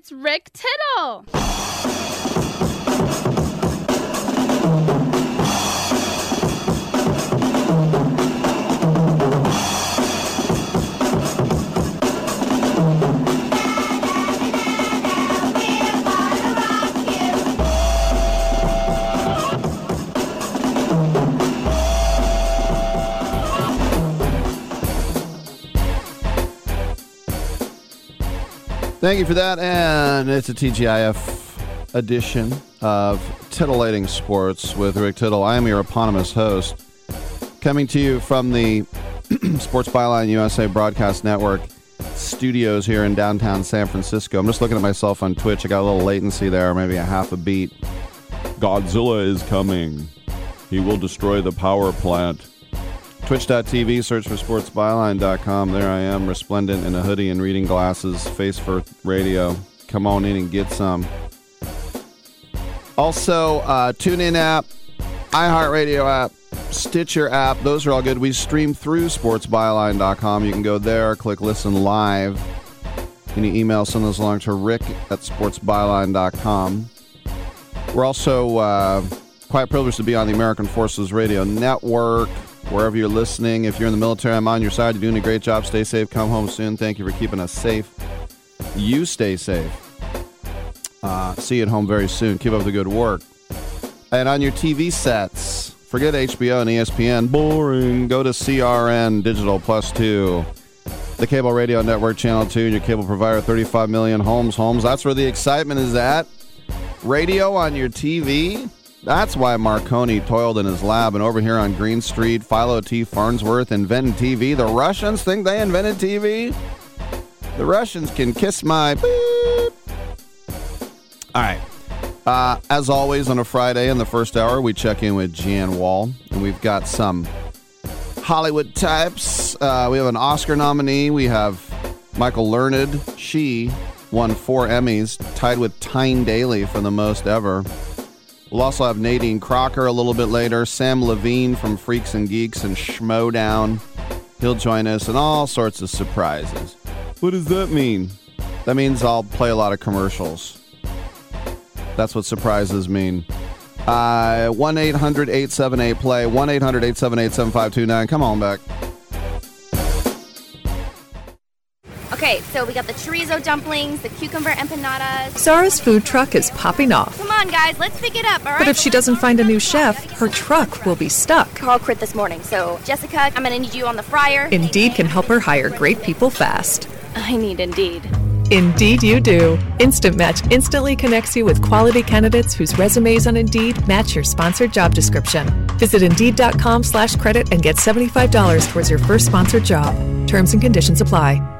It's Rick Tittle. Thank you for that. And it's a TGIF edition of Titillating Sports with Rick Tittle. I am your eponymous host, coming to you from the Sports Byline USA Broadcast Network studios here in downtown San Francisco. I'm just looking at myself on Twitch. I got a little latency there, maybe a half a beat. Godzilla is coming. He will destroy the power plant. Twitch.tv, search for sportsbyline.com. There I am, resplendent in a hoodie and reading glasses, face for radio. Come on in and get some. Also, uh, TuneIn app, iHeartRadio app, Stitcher app, those are all good. We stream through sportsbyline.com. You can go there, click listen live. Any email, send those along to rick at sportsbyline.com. We're also uh, quite privileged to be on the American Forces Radio Network wherever you're listening. If you're in the military, I'm on your side. You're doing a great job. Stay safe. Come home soon. Thank you for keeping us safe. You stay safe. Uh, see you at home very soon. Keep up the good work. And on your TV sets, forget HBO and ESPN. Boring. Go to CRN Digital Plus 2. The cable radio network, channel 2, and your cable provider, 35 million homes. Homes. That's where the excitement is at. Radio on your TV. That's why Marconi toiled in his lab and over here on Green Street, Philo T. Farnsworth invented TV. The Russians think they invented TV? The Russians can kiss my beep. All right. Uh, as always, on a Friday in the first hour, we check in with Jan Wall, and we've got some Hollywood types. Uh, we have an Oscar nominee. We have Michael Learned. She won four Emmys, tied with Tyne Daly for the most ever. We'll also have Nadine Crocker a little bit later, Sam Levine from Freaks and Geeks and Schmoedown. He'll join us, and all sorts of surprises. What does that mean? That means I'll play a lot of commercials. That's what surprises mean. Uh, 1 800 878 play, 1 800 878 7529. Come on back. Okay, so we got the chorizo dumplings, the cucumber empanadas. Zara's food truck is popping off. Come on, guys, let's pick it up, all right? But if she doesn't find a new chef, her truck will be stuck. Carl quit this morning, so Jessica, I'm gonna need you on the fryer. Indeed can help her hire great people fast. I need Indeed. Indeed, you do. Instant Match instantly connects you with quality candidates whose resumes on Indeed match your sponsored job description. Visit Indeed.com slash credit and get $75 towards your first sponsored job. Terms and conditions apply.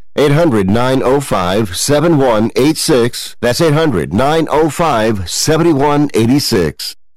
800 905 7186. 800 905 7186. That's 800 905 7186.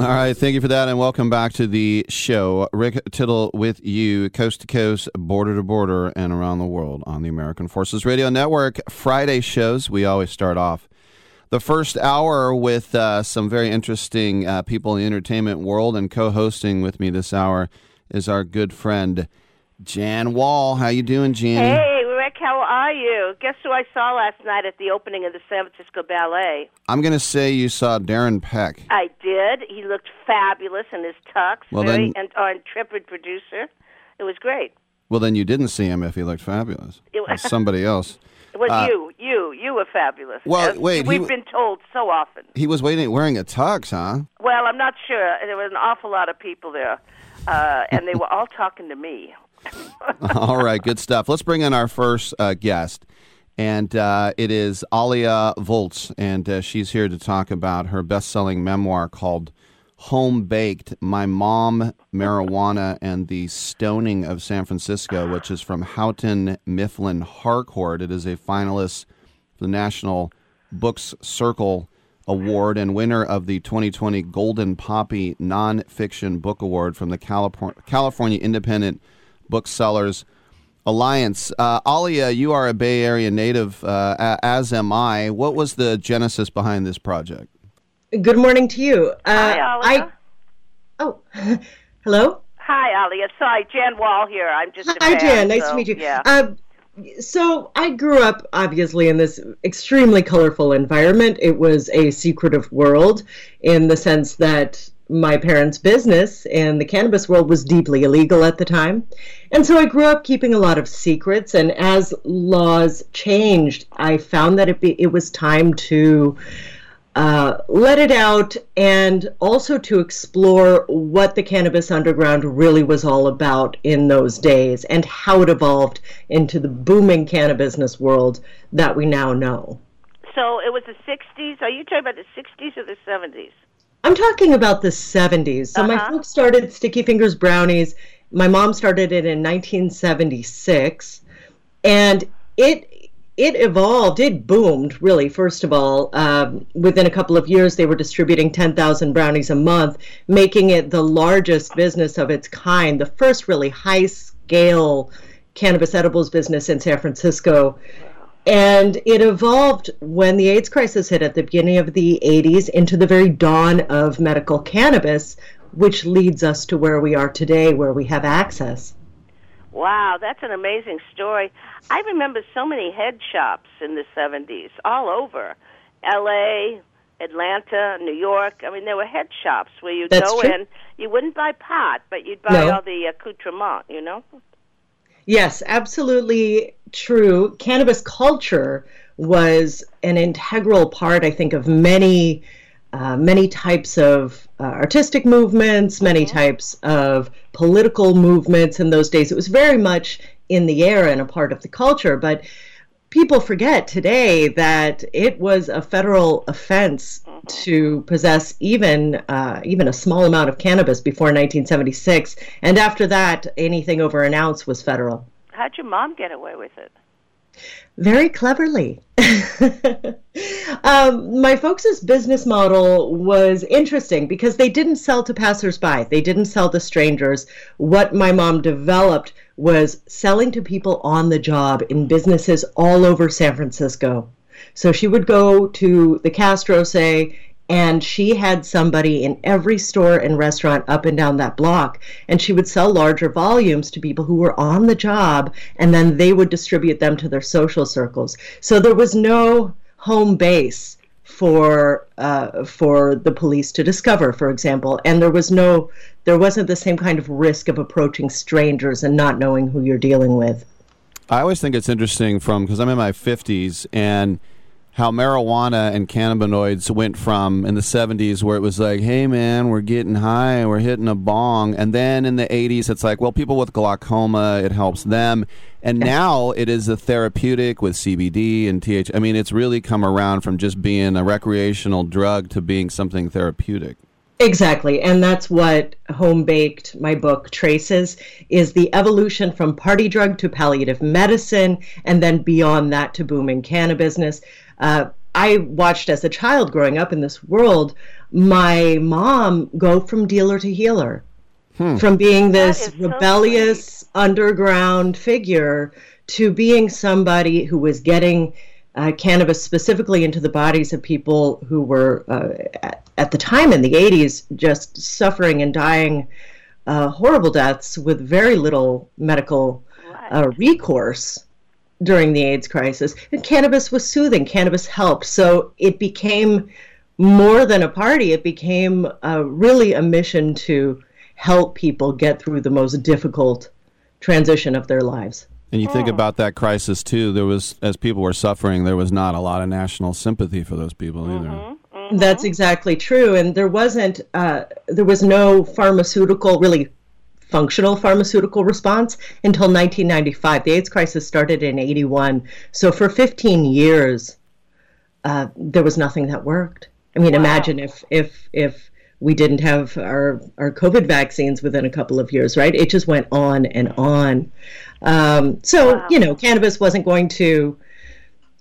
All right, thank you for that, and welcome back to the show. Rick Tittle with you, coast to coast, border to border, and around the world on the American Forces Radio Network. Friday shows, we always start off the first hour with uh, some very interesting uh, people in the entertainment world, and co-hosting with me this hour is our good friend Jan Wall. How you doing, Jan? Hey, Rick, how are you? Guess who I saw last night at the opening of the San Francisco Ballet? I'm going to say you saw Darren Peck. I did. He looked fabulous in his tux. Well, very then- and our intrepid producer. It was great. Well, then you didn't see him if he looked fabulous. It was- somebody else. It was Uh, you, you, you were fabulous. Well, wait, We've w- been told so often. He was waiting, wearing a tux, huh? Well, I'm not sure. There was an awful lot of people there, uh, and they were all talking to me. All right, good stuff. Let's bring in our first uh, guest, and uh, it is Alia Volz, and uh, she's here to talk about her best-selling memoir called "Home Baked: My Mom, Marijuana, and the Stoning of San Francisco," which is from Houghton Mifflin Harcourt. It is a finalist for the National Books Circle Award and winner of the 2020 Golden Poppy Nonfiction Book Award from the California Independent Booksellers Alliance. Uh, Alia, you are a Bay Area native, uh, as am I. What was the genesis behind this project? Good morning to you. Uh, Hi, Alia. I, oh, hello. Hi, Alia. Sorry, Jan Wall here. I'm just a Hi, fan, Jan. Nice so, to meet you. Yeah. Uh, so I grew up obviously in this extremely colorful environment. It was a secretive world in the sense that my parents' business in the cannabis world was deeply illegal at the time. And so I grew up keeping a lot of secrets. And as laws changed, I found that it, be, it was time to uh, let it out and also to explore what the cannabis underground really was all about in those days and how it evolved into the booming cannabis business world that we now know. so it was the 60s. Are you talking about the 60s or the 70s? I'm talking about the 70s. So my Uh-huh. folks started Sticky Fingers Brownies. My mom started it in 1976, and it it evolved. It boomed, really. First of all, um, within a couple of years, they were distributing 10,000 brownies a month, making it the largest business of its kind, the first really high scale cannabis edibles business in San Francisco. And it evolved when the AIDS crisis hit at the beginning of the 80s into the very dawn of medical cannabis, which leads us to where we are today, where we have access. Wow, that's an amazing story. I remember so many head shops in the 70s all over LA, Atlanta, New York. I mean, there were head shops where you'd That's go true. in. You wouldn't buy pot, but you'd buy No. all the accoutrement, you know? Yes, absolutely true. Cannabis culture was an integral part, I think, of many, uh, many types of uh, artistic movements, many types of political movements in those days. It was very much in the air and a part of the culture. But people forget today that it was a federal offense to possess even uh, even a small amount of cannabis before 1976, and after that, anything over an ounce was federal. How'd your mom get away with it? Very cleverly. um, my folks' business model was interesting because they didn't sell to passersby, they didn't sell to strangers. What my mom developed was selling to people on the job in businesses all over San Francisco. So she would go to the Castro, say, and she had somebody in every store and restaurant up and down that block. And she would sell larger volumes to people who were on the job and then they would distribute them to their social circles. So there was no home base for uh, for the police to discover for example. And there was no there wasn't the same kind of risk of approaching strangers and not knowing who you're dealing with. I always think it's interesting from because I'm in my 50s and how marijuana and cannabinoids went from in the 70s where it was like, hey man, we're getting high, we're hitting a bong. And then in the 80s, it's like, well, people with glaucoma, it helps them. And now it is a therapeutic with CBD and TH. I mean, it's really come around from just being a recreational drug to being something therapeutic. Exactly. And that's what Home Baked, my book, traces is the evolution from party drug to palliative medicine, and then beyond that to booming cannabis business. Uh, I watched as a child growing up in this world my mom go from dealer to healer, from being this rebellious underground figure to being somebody who was getting uh, cannabis specifically into the bodies of people who were uh, at, at the time in the 80s just suffering and dying uh, horrible deaths with very little medical uh, recourse during the AIDS crisis. And cannabis was soothing, cannabis helped. So it became more than a party, it became uh, really a mission to help people get through the most difficult transition of their lives. And you think about that crisis too. There was, as people were suffering, there was not a lot of national sympathy for those people either. That's exactly true, and there wasn't, uh, there was no pharmaceutical, really functional pharmaceutical response until 1995. The AIDS crisis started in 81, so for 15 years, uh, there was nothing that worked. I mean, imagine if if if we didn't have our our COVID vaccines within a couple of years, right? It just went on and on. Um, so you know, cannabis wasn't going to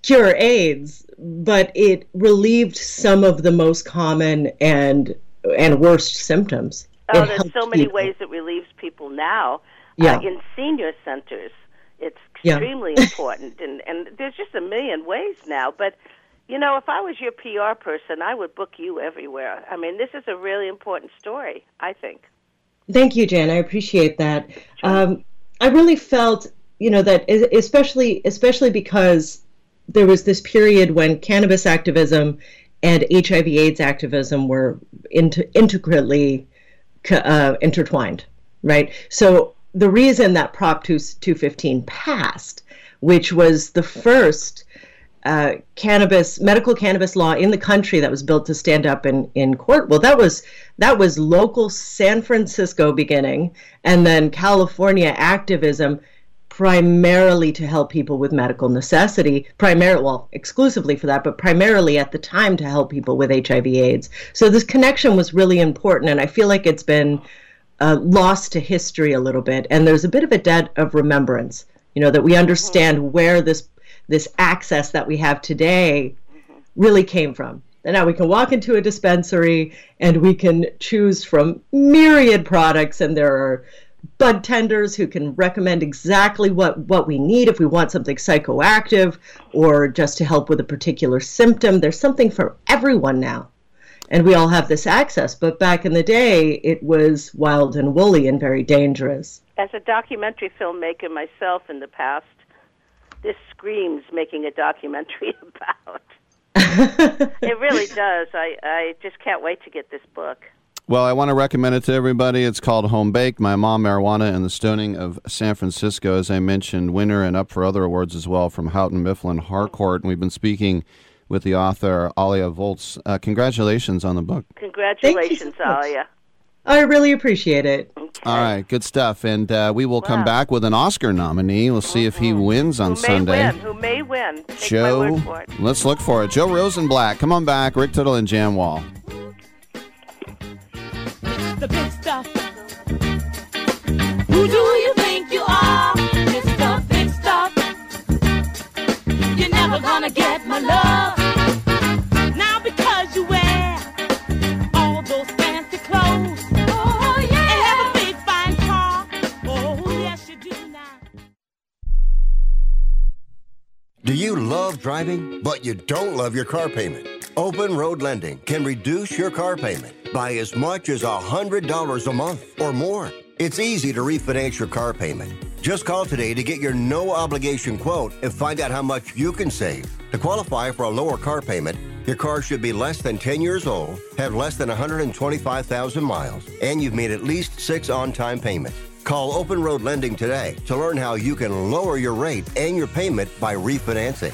cure AIDS, but it relieved some of the most common and and worst symptoms. Oh, there's so many people. ways it relieves people now. Yeah. Uh, in senior centers, it's Yeah. extremely important, and and there's just a million ways now. But you know, if I was your PR person, I would book you everywhere. I mean, this is a really important story. I think. Thank you, Jan. I appreciate that. Um, I really felt, you know, that especially especially because there was this period when cannabis activism and HIV/AIDS activism were inter- integrally uh, intertwined, right? So the reason that Prop 2, 215 passed, which was the first uh, cannabis medical cannabis law in the country that was built to stand up in, in court. Well, that was that was local San Francisco beginning, and then California activism, primarily to help people with medical necessity. Primarily, well, exclusively for that, but primarily at the time to help people with HIV/AIDS. So this connection was really important, and I feel like it's been uh, lost to history a little bit, and there's a bit of a debt of remembrance. You know that we understand where this this access that we have today really came from. And now we can walk into a dispensary and we can choose from myriad products, and there are bud tenders who can recommend exactly what, what we need if we want something psychoactive or just to help with a particular symptom. There's something for everyone now. And we all have this access. But back in the day, it was wild and woolly and very dangerous. As a documentary filmmaker myself in the past, this screams making a documentary about. it really does. I, I just can't wait to get this book. Well, I want to recommend it to everybody. It's called Home Baked My Mom, Marijuana, and the Stoning of San Francisco. As I mentioned, winner and up for other awards as well from Houghton Mifflin Harcourt. And we've been speaking with the author, Alia Volz. Uh, congratulations on the book. Congratulations, so Alia. I really appreciate it. Okay. All right, good stuff. And uh, we will wow. come back with an Oscar nominee. We'll see mm-hmm. if he mm-hmm. wins on Who Sunday. Win. Who may win? Take Joe, let's look for it. Joe Rosenblatt, come on back. Rick Tittle and Jan Wall. The big stuff. Who do you think you are? Mr. Big Stuff. You're never gonna get my love. Now because you wear all those fancy clothes. Oh, yeah. And have a big fine car. Oh, yes, you do now. Do you love driving, but you don't love your car payment? Open Road Lending can reduce your car payment by as much as $100 a month or more. It's easy to refinance your car payment. Just call today to get your no obligation quote and find out how much you can save. To qualify for a lower car payment, your car should be less than 10 years old, have less than 125,000 miles, and you've made at least six on time payments. Call Open Road Lending today to learn how you can lower your rate and your payment by refinancing.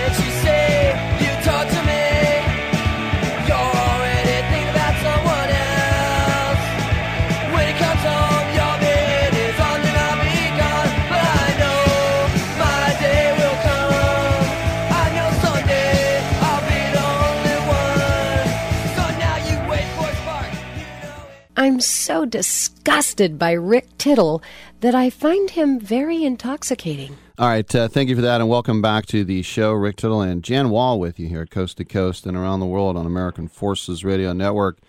I'm so disgusted by Rick Tittle that I find him very intoxicating. All right, uh, thank you for that, and welcome back to the show. Rick Tittle and Jan Wall with you here, coast to coast and around the world on American Forces Radio Network.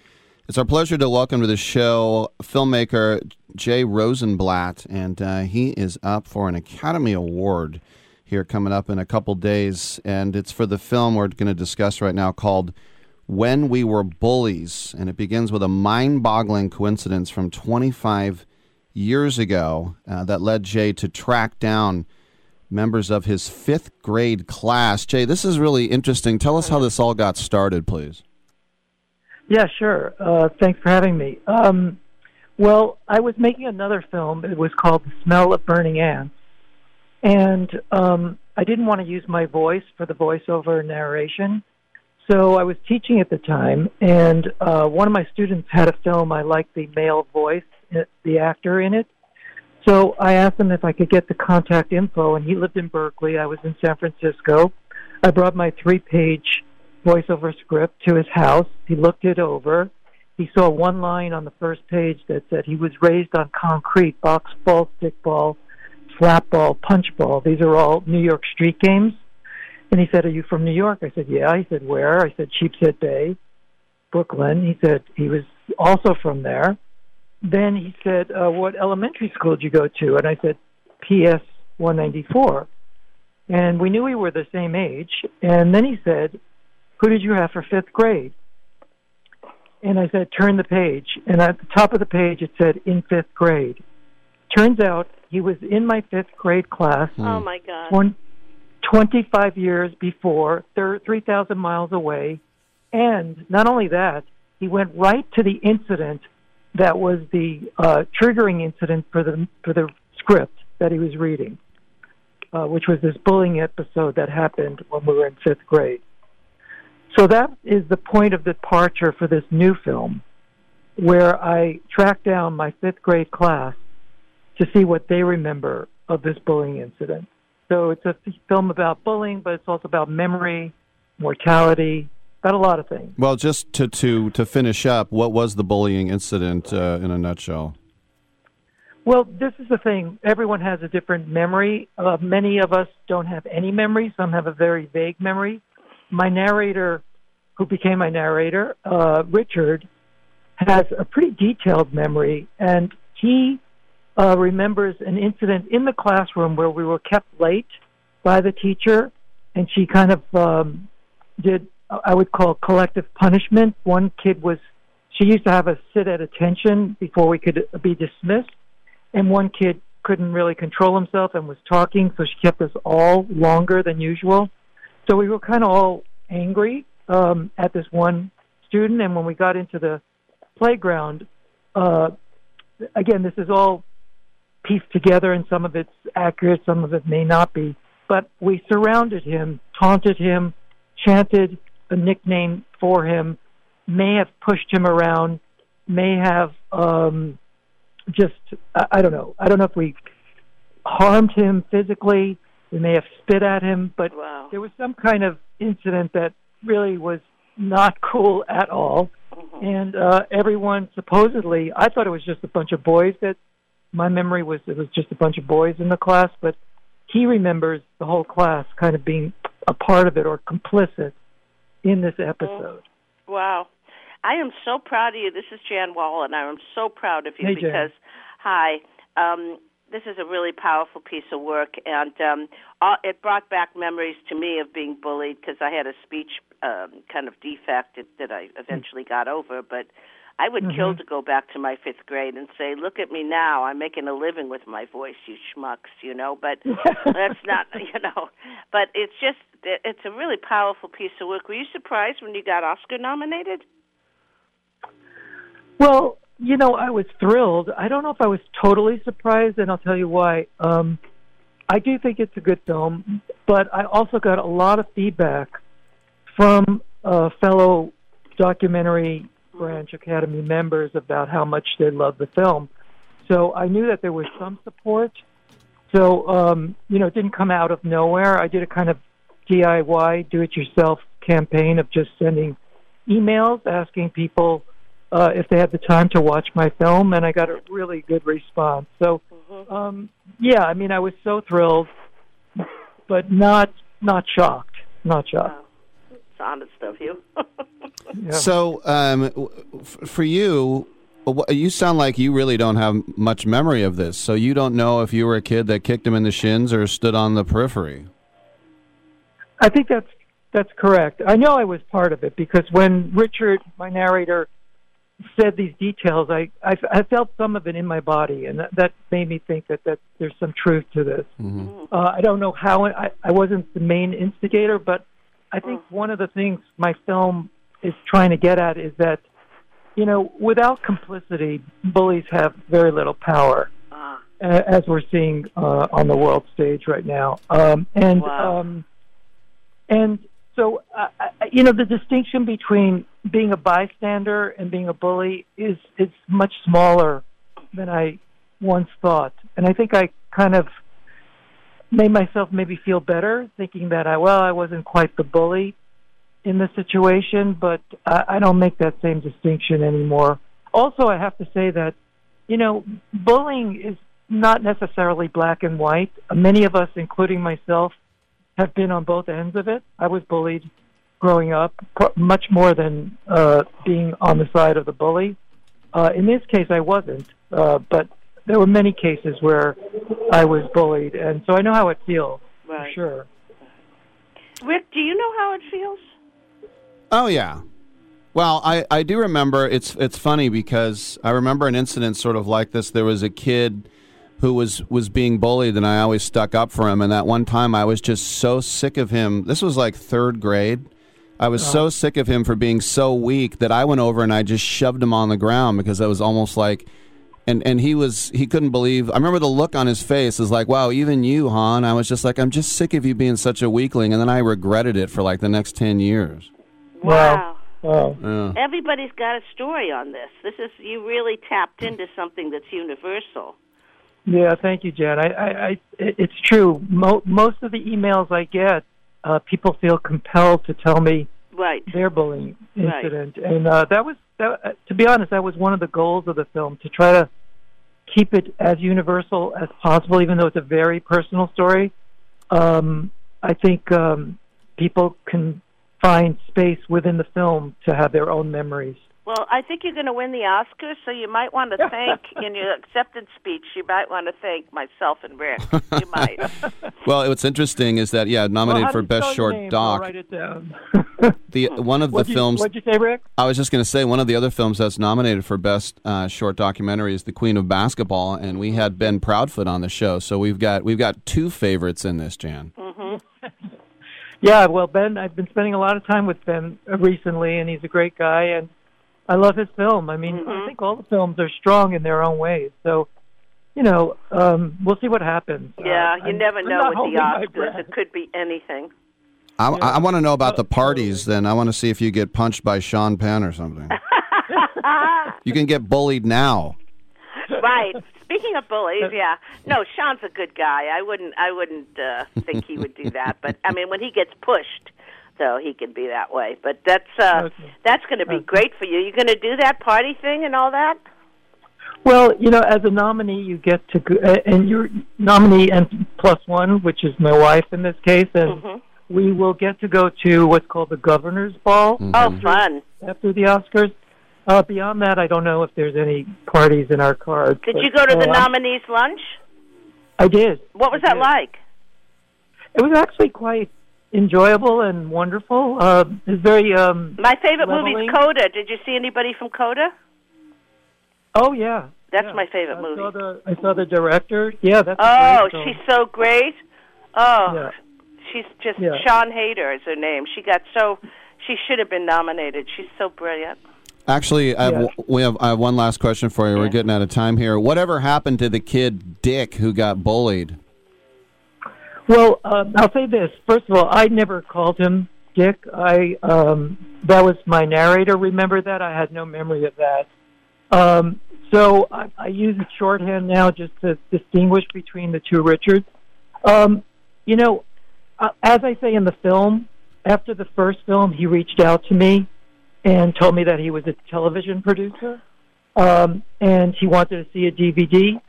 It's our pleasure to welcome to the show filmmaker Jay Rosenblatt, and uh, he is up for an Academy Award here coming up in a couple days, and it's for the film we're going to discuss right now called When We Were Bullies, and it begins with a mind-boggling coincidence from 25 years ago uh, that led Jay to track down members of his fifth grade class. Jay, this is really interesting. Tell us how this all got started, please. Yeah, sure. Uh, thanks for having me. Um, well, I was making another film. It was called The Smell of Burning Ants. And um, I didn't want to use my voice for the voiceover narration. So I was teaching at the time, and uh, one of my students had a film. I liked the male voice, uh, the actor in it. So I asked him if I could get the contact info, and he lived in Berkeley. I was in San Francisco. I brought my three page voiceover script to his house. He looked it over. He saw one line on the first page that said he was raised on concrete, box ball, stick ball, slap ball, punch ball. These are all New York street games. And he said, Are you from New York? I said, Yeah. He said, Where? I said, Sheepshead Bay, Brooklyn. He said, He was also from there. Then he said, uh, What elementary school did you go to? And I said, PS 194. And we knew we were the same age. And then he said, Who did you have for fifth grade? And I said, Turn the page. And at the top of the page, it said, In fifth grade. Turns out he was in my fifth grade class. Oh my God. One, 25 years before, 3,000 miles away. And not only that, he went right to the incident that was the uh, triggering incident for the for the script that he was reading, uh, which was this bullying episode that happened when we were in fifth grade. So that is the point of departure for this new film, where I track down my fifth grade class to see what they remember of this bullying incident. So it's a film about bullying, but it's also about memory, mortality, about a lot of things. Well, just to to to finish up, what was the bullying incident uh, in a nutshell? Well, this is the thing. Everyone has a different memory. Uh, many of us don't have any memory. Some have a very vague memory. My narrator, who became my narrator, uh, Richard, has a pretty detailed memory, and he uh, remembers an incident in the classroom where we were kept late by the teacher, and she kind of um, did, I would call collective punishment. One kid was, she used to have us sit at attention before we could be dismissed, and one kid couldn't really control himself and was talking, so she kept us all longer than usual. So we were kind of all angry um, at this one student, and when we got into the playground, uh, again, this is all pieced together, and some of it's accurate, some of it may not be. But we surrounded him, taunted him, chanted a nickname for him, may have pushed him around, may have um, just, I, I don't know. I don't know if we harmed him physically. We may have spit at him, but wow. there was some kind of incident that really was not cool at all. Mm-hmm. And uh, everyone supposedly, I thought it was just a bunch of boys that my memory was it was just a bunch of boys in the class, but he remembers the whole class kind of being a part of it or complicit in this episode. Wow. I am so proud of you. This is Jan Wall, and I am so proud of you Hey, because, hi, um, this is a really powerful piece of work, and um, all, it brought back memories to me of being bullied because I had a speech um, kind of defect that, that I eventually got over. But I would kill Mhm. to go back to my fifth grade and say, "Look at me now! I'm making a living with my voice, you schmucks," you know. But that's not, you know. But it's just, it's a really powerful piece of work. Were you surprised when you got Oscar nominated? Well, you know, I was thrilled. I don't know if I was totally surprised, and I'll tell you why. Um, I do think it's a good film, but I also got a lot of feedback from uh, fellow documentary branch academy members about how much they loved the film. So I knew that there was some support. So um, you know, it didn't come out of nowhere. I did a kind of DIY, do-it-yourself campaign of just sending emails asking people uh, if they had the time to watch my film, and I got a really good response. So, um, yeah, I mean, I was so thrilled, but not not shocked, not shocked. It's honest of you. So, um, w- f- for you, you sound like you really don't have much memory of this. So you don't know if you were a kid that kicked him in the shins or stood on the periphery. I think that's that's correct. I know I was part of it because when Richard, my narrator, said these details, I I, I felt some of it in my body, and that, that made me think that that there's some truth to this. Uh, I don't know how I, I wasn't the main instigator, but I think one of the things my film is trying to get at is that, you know, without complicity, bullies have very little power, a- as we're seeing uh, on the world stage right now. Um, and Wow. um, and so, uh, you know, the distinction between being a bystander and being a bully is is much smaller than I once thought. And I think I kind of made myself maybe feel better, thinking that I well, I wasn't quite the bully in the situation, but I, I don't make that same distinction anymore. Also, I have to say that you know, bullying is not necessarily black and white. Many of us, including myself, have been on both ends of it. I was bullied growing up, much more than uh, being on the side of the bully. Uh, in this case, I wasn't, uh, but there were many cases where I was bullied, and so I know how it feels Right. for sure. Rick, do you know how it feels? Oh yeah. Well, I, I do remember it's it's funny because I remember an incident sort of like this. There was a kid who was was being bullied and I always stuck up for him and that one time I was just so sick of him. This was like 3rd grade. I was so uh-huh. sick of him for being so weak that I went over and I just shoved him on the ground because I was almost like and and he was he couldn't believe I remember the look on his face is like, "Wow, even you, Han." I was just like, "I'm just sick of you being such a weakling." And then I regretted it for like the next 10 years. Wow. Wow. Yeah. Everybody's got a story on this. This is you really tapped into something that's universal. Yeah, thank you, Jen. I, I, I it's true. Mo- most of the emails I get, uh, people feel compelled to tell me Right. their bullying Right. incident, and uh, that was, that, uh, to be honest, that was one of the goals of the film to try to keep it as universal as possible, even though it's a very personal story. Um, I think um, people can find space within the film to have their own memories. Well, I think you're going to win the Oscars, so you might want to thank in your acceptance speech. You might want to thank myself and Rick. You might. Well, what's interesting is that yeah, nominated Well, for best short name? doc. I'll write it down. The one of the What'd you- films. what'd you say, Rick? I was just going to say one of the other films that's nominated for best uh, short documentary is The Queen of Basketball, and we had Ben Proudfoot on the show, so we've got we've got two favorites in this, Jan. Mm-hmm. Yeah, well, Ben, I've been spending a lot of time with Ben uh, recently, and he's a great guy, and I love his film. I mean, I think all the films are strong in their own ways. So, you know, um, we'll see what happens. Yeah, Uh, you I'm- never know not with the my Oscars. It could be anything. I, I, want to know about the parties. Then I want to see if you get punched by Sean Penn or something. you can get bullied now. right. Speaking of bullies, yeah. No, Sean's a good guy. I wouldn't. I wouldn't uh, think he would do that. But I mean, when he gets pushed, though, he can be that way. But that's uh, that's going to be great for you. You're going to do that party thing and all that? Well, you know, as a nominee, you get to, go, and you're nominee and plus one, which is my wife in this case, and Mm-hmm. we will get to go to what's called the governor's ball. Oh, fun! After the Oscars. Uh, beyond that, I don't know if there's any parties in our cards. Did but, you go to the uh, nominees' lunch? I did. What was I that did. like? It was actually quite enjoyable and wonderful. Uh, it's very. Um, My favorite leveling. is Coda. Did you see anybody from Coda? Oh yeah, That's my favorite I movie. saw the I saw the director. Yeah, that's. Oh, great she's so great. Oh, Yeah. she's just Yeah. Sian Heder is her name. She got so she should have been nominated. She's so brilliant. Actually, I have, Yeah. we have I have one last question for you. We're getting out of time here. Whatever happened to the kid Dick who got bullied? Well, um, I'll say this. First of all, I never called him Dick. I um, that was my narrator. Remember that? I had no memory of that. Um, so I, I use shorthand now just to distinguish between the two Richards. Um, you know, uh, as I say in the film, after the first film, he reached out to me and told me that he was a television producer, um, and he wanted to see a DVD,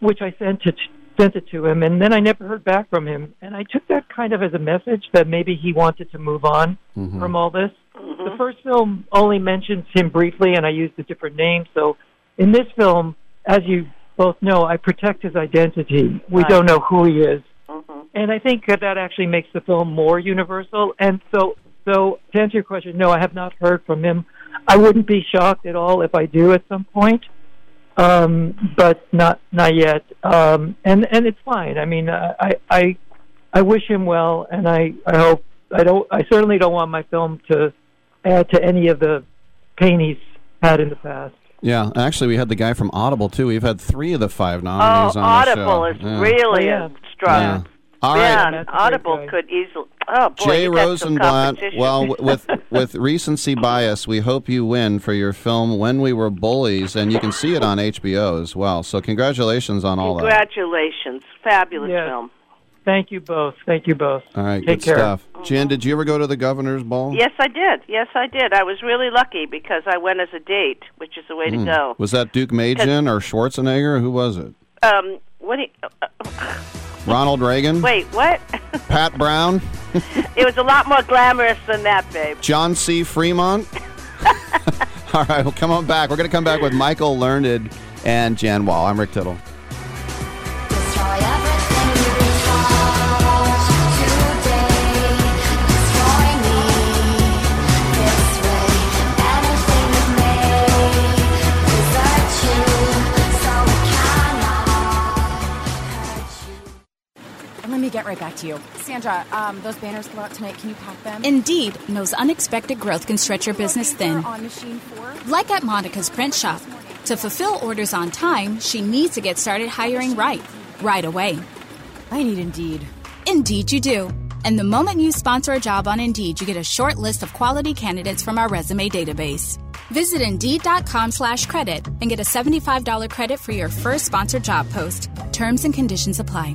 which I sent it sent it to him, and then I never heard back from him. And I took that kind of as a message that maybe he wanted to move on Mhm. from all this. The first film only mentions him briefly, and I used a different name. So in this film, as you both know, I protect his identity. We Right. don't know who he is, Mm-hmm. and I think that that actually makes the film more universal. And so, so to answer your question, no, I have not heard from him. I wouldn't be shocked at all if I do at some point, um, but not not yet. Um, and and it's fine. I mean, uh, I I I wish him well, and I I hope I don't. I certainly don't want my film to add to any of the pain he's had in the past. Yeah, actually, we had the guy from Audible too. We've had three of the five nominees Oh, on the show. Audible is Yeah. really Yeah. a strong. Yeah. All right. Man, Audible could easily. Oh boy, Jay you got some Rosenblatt. Well, with with recency bias, we hope you win for your film "When We Were Bullies," and you can see it on HBO as well. So, congratulations on all that. Congratulations, fabulous Yeah. film. Thank you both. Thank you both. All right, Take good care. stuff. Jen, did you ever go to the governor's ball? Yes, I did. Yes, I did. I was really lucky because I went as a date, which is the way Hmm. to go. Was that Deukmejian or Schwarzenegger? Who was it? Um, what? Do you, uh, Ronald Reagan? wait, what? Pat Brown? it was a lot more glamorous than that, babe. John C. Fremont? All right, well, come on back. We're going to come back with Michael Learned and Jan Wall. I'm Rick Tittle. Me get right back to you. Sandra, um, those banners go out tonight. Can you pack them? Indeed knows unexpected growth can stretch your business thin. On machine four? Like at Monica's print shop. To fulfill orders on time, she needs to get started hiring right, right away. I need Indeed. Indeed, you do. And the moment you sponsor a job on Indeed, you get a short list of quality candidates from our resume database. Visit Indeed.com slash credit and get a $75 credit for your first sponsored job post. Terms and conditions apply.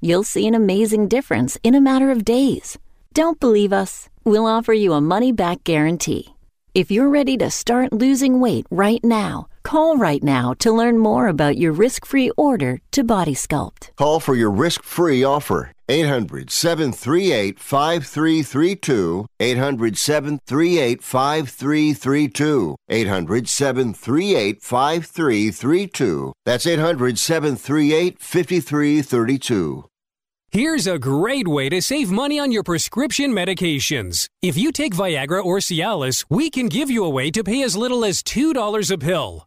You'll see an amazing difference in a matter of days. Don't believe us? We'll offer you a money back guarantee. If you're ready to start losing weight right now, call right now to learn more about your risk free order to Body Sculpt. Call for your risk free offer. 800 738 5332. 800 738 5332. 800 738 5332. That's 800 738 5332. Here's a great way to save money on your prescription medications. If you take Viagra or Cialis, we can give you a way to pay as little as $2 a pill.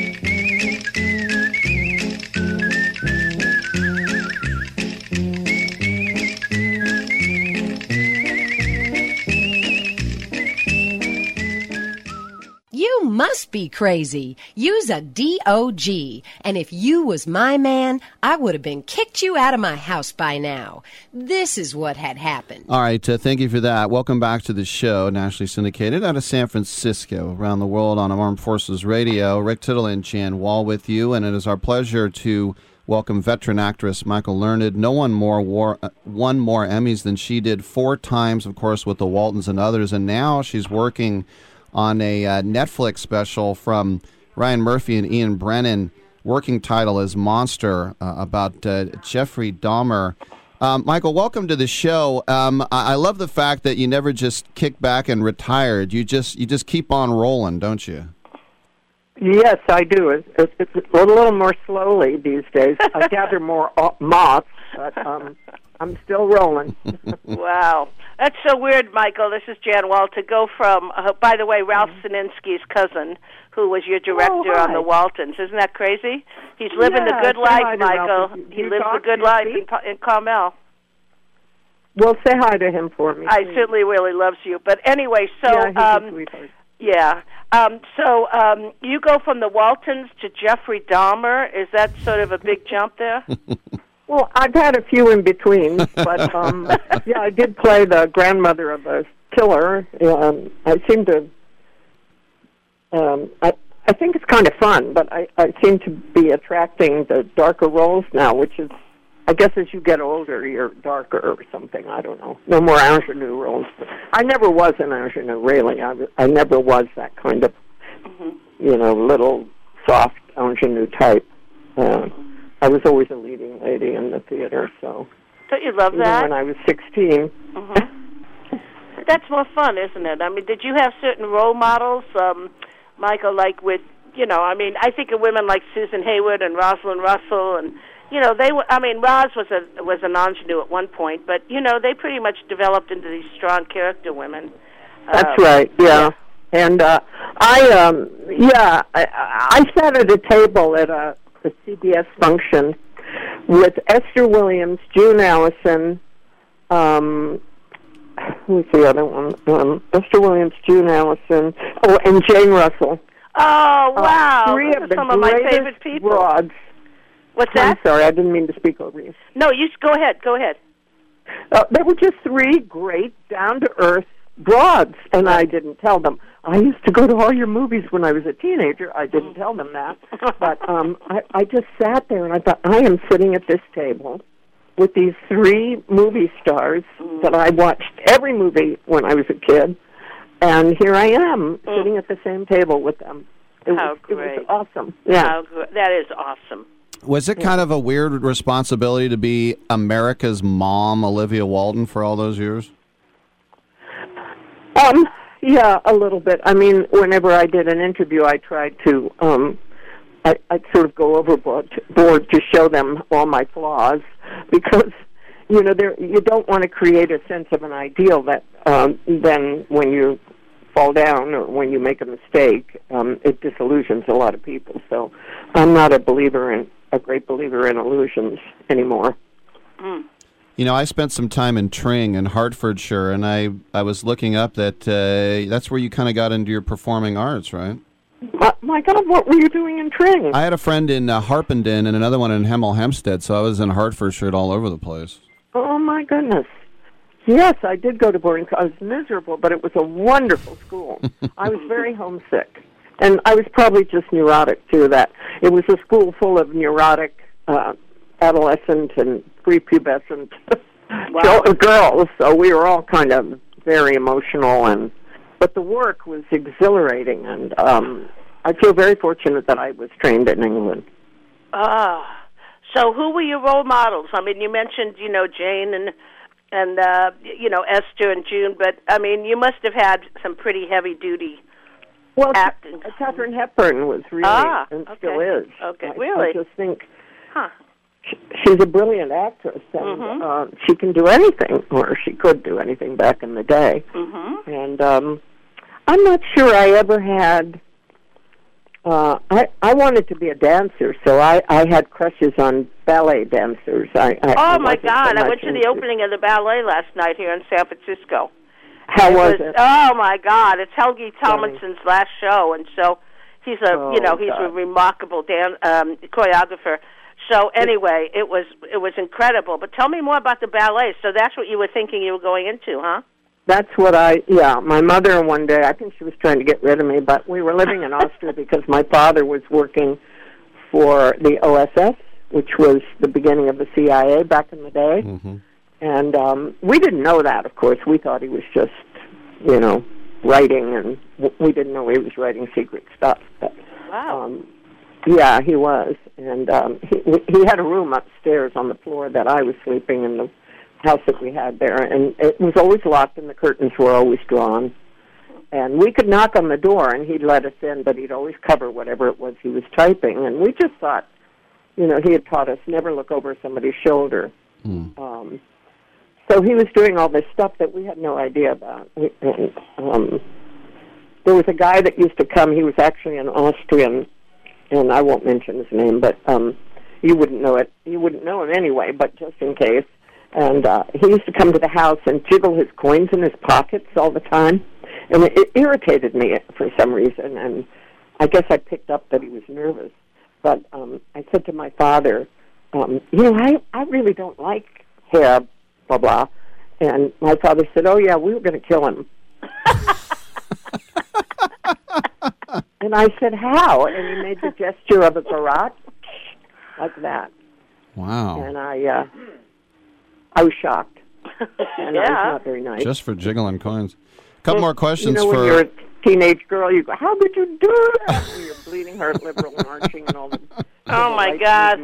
You must be crazy. Use a DOG. And if you was my man, I would have been kicked you out of my house by now. This is what had happened. All right, uh, thank you for that. Welcome back to the show, nationally syndicated out of San Francisco, around the world on Armed Forces Radio. Rick Tittle and Jan Wall with you, and it is our pleasure to welcome veteran actress Michael Learned. No one more wore, uh, won more Emmys than she did, four times, of course, with the Waltons and others, and now she's working on a uh, Netflix special from Ryan Murphy and Ian Brennan. Working title is Monster uh, about uh, Jeffrey Dahmer. Um, Michael, welcome to the show. Um, I-, I love the fact that you never just kick back and retired. You just you just keep on rolling, don't you? Yes, I do. It's, it's, it's a little more slowly these days. I gather more moths, but um, I'm still rolling. wow. That's so weird, Michael. This is Jan Wall. To go from, uh, by the way, Ralph Senensky's cousin, who was your director Oh, on The Waltons. Isn't that crazy? He's living the good life, to Ralph. Michael. He you lives the good life in, speak? Pa- in Carmel. Well, say hi to him for me. I please. certainly really loves you. But anyway, so yeah, he's um, a yeah. Um, so um, you go from the Waltons to Jeffrey Dahmer. Is that sort of a big jump there? Well, I've had a few in between, but um, yeah, I did play the grandmother of a killer. Um, I seem to. Um, I I think it's kind of fun, but I I seem to be attracting the darker roles now, which is. I guess as you get older, you're darker or something. I don't know. No more ingenue roles. I never was an ingenue, really. I, I never was that kind of, you know, little soft ingenue type. Uh, I was always a leading lady in the theater, so Don't you love that? even when I was 16. Mm-hmm. That's more fun, isn't it? I mean, did you have certain role models, um, Michael? Like with, you know, I mean, I think of women like Susan Hayward and Rosalind Russell, and you know, they. were I mean, Roz was a was an ingenue at one point, but you know, they pretty much developed into these strong character women. That's Uh, right. Yeah. And uh I um yeah, I I sat at a table at a, a CBS function with Esther Williams, June Allyson, um who's the other one? Um Esther Williams, June Allyson, oh and Jane Russell. Oh wow! Uh, three Those of are the some of my favorite people. broads. What's I'm that? sorry, I didn't mean to speak over you. No, you go ahead. Go ahead. Uh, they were just three great, down to earth broads, and I didn't tell them. I used to go to all your movies when I was a teenager. I didn't tell them that, but um, I, I just sat there and I thought, I am sitting at this table with these three movie stars that I watched every movie when I was a kid, and here I am sitting at the same table with them. It How was, it was awesome. Yeah. How gr- that is awesome. Was it kind of a weird responsibility to be America's mom, Olivia Walton, for all those years? Um, yeah, a little bit. I mean, whenever I did an interview, I tried to, um, I, I'd sort of go overboard board to show them all my flaws because, you know, there you don't want to create a sense of an ideal that um, then when you fall down or when you make a mistake, um, it disillusions a lot of people. So I'm not a believer in a great believer in illusions anymore. Mm. You know, I spent some time in Tring in Hertfordshire, and I, I was looking up that uh, that's where you kind of got into your performing arts, right? My, my God, what were you doing in Tring? I had a friend in uh, Harpenden and another one in Hemel Hempstead, so I was in Hertfordshire all over the place. Oh my goodness. Yes, I did go to boarding school. I was miserable, but it was a wonderful school. I was very homesick. And I was probably just neurotic too that it was a school full of neurotic uh adolescent and prepubescent chil- girls, so we were all kind of very emotional and but the work was exhilarating and um I feel very fortunate that I was trained in England. Ah, so who were your role models? I mean, you mentioned, you know, Jane and and uh, you know Esther and June. But I mean, you must have had some pretty heavy duty Well, acting. Katharine Hepburn was really Ah, and okay. still is. Okay, I, really? I just think Huh. She's a brilliant actress, and Mhm. uh, she can do anything, or she could do anything back in the day. Mm-hmm. And um, I'm not sure I ever had. Uh, I I wanted to be a dancer, so I I had crushes on ballet dancers. I, I I Oh my wasn't so God! I went to the opening of the ballet last night here in San Francisco. How was it? Oh my God! It's Helgi Tomasson's last show, and so he's a Oh, you know he's a remarkable dan- um, choreographer. So anyway, it was it was incredible. But tell me more about the ballet. So that's what you were thinking you were going into, huh? That's what I, yeah. My mother one day, I think she was trying to get rid of me, but we were living in Austria because my father was working for the OSS, which was the beginning of the CIA back in the day. Mm-hmm. And um, we didn't know that, of course. We thought he was just, you know, writing, and w- we didn't know he was writing secret stuff. But, Wow. um, yeah, he was, and um, he he had a room upstairs on the floor that I was sleeping in the house that we had there, and it was always locked, and the curtains were always drawn. And we could knock on the door, and he'd let us in, but he'd always cover whatever it was he was typing. And we just thought, you know, he had taught us never look over somebody's shoulder. Um, so he was doing all this stuff that we had no idea about. And, um, there was a guy that used to come. He was actually an Austrian, and I won't mention his name, but um, you wouldn't know it. You wouldn't know him anyway, but just in case. And uh, he used to come to the house and jiggle his coins in his pockets all the time, and it, it irritated me for some reason. And I guess I picked up that he was nervous. But um, I said to my father, um, you know, I I really don't like hair, blah blah. And my father said, "Oh yeah, we were going to kill him." and I said, "How?" And he made the gesture of a garrote, like that. Wow. And I, uh, I was shocked. And I was Yeah. not very nice. Just for jiggling coins. A couple more questions you know, for. when you're a teenage girl, you go, "How could you do that?" When you're bleeding heart, liberal marching, and all the. Oh my God!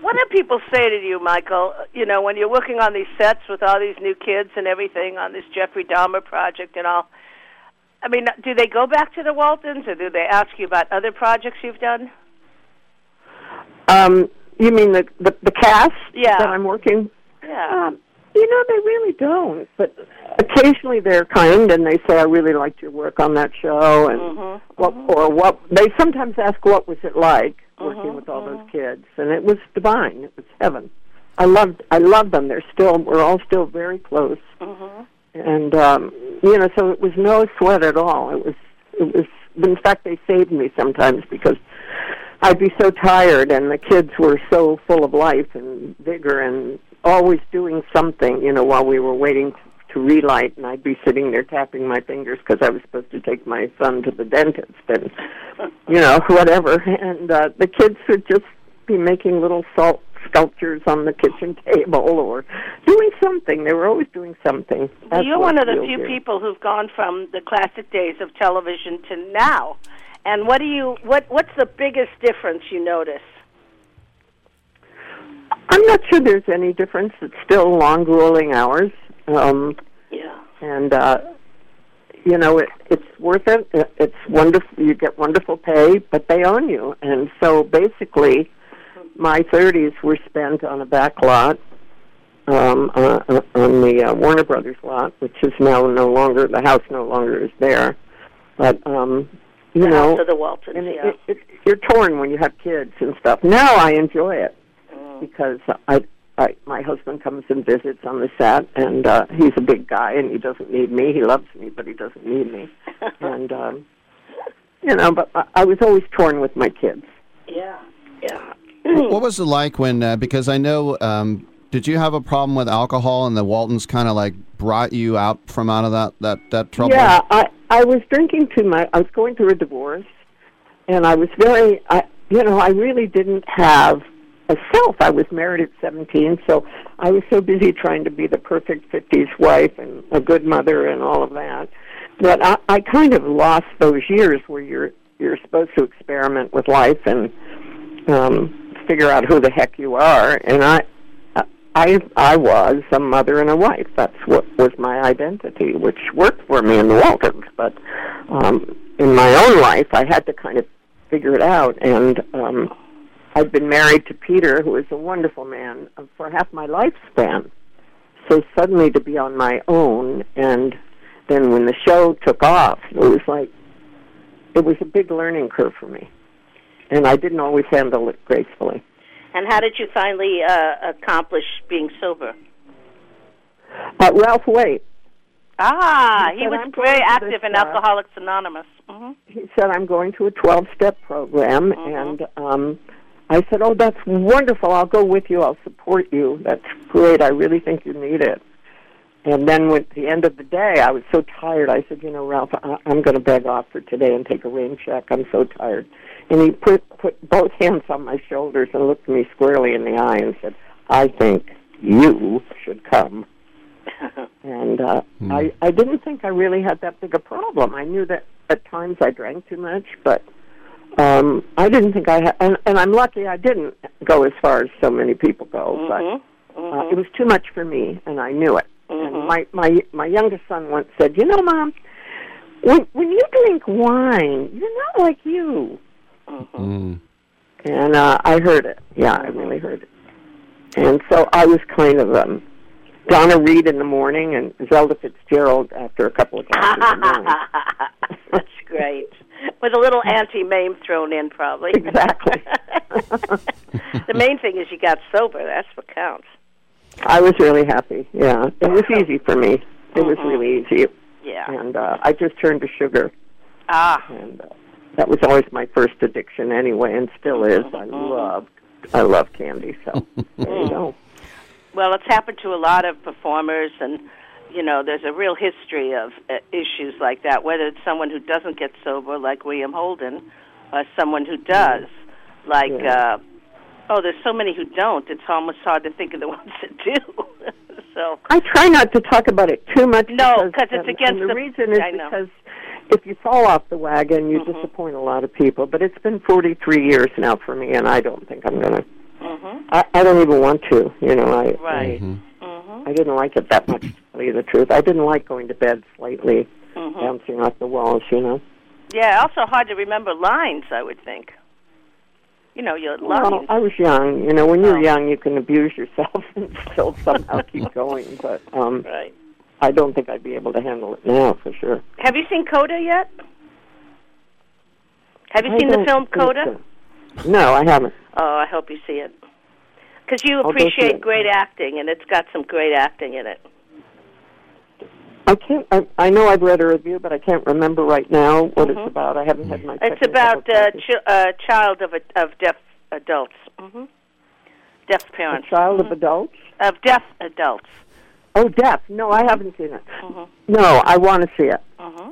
What do people say to you, Michael? You know, when you're working on these sets with all these new kids and everything on this Jeffrey Dahmer project and all. I mean, do they go back to the Waltons, or do they ask you about other projects you've done? Um, you mean the the, the cast Yeah. that I'm working? Yeah. Um, you know, they really don't. But occasionally they're kind and they say, "I really liked your work on that show," and Mhm. what or what. They sometimes ask, "What was it like working Mhm, with all those kids?" And it was divine. It was heaven. I loved I loved them. They're still we're all still very close. Mhm. And um you know so it was no sweat at all. It was it was in fact they saved me sometimes because i'd be so tired and the kids were so full of life and vigor and always doing something you know while we were waiting to relight. And i'd be sitting there tapping my fingers because i was supposed to take my son to the dentist and you know whatever. And uh the kids would just be making little salt sculptures on the kitchen table or doing something. They were always doing something. That's You're one of the few good. people who've gone from the classic days of television to now. And what do you what what's the biggest difference you notice? I'm not sure there's any difference. It's still long, grueling hours. Um, yeah. And uh, you know, it, it's worth. It- It's wonderful. You get wonderful pay, but they own you. And so basically, my 30s were spent on a back lot um, uh, uh, on the uh, Warner Brothers lot, which is now no longer the house. No longer is there. But um, you the know, House of the Waltons, and yeah. it, it, you're torn when you have kids and stuff. Now I enjoy it Mm. because I, I my husband comes and visits on the set, and uh, he's a big guy, and he doesn't need me. He loves me, but he doesn't need me. and um, you know, but I, I was always torn with my kids. Yeah. Yeah. What was it like when? Uh, because I know. Um, did you have a problem with alcohol, and the Waltons kind of like brought you out from out of that that that trouble? Yeah, I I was drinking too much. I was going through a divorce, and I was very, I you know, I really didn't have a self. I was married at 17, so I was so busy trying to be the perfect 50s wife and a good mother and all of that that I, I kind of lost those years where you're you're supposed to experiment with life and um, figure out who the heck you are. And I, I I was a mother and a wife. That's what was my identity, which worked for me in the Waltons. But um, in my own life, I had to kind of figure it out. And um, I'd been married to Peter, who is a wonderful man, uh, for half my lifespan. So suddenly to be on my own, and then when the show took off, it was like it was a big learning curve for me, and I didn't always handle it gracefully. And how did you finally uh, accomplish being sober? Uh, Ralph Waite. Ah, He he was very active in uh, Alcoholics Anonymous. hmm he said, I'm going to a 12 step program. And um, I said, Oh, that's wonderful. I'll go with you. I'll support you. That's great. I really think you need it. And then at the end of the day, I was so tired. I said, You know, Ralph, I- I'm going to beg off for today and take a rain check. I'm so tired. And he put, put both hands on my shoulders and looked me squarely in the eye and said, I think you should come. and uh, I I didn't think I really had that big a problem. I knew that at times I drank too much, but um I didn't think I had. And, and I'm lucky I didn't go as far as so many people go. But uh, it was too much for me, and I knew it. And my my my youngest son once said, "You know, mom, when when you drink wine, you're not like you." Mm. And uh, I heard it. Yeah, I really heard it. And so I was kind of um, Donna Reed in the morning and Zelda Fitzgerald after a couple of glasses of wine. That's great. With a little Auntie Mame thrown in, probably. Exactly. the main thing is you got sober. That's what counts. I was really happy. Yeah, it was easy for me. It was really easy. Yeah. And uh, I just turned to sugar. Ah. And uh, that was always my first addiction anyway, and still is. I love, I love candy. So there you go. Well, it's happened to a lot of performers, and you know, there's a real history of uh, issues like that. Whether it's someone who doesn't get sober, like William Holden, or someone who does, like uh, oh, there's so many who don't. It's almost hard to think of the ones that do. so I try not to talk about it too much. No, because it's against the, the- reason is I know. because if you fall off the wagon, you disappoint a lot of people. But it's been 43 years now for me, and I don't think I'm gonna. Mhm. I, I don't even want to. You know, I Right. I, I didn't like it that much. To tell you the truth, I didn't like going to bed slightly Mhm. bouncing off the walls. You know. yeah, also hard to remember lines. I would think. You know, your lines. Well, lines. I was young. You know, when Oh. you're young, you can abuse yourself and still somehow keep going. But um, Right. I don't think I'd be able to handle it now for sure. Have you seen Coda yet? Have you I seen the film Coda? so. No, I haven't. Oh, I hope you see it. Because you I'll go see appreciate great acting, and it's got some great acting in it. I can't. I, I know I've read a review, but I can't remember right now what Mhm. it's about. I haven't had my. It's about uh, difficulties. ch- uh, child of a, of deaf adults, hmm deaf a parents, child of adults. of deaf adults. Oh, deaf. No, I haven't seen it. Mhm. No, I want to see it.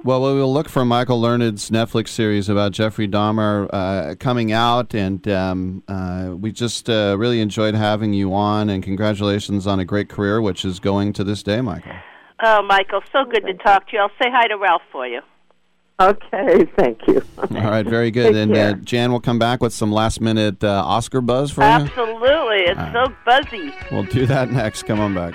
Well, we will look for Michael Learned's Netflix series about Jeffrey Dahmer uh, coming out, and um, uh, we just uh, really enjoyed having you on. And congratulations on a great career, which is going to this day, Michael. Oh, Michael, so good to talk to you. I'll say hi to Ralph for you. Okay, thank you. All right, very good. Take and uh. Jan will come back with some last minute uh, Oscar buzz for you. Absolutely, it's All so buzzy. We'll do that next. Come on back.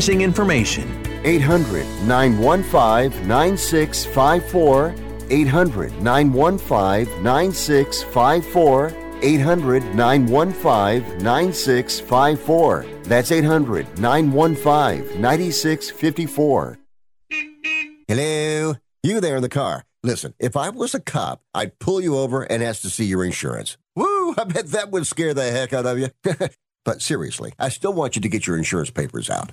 information. 800 915 9654. 800 915 9654. 800 915 9654. That's 800 915 9654. Hello? You there in the car. Listen, if I was a cop, I'd pull you over and ask to see your insurance. Woo! I bet that would scare the heck out of you. but seriously, I still want you to get your insurance papers out.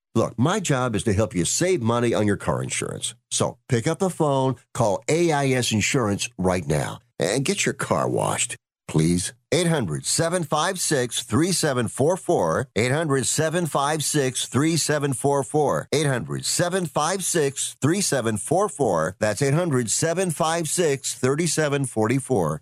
Look, my job is to help you save money on your car insurance. So pick up the phone, call AIS Insurance right now, and get your car washed, please. 800 756 3744. 800 756 3744. 800 756 3744. That's 800 756 3744.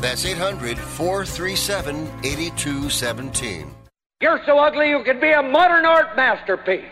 That's 800 437 8217. You're so ugly you could be a modern art masterpiece.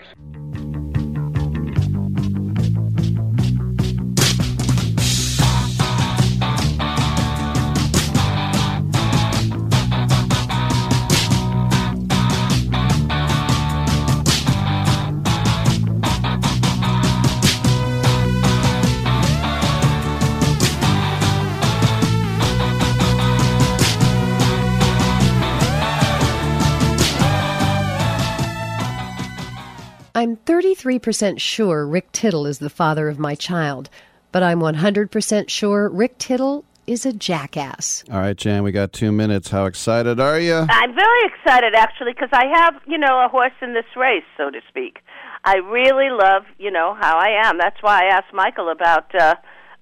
33% sure Rick Tittle is the father of my child, but I'm 100% sure Rick Tittle is a jackass. All right, Jan, we got two minutes. How excited are you? I'm very excited actually because I have, you know, a horse in this race, so to speak. I really love, you know, how I am. That's why I asked Michael about uh,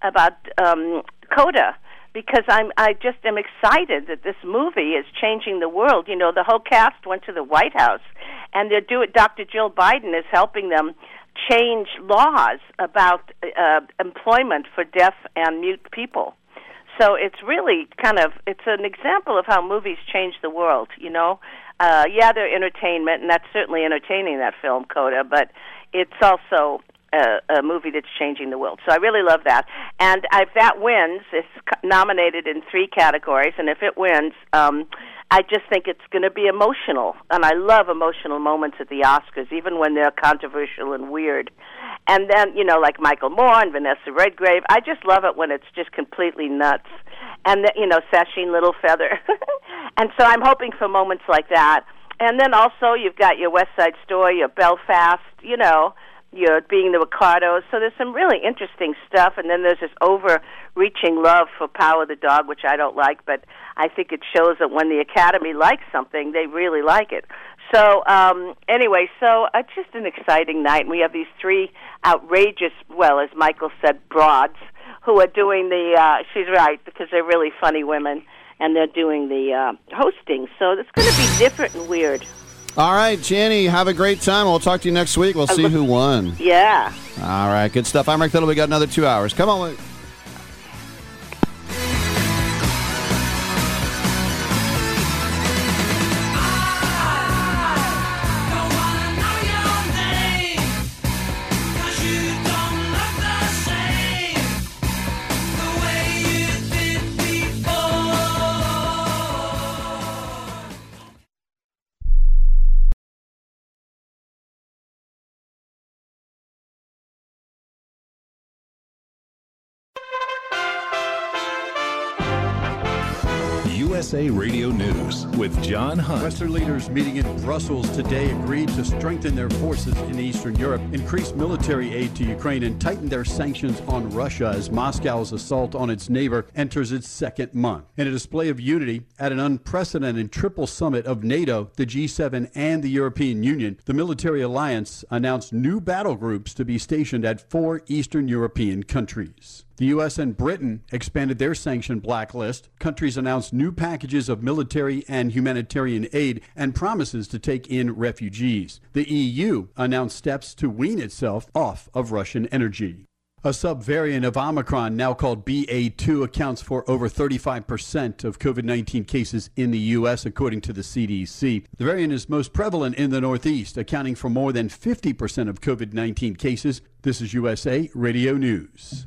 about um, Coda because I'm I just am excited that this movie is changing the world. You know, the whole cast went to the White House, and they're doing. Dr. Jill Biden is helping them change laws about uh, employment for deaf and mute people. So it's really kind of it's an example of how movies change the world. You know, uh, yeah, they're entertainment, and that's certainly entertaining that film Coda, but it's also a, a movie that's changing the world. So I really love that. And if that wins, it's nominated in three categories, and if it wins, um, I just think it's going to be emotional. And I love emotional moments at the Oscars, even when they're controversial and weird. And then, you know, like Michael Moore and Vanessa Redgrave, I just love it when it's just completely nuts. And, the, you know, Sacheen Littlefeather. and so I'm hoping for moments like that. And then also you've got your West Side Story, your Belfast, you know, you're being the Ricardos. So there's some really interesting stuff, and then there's this overreaching love for Power the Dog, which I don't like, but I think it shows that when the Academy likes something, they really like it. So um, anyway, so uh, just an exciting night, and we have these three outrageous, well, as Michael said, broads who are doing the. Uh, she's right because they're really funny women and they're doing the uh, hosting. So it's going to be different and weird. All right, Jenny, have a great time. We'll talk to you next week. We'll see who won. Yeah. All right, good stuff. I'm Rick Tittle. We got another two hours. Come on, USA Radio News with John Hunt. Western leaders meeting in Brussels today agreed to strengthen their forces in Eastern Europe, increase military aid to Ukraine, and tighten their sanctions on Russia as Moscow's assault on its neighbor enters its second month. In a display of unity at an unprecedented triple summit of NATO, the G7, and the European Union, the military alliance announced new battle groups to be stationed at four Eastern European countries. The U.S. and Britain expanded their sanction blacklist. Countries announced new packages of military and humanitarian aid and promises to take in refugees. The EU announced steps to wean itself off of Russian energy. A subvariant of Omicron, now called BA2, accounts for over 35% of COVID 19 cases in the U.S., according to the CDC. The variant is most prevalent in the Northeast, accounting for more than 50% of COVID 19 cases. This is USA Radio News.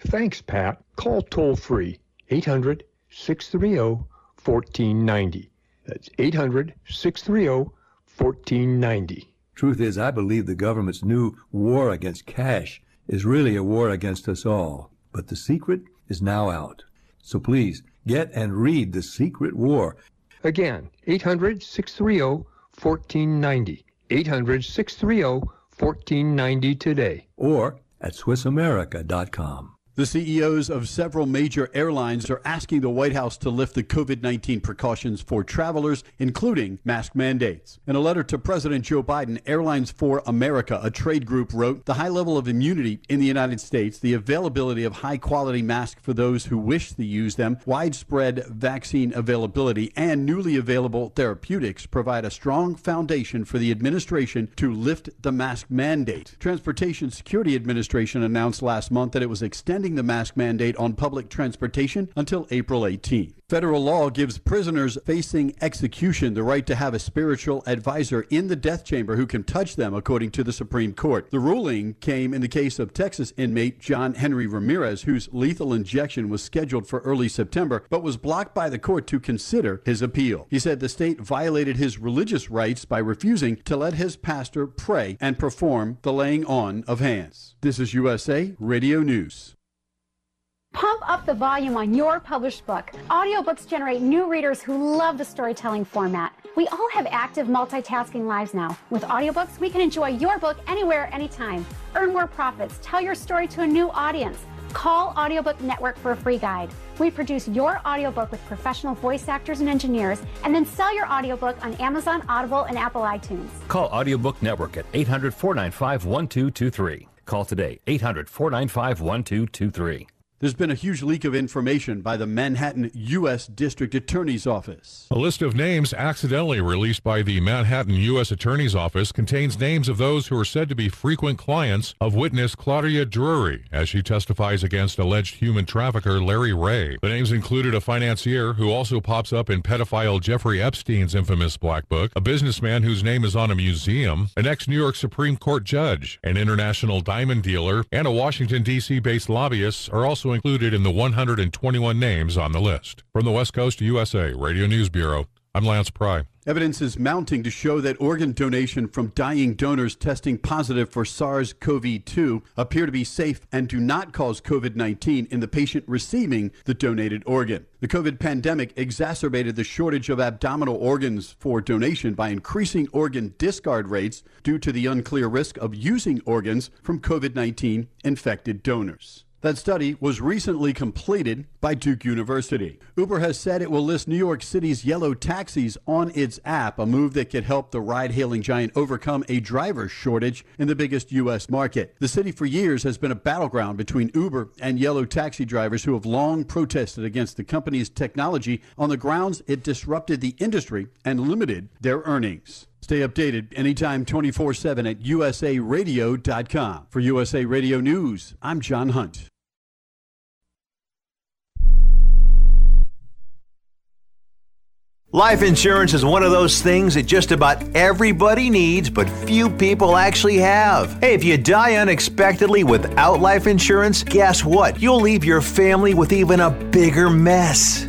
Thanks, Pat. Call toll free 800 630 1490. That's 800 630 1490. Truth is, I believe the government's new war against cash is really a war against us all. But the secret is now out. So please get and read The Secret War. Again, 800 630 1490. 800 630 1490 today. Or at SwissAmerica.com. The CEOs of several major airlines are asking the White House to lift the COVID 19 precautions for travelers, including mask mandates. In a letter to President Joe Biden, Airlines for America, a trade group, wrote The high level of immunity in the United States, the availability of high quality masks for those who wish to use them, widespread vaccine availability, and newly available therapeutics provide a strong foundation for the administration to lift the mask mandate. Transportation Security Administration announced last month that it was extending the mask mandate on public transportation until April 18. Federal law gives prisoners facing execution the right to have a spiritual advisor in the death chamber who can touch them, according to the Supreme Court. The ruling came in the case of Texas inmate John Henry Ramirez, whose lethal injection was scheduled for early September, but was blocked by the court to consider his appeal. He said the state violated his religious rights by refusing to let his pastor pray and perform the laying on of hands. This is USA Radio News. Pump up the volume on your published book. Audiobooks generate new readers who love the storytelling format. We all have active multitasking lives now. With audiobooks, we can enjoy your book anywhere, anytime. Earn more profits. Tell your story to a new audience. Call Audiobook Network for a free guide. We produce your audiobook with professional voice actors and engineers, and then sell your audiobook on Amazon, Audible, and Apple iTunes. Call Audiobook Network at 800 495 1223. Call today, 800 495 1223. There's been a huge leak of information by the Manhattan U.S. District Attorney's Office. A list of names accidentally released by the Manhattan U.S. Attorney's Office contains names of those who are said to be frequent clients of witness Claudia Drury as she testifies against alleged human trafficker Larry Ray. The names included a financier who also pops up in pedophile Jeffrey Epstein's infamous Black Book, a businessman whose name is on a museum, an ex New York Supreme Court judge, an international diamond dealer, and a Washington, D.C. based lobbyist are also included in the 121 names on the list. From the West Coast USA Radio News Bureau, I'm Lance Pry. Evidence is mounting to show that organ donation from dying donors testing positive for SARS CoV 2 appear to be safe and do not cause COVID 19 in the patient receiving the donated organ. The COVID pandemic exacerbated the shortage of abdominal organs for donation by increasing organ discard rates due to the unclear risk of using organs from COVID 19 infected donors. That study was recently completed by Duke University. Uber has said it will list New York City's yellow taxis on its app, a move that could help the ride hailing giant overcome a driver shortage in the biggest U.S. market. The city for years has been a battleground between Uber and yellow taxi drivers who have long protested against the company's technology on the grounds it disrupted the industry and limited their earnings. Stay updated anytime 24 7 at usaradio.com. For USA Radio News, I'm John Hunt. Life insurance is one of those things that just about everybody needs, but few people actually have. Hey, if you die unexpectedly without life insurance, guess what? You'll leave your family with even a bigger mess.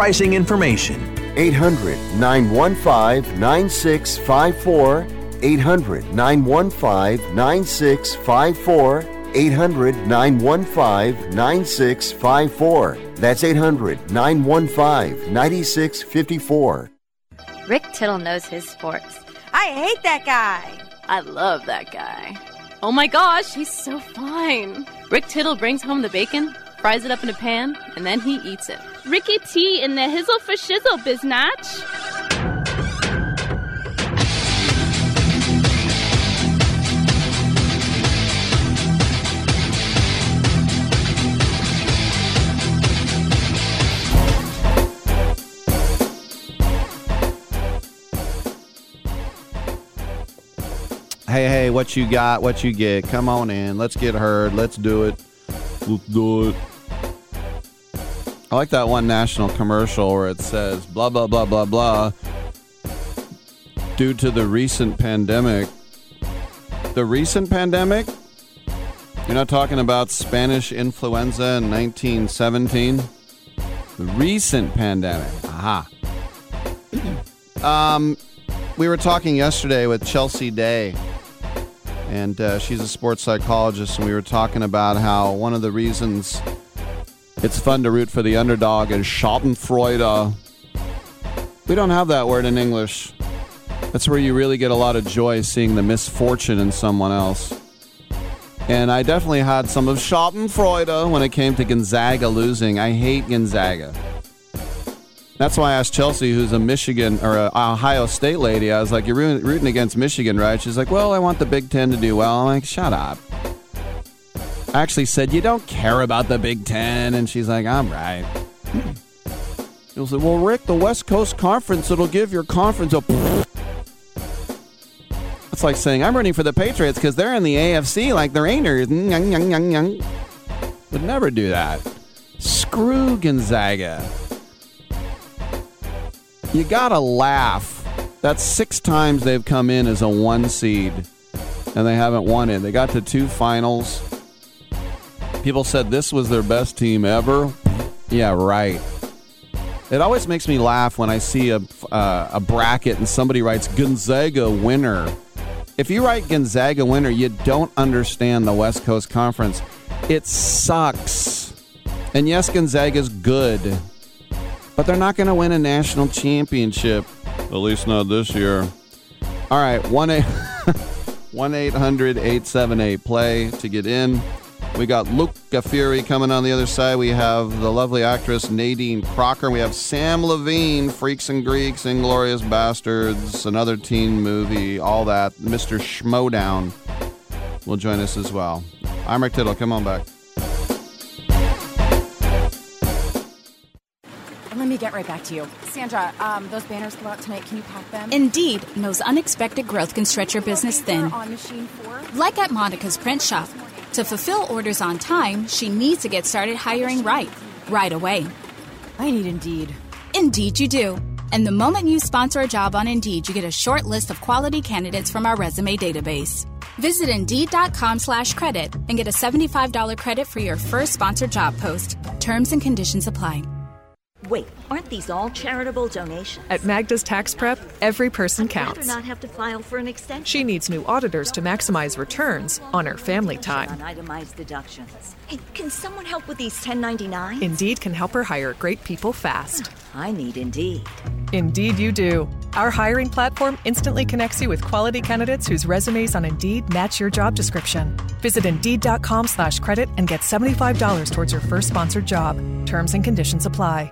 information. 800 915 9654. 800 915 9654. 800 915 9654. That's 800 915 9654. Rick Tittle knows his sports. I hate that guy. I love that guy. Oh my gosh, he's so fine. Rick Tittle brings home the bacon, fries it up in a pan, and then he eats it. Ricky T in the hizzle for shizzle, biznatch. Hey, hey, what you got? What you get? Come on in. Let's get heard. Let's do it. Let's do it. I like that one national commercial where it says blah blah blah blah blah. Due to the recent pandemic, the recent pandemic. You're not talking about Spanish influenza in 1917. The recent pandemic. Aha. um, we were talking yesterday with Chelsea Day, and uh, she's a sports psychologist, and we were talking about how one of the reasons it's fun to root for the underdog is Schadenfreude. We don't have that word in English. That's where you really get a lot of joy seeing the misfortune in someone else. And I definitely had some of Schadenfreude when it came to Gonzaga losing. I hate Gonzaga. That's why I asked Chelsea, who's a Michigan or a Ohio State lady, I was like, You're rooting against Michigan, right? She's like, Well, I want the Big Ten to do well. I'm like, Shut up. Actually said, You don't care about the Big Ten. And she's like, I'm right. He'll say, Well, Rick, the West Coast Conference, it'll give your conference a. It's like saying, I'm running for the Patriots because they're in the AFC like the Raiders. Would never do that. Screw Gonzaga. You gotta laugh. That's six times they've come in as a one seed and they haven't won it. They got to two finals. People said this was their best team ever. Yeah, right. It always makes me laugh when I see a, uh, a bracket and somebody writes Gonzaga winner. If you write Gonzaga winner, you don't understand the West Coast Conference. It sucks. And yes, Gonzaga's good, but they're not going to win a national championship. At least not this year. All right, 1 800 878 play to get in. We got Luca Fury coming on the other side. We have the lovely actress Nadine Crocker. We have Samm Levine, Freaks and Geeks, Inglourious Basterds, another teen movie, all that. Mr. Schmoedown will join us as well. I'm Rick Tittle. Come on back. Let me get right back to you. Sandra, um, those banners go out tonight. Can you pack them? Indeed knows unexpected growth can stretch your business thin. On machine four. Like at Monica's print shop. To fulfill orders on time, she needs to get started hiring right, right away. I need Indeed. Indeed, you do. And the moment you sponsor a job on Indeed, you get a short list of quality candidates from our resume database. Visit Indeed.com slash credit and get a $75 credit for your first sponsored job post. Terms and conditions apply. Wait, aren't these all charitable donations? At Magda's Tax Prep, every person counts. not have to file for an extension. She needs new auditors to maximize returns on her family On time. itemized deductions. Hey, can someone help with these 1099? Indeed can help her hire great people fast. I need Indeed. Indeed, you do. Our hiring platform instantly connects you with quality candidates whose resumes on Indeed match your job description. Visit Indeed.com slash credit and get $75 towards your first sponsored job. Terms and conditions apply.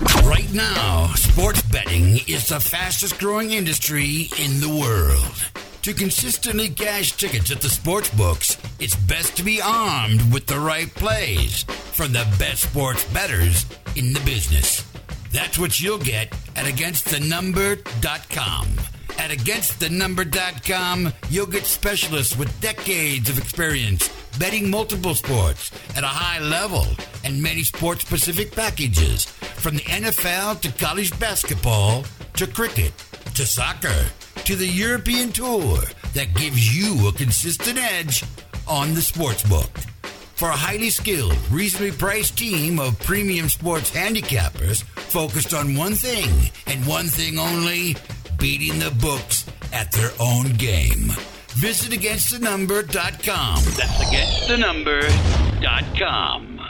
Right now, sports betting is the fastest growing industry in the world. To consistently cash tickets at the sports books, it's best to be armed with the right plays from the best sports bettors in the business. That's what you'll get at againstthenumber.com. At againstthenumber.com, you'll get specialists with decades of experience betting multiple sports at a high level and many sports specific packages from the NFL to college basketball to cricket to soccer to the European tour that gives you a consistent edge on the sports book. For a highly skilled, reasonably priced team of premium sports handicappers focused on one thing and one thing only beating the books at their own game. Visit againstthenumber.com. That's againstthenumber.com.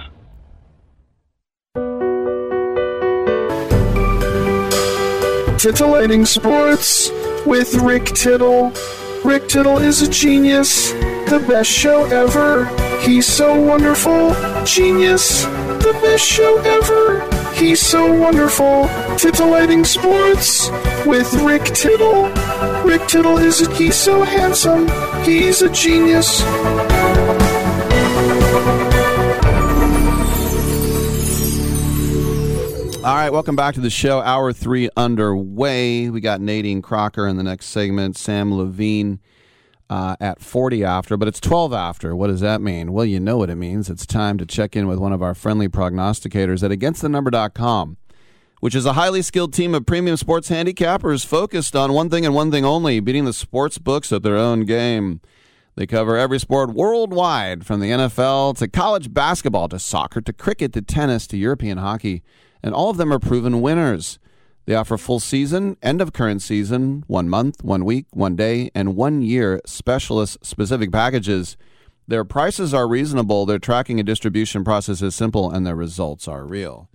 Titillating Sports with Rick Tittle. Rick Tittle is a genius, the best show ever. He's so wonderful, genius, the best show ever. He's so wonderful. Titillating Sports with Rick Tittle. Rick Tittle is a, he's so handsome. He's a genius. All right, welcome back to the show. Hour three underway. We got Nadine Crocker in the next segment, Samm Levine uh, at 40 after, but it's 12 after. What does that mean? Well, you know what it means. It's time to check in with one of our friendly prognosticators at againstthenumber.com, which is a highly skilled team of premium sports handicappers focused on one thing and one thing only beating the sports books at their own game. They cover every sport worldwide, from the NFL to college basketball to soccer to cricket to tennis to European hockey, and all of them are proven winners. They offer full season, end of current season, one month, one week, one day, and one year specialist specific packages. Their prices are reasonable, their tracking and distribution process is simple, and their results are real.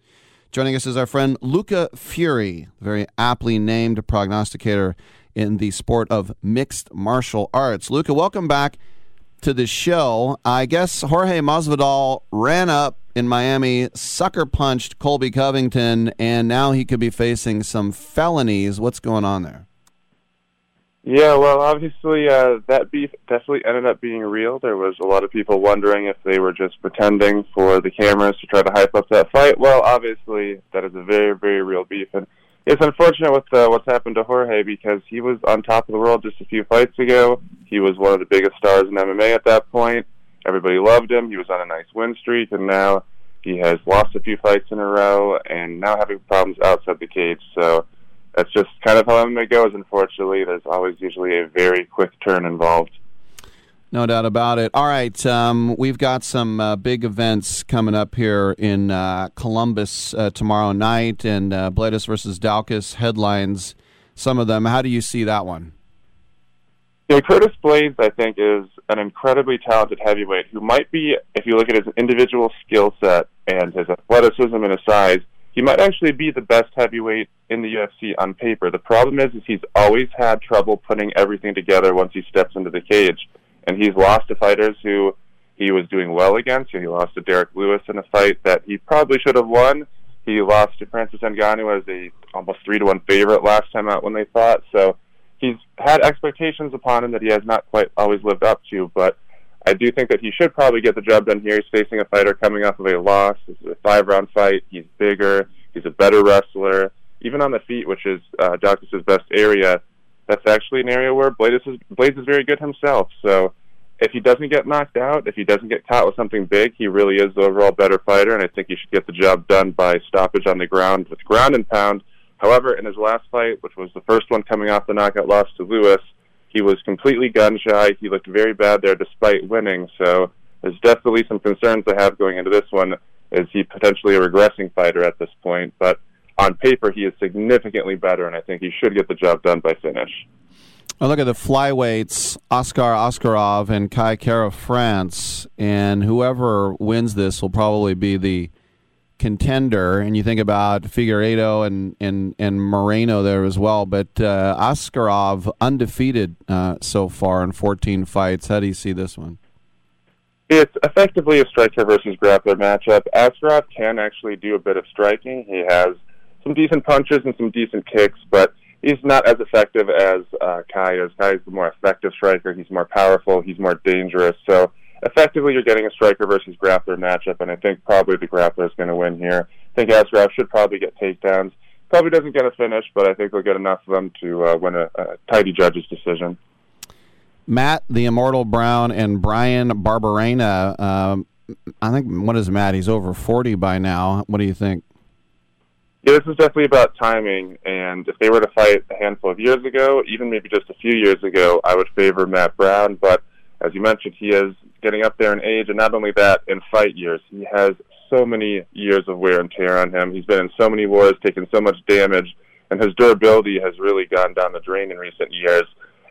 Joining us is our friend Luca Fury, very aptly named prognosticator in the sport of mixed martial arts. Luca, welcome back to the show. I guess Jorge Masvidal ran up in Miami, sucker punched Colby Covington, and now he could be facing some felonies. What's going on there? Yeah, well, obviously, uh, that beef definitely ended up being real. There was a lot of people wondering if they were just pretending for the cameras to try to hype up that fight. Well, obviously, that is a very, very real beef, and it's unfortunate with uh, what's happened to Jorge because he was on top of the world just a few fights ago. He was one of the biggest stars in MMA at that point. Everybody loved him. He was on a nice win streak, and now He has lost a few fights in a row and now having problems outside the cage. So that's just kind of how MMA goes, unfortunately. There's always usually a very quick turn involved. No doubt about it. All right, um, we've got some uh, big events coming up here in uh, Columbus uh, tomorrow night, and uh, Blaydes versus Daukaus headlines some of them. How do you see that one? Yeah, Curtis Blaydes, I think, is an incredibly talented heavyweight who might be, if you look at his individual skill set and his athleticism and his size, he might actually be the best heavyweight in the UFC on paper. The problem is, is he's always had trouble putting everything together once he steps into the cage, and he's lost to fighters who he was doing well against. He lost to Derrick Lewis in a fight that he probably should have won. He lost to Francis Ngannou as a almost three to one favorite last time out when they fought. So he's had expectations upon him that he has not quite always lived up to. But I do think that he should probably get the job done here. He's facing a fighter coming off of a loss. This is a five round fight. He's bigger. He's a better wrestler. Even on the feet, which is uh, Daukaus' best area, that's actually an area where Blaydes is, Blaydes is very good himself. So if he doesn't get knocked out, if he doesn't get caught with something big, he really is the overall better fighter, and I think he should get the job done by stoppage on the ground with ground and pound. However, in his last fight, which was the first one coming off the knockout loss to Lewis, he was completely gun shy. He looked very bad there despite winning. So there's definitely some concerns I have going into this one. Is he potentially a regressing fighter at this point? But on paper, he is significantly better, and I think he should get the job done by finish. I look at the flyweights, Askar Askarov and Kai Kara France, and whoever wins this will probably be the contender. And you think about Figueiredo and, and, and Moreno there as well. But uh, Askarov, undefeated uh, so far in 14 fights. How do you see this one? It's effectively a striker versus grappler matchup. Askarov can actually do a bit of striking. He has some decent punches and some decent kicks, but he's not as effective as uh, Kai is. Kai is the more effective striker. He's more powerful. He's more dangerous. So effectively, you're getting a striker versus grappler matchup, and I think probably the grappler is going to win here. I think Askarov should probably get takedowns. Probably doesn't get a finish, but I think he'll get enough of them to uh, win a, a tidy judge's decision. Matt, the Immortal Brown, and Bryan Barberena. Um, I think what is Matt? He's over forty by now. What do you think? Yeah, this is definitely about timing. And if they were to fight a handful of years ago, even maybe just a few years ago, I would favor Matt Brown. But as you mentioned, he is getting up there in age, and not only that, in fight years, he has so many years of wear and tear on him. He's been in so many wars, taken so much damage, and his durability has really gone down the drain in recent years.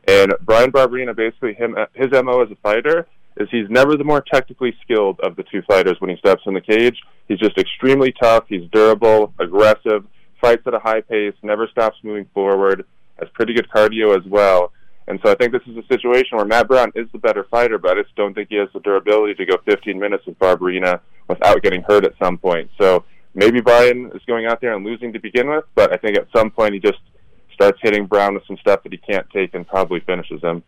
And Bryan Barberena, basically, him his mo as a fighter is he's never the more technically skilled of the two fighters when he steps in the cage. He's just extremely tough. He's durable, aggressive, fights at a high pace, never stops moving forward, has pretty good cardio as well. And so I think this is a situation where Matt Brown is the better fighter, but I just don't think he has the durability to go 15 minutes with Barberena without getting hurt at some point. So maybe Bryan is going out there and losing to begin with, but I think at some point he just starts hitting Brown with some stuff that he can't take and probably finishes him.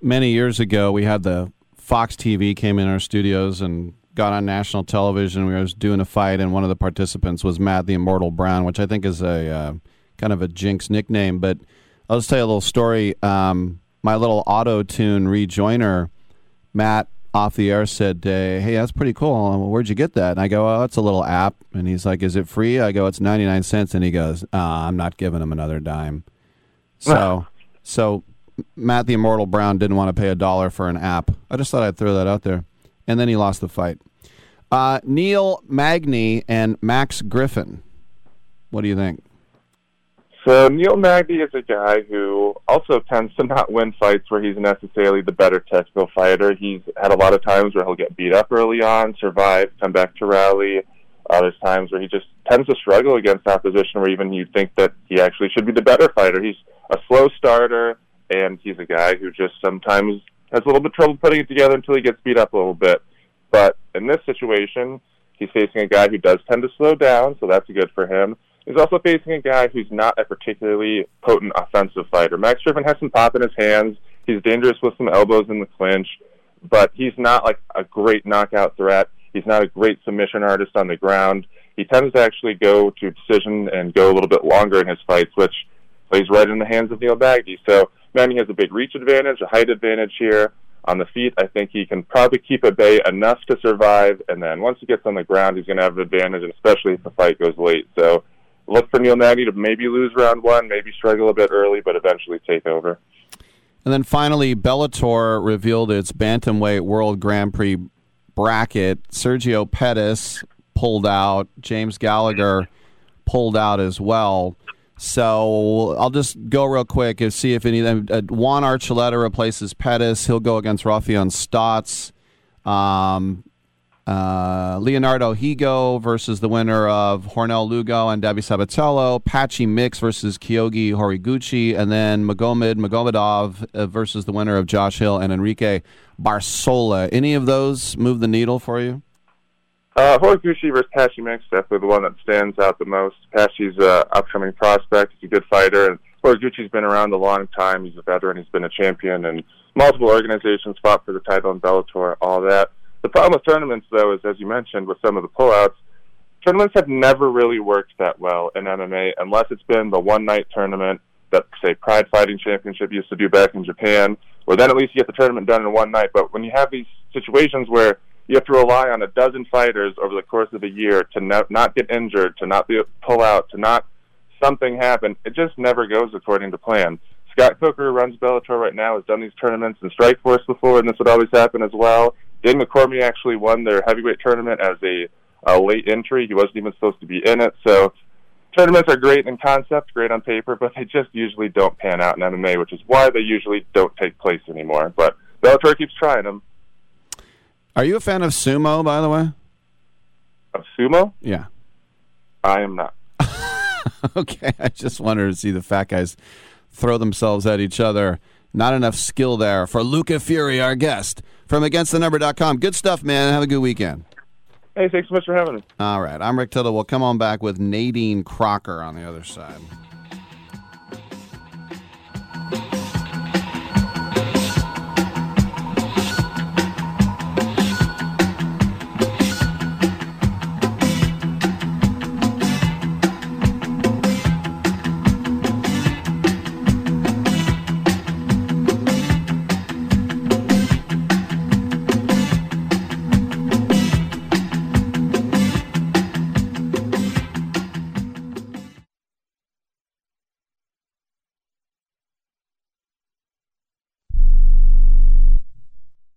Many years ago, we had the Fox TV came in our studios and got on national television. We was doing a fight, and one of the participants was Matt the Immortal Brown, which I think is a uh, kind of a jinx nickname. But I'll just tell you a little story. Um, my little auto tune rejoiner, Matt off the air said, uh, "Hey, that's pretty cool. Where'd you get that?" And I go, "Oh, it's a little app." And he's like, "Is it free?" I go, "It's ninety nine cents." And he goes, uh, "I'm not giving him another dime." So, so Matt the Immortal Brown didn't want to pay a dollar for an app. I just thought I'd throw that out there. And then he lost the fight. Uh, Neil Magny and Max Griffin. What do you think? So Neil Magny is a guy who also tends to not win fights where he's necessarily the better technical fighter. He's had a lot of times where he'll get beat up early on, survive, come back to rally. Uh, there's times where he just tends to struggle against opposition where even you think that he actually should be the better fighter. He's a slow starter and he's a guy who just sometimes has a little bit of trouble putting it together until he gets beat up a little bit. But in this situation, he's facing a guy who does tend to slow down, so that's good for him. He's also facing a guy who's not a particularly potent offensive fighter. Max Griffin has some pop in his hands. He's dangerous with some elbows in the clinch, but he's not like a great knockout threat. He's not a great submission artist on the ground. He tends to actually go to decision and go a little bit longer in his fights, which plays right in the hands of Neil Magny. So Magny has a big reach advantage, a height advantage here. On the feet, I think he can probably keep at bay enough to survive, and then once he gets on the ground, he's going to have an advantage, especially if the fight goes late. So look for Neil Magny to maybe lose round one, maybe struggle a bit early, but eventually take over. And then finally, Bellator revealed its bantamweight World Grand Prix bracket. Sergio Pettis pulled out. James Gallagher pulled out as well. So I'll just go real quick and see if any of them. Uh, Juan Archuleta replaces Pettis. He'll go against Raufeon Stots. Um, uh, Leandro Higo versus the winner of Jornel Lugo and Danny Sabatello. Patchy Mix versus Kyoji Horiguchi. And then Magomed Magomedov uh, versus the winner of Josh Hill and Enrique Barzola. Any of those move the needle for you? Uh, Horiguchi versus Patchy Mix, definitely the one that stands out the most. Patchy's an uh, upcoming prospect. He's a good fighter. And Horiguchi's been around a long time. He's a veteran. He's been a champion. And multiple organizations fought for the title in Bellator, all that. The problem with tournaments, though, is as you mentioned with some of the pullouts, tournaments have never really worked that well in MMA unless it's been the one night tournament that, say, Pride Fighting Championship used to do back in Japan, where then at least you get the tournament done in one night. But when you have these situations where you have to rely on a dozen fighters over the course of a year to not, not get injured, to not be pull out, to not something happen, it just never goes according to plan. Scott Coker, who runs Bellator right now, has done these tournaments in Strikeforce before, and this would always happen as well. Dave McCormick actually won their heavyweight tournament as a, a late entry. He wasn't even supposed to be in it. So tournaments are great in concept, great on paper, but they just usually don't pan out in MMA, which is why they usually don't take place anymore. But Bellator keeps trying them. Are you a fan of sumo, by the way? Of sumo? Yeah. I am not. okay, I just wanted to see the fat guys throw themselves at each other. Not enough skill there for Luca Fury, our guest from AgainstTheNumber.com. Good stuff, man. Have a good weekend. Hey, thanks so much for having me. All right, I'm Rick Tittle. We'll come on back with Nadine Crocker on the other side.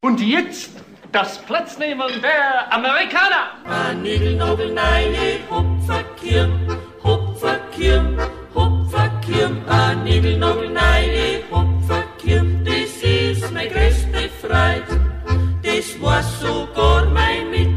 Und jetzt das Platznehmen der Amerikaner. Hupferkirm, Hupferkirm, Hupferkirm, a Nigelnogelneide, Hupferkirm, das ist meine größte Freude. Das war sogar mein Mittagdirn,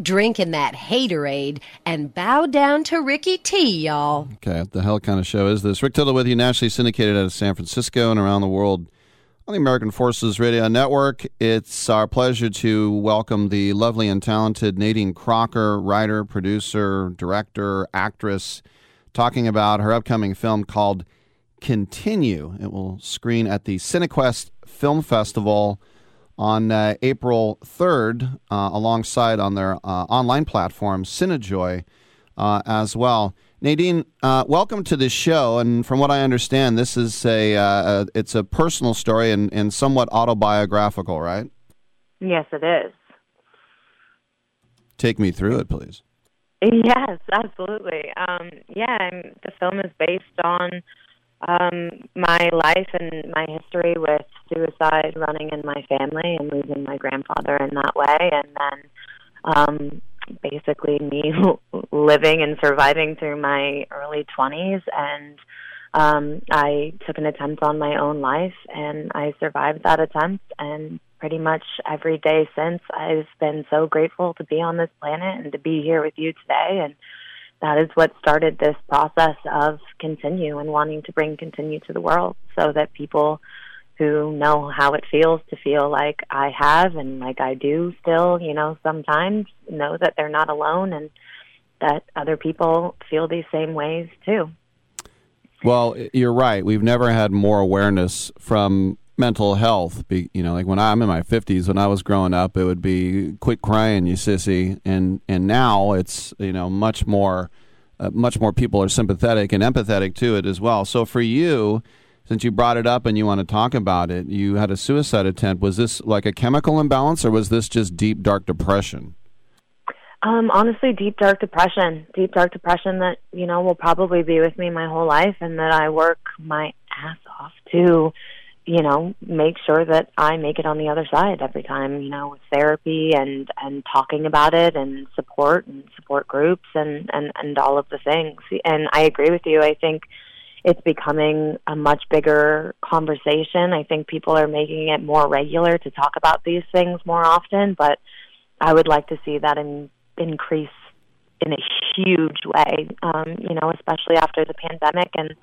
Drinking that haterade and bow down to Ricky T, y'all. Okay, what the hell kind of show is this? Rick Tittle with you, nationally syndicated out of San Francisco and around the world on the American Forces Radio Network. It's our pleasure to welcome the lovely and talented Nadine Crocker, writer, producer, director, actress, talking about her upcoming film called Continue. It will screen at the Cinequest Film Festival on uh, April 3rd, uh, alongside on their uh, online platform, Cinejoy, uh, as well. Nadine, uh, welcome to the show. And from what I understand, this is a, uh, a it's a personal story and, and somewhat autobiographical, right? Yes, it is. Take me through it, please. Yes, absolutely. Um, yeah, I'm, the film is based on um, my life and my history with suicide running in my family and losing my grandfather in that way, and then um, basically me living and surviving through my early 20s. And um, I took an attempt on my own life, and I survived that attempt. And pretty much every day since, I've been so grateful to be on this planet and to be here with you today. And that is what started this process of continue and wanting to bring continue to the world so that people who know how it feels to feel like I have and like I do still, you know, sometimes know that they're not alone and that other people feel these same ways too. Well, you're right. We've never had more awareness from mental health. Be, you know, like when I'm in my 50s, when I was growing up, it would be quit crying, you sissy, and and now it's you know much more, uh, much more people are sympathetic and empathetic to it as well. So for you, since you brought it up and you want to talk about it, you had a suicide attempt. Was this like a chemical imbalance, or was this just deep dark depression? Um, honestly, deep dark depression. Deep dark depression that you know will probably be with me my whole life, and that I work my ass off to you know make sure that i make it on the other side every time you know with therapy and and talking about it and support and support groups and and and all of the things. And i agree with you. I think it's becoming a much bigger conversation. I think people are making it more regular to talk about these things more often but i would like to see that in, increase in a huge way um you know especially after the pandemic and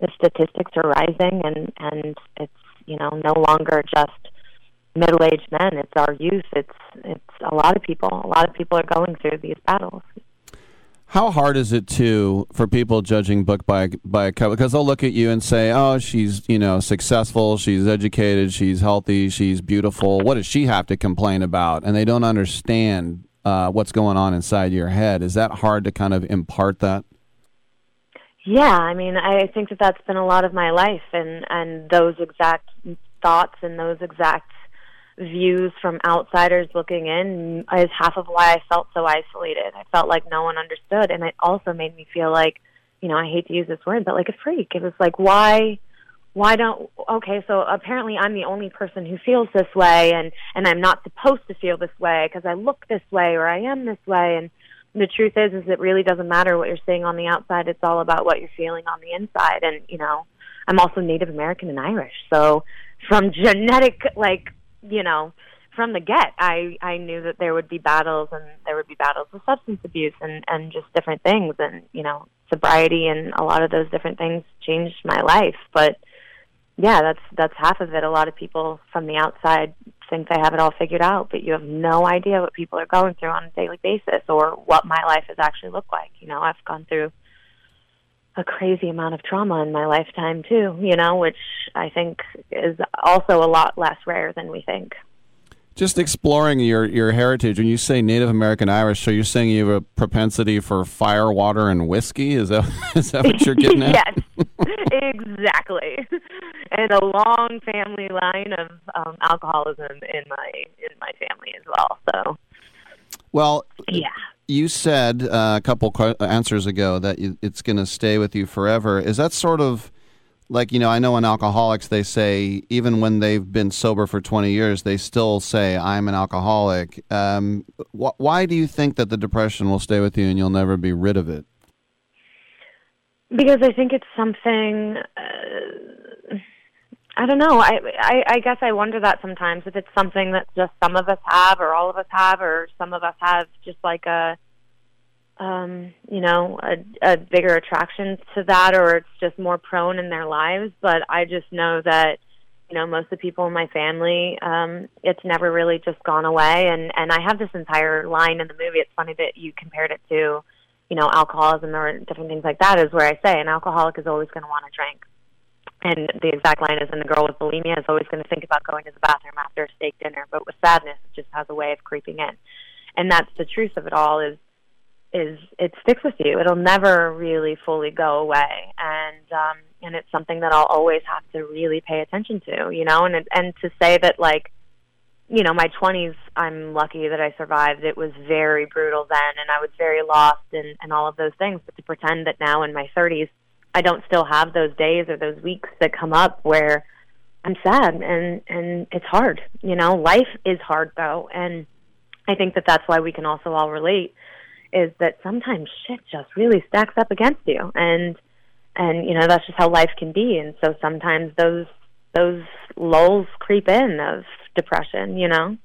the statistics are rising and and it's you know no longer just middle aged men. It's our youth. It's it's a lot of people. A lot of people are going through these battles. How hard is it to for people judging book by by a cover? Because they'll look at you and say oh she's you know successful. She's educated. She's healthy. She's beautiful. What does she have to complain about? And they don't understand uh, what's going on inside your head. Is that hard to kind of impart that yeah, I mean, I think that that's been a lot of my life, and and those exact thoughts and those exact views from outsiders looking in is half of why I felt so isolated. I felt like no one understood, and it also made me feel like, you know, I hate to use this word, but like a freak. It was like, why, why don't okay so apparently i'm the only person who feels this way and and i'm not supposed to feel this way because i look this way or i am this way and the truth is is it really doesn't matter what you're seeing on the outside. It's all about what you're feeling on the inside. And you know i'm also native american and irish. So from genetic like you know from the get i i knew that there would be battles and there would be battles with substance abuse and and just different things. And you know sobriety and a lot of those different things changed my life. But yeah that's that's half of it. A lot of people from the outside think they have it all figured out but you have no idea what people are going through on a daily basis or what my life has actually looked like. You know i've gone through a crazy amount of trauma in my lifetime too you know which i think is also a lot less rare than we think just exploring your, your heritage, when you say Native American Irish, so you're saying you have a propensity for fire, water, and whiskey? Is that is that what you're getting at? yes, exactly. And a long family line of um, alcoholism in my in my family as well. So, well, yeah. You said uh, a couple answers ago that it's going to stay with you forever. Is that sort of like you know i know in alcoholics they say even when they've been sober for 20 years they still say i'm an alcoholic. Um, wh- why do you think that the depression will stay with you and you'll never be rid of it? Because i think it's something uh, i don't know. I, I i guess i wonder that sometimes if it's something that just some of us have or all of us have or some of us have just like a um, you know, a, a bigger attraction to that, or it's just more prone in their lives. But I just know that, you know, most of the people in my family, um, it's never really just gone away. And and I have this entire line in the movie. It's funny that you compared it to, you know, alcoholism or different things like that. Is where I say an alcoholic is always going to want to drink. And the exact line is, and the girl with bulimia is always going to think about going to the bathroom after a steak dinner. But with sadness, it just has a way of creeping in. And that's the truth of it all. Is is it sticks with you. It'll never really fully go away, and um, and it's something that I'll always have to really pay attention to, you know. And and to say that like, you know, my twenties, I'm lucky that I survived. It was very brutal then, and I was very lost, and and all of those things. But to pretend that now in my thirties, I don't still have those days or those weeks that come up where I'm sad and and it's hard. You know, life is hard though, and I think that that's why we can also all relate is that sometimes shit just really stacks up against you. And and you know that's just how life can be. And so sometimes those those lulls creep in of depression you know?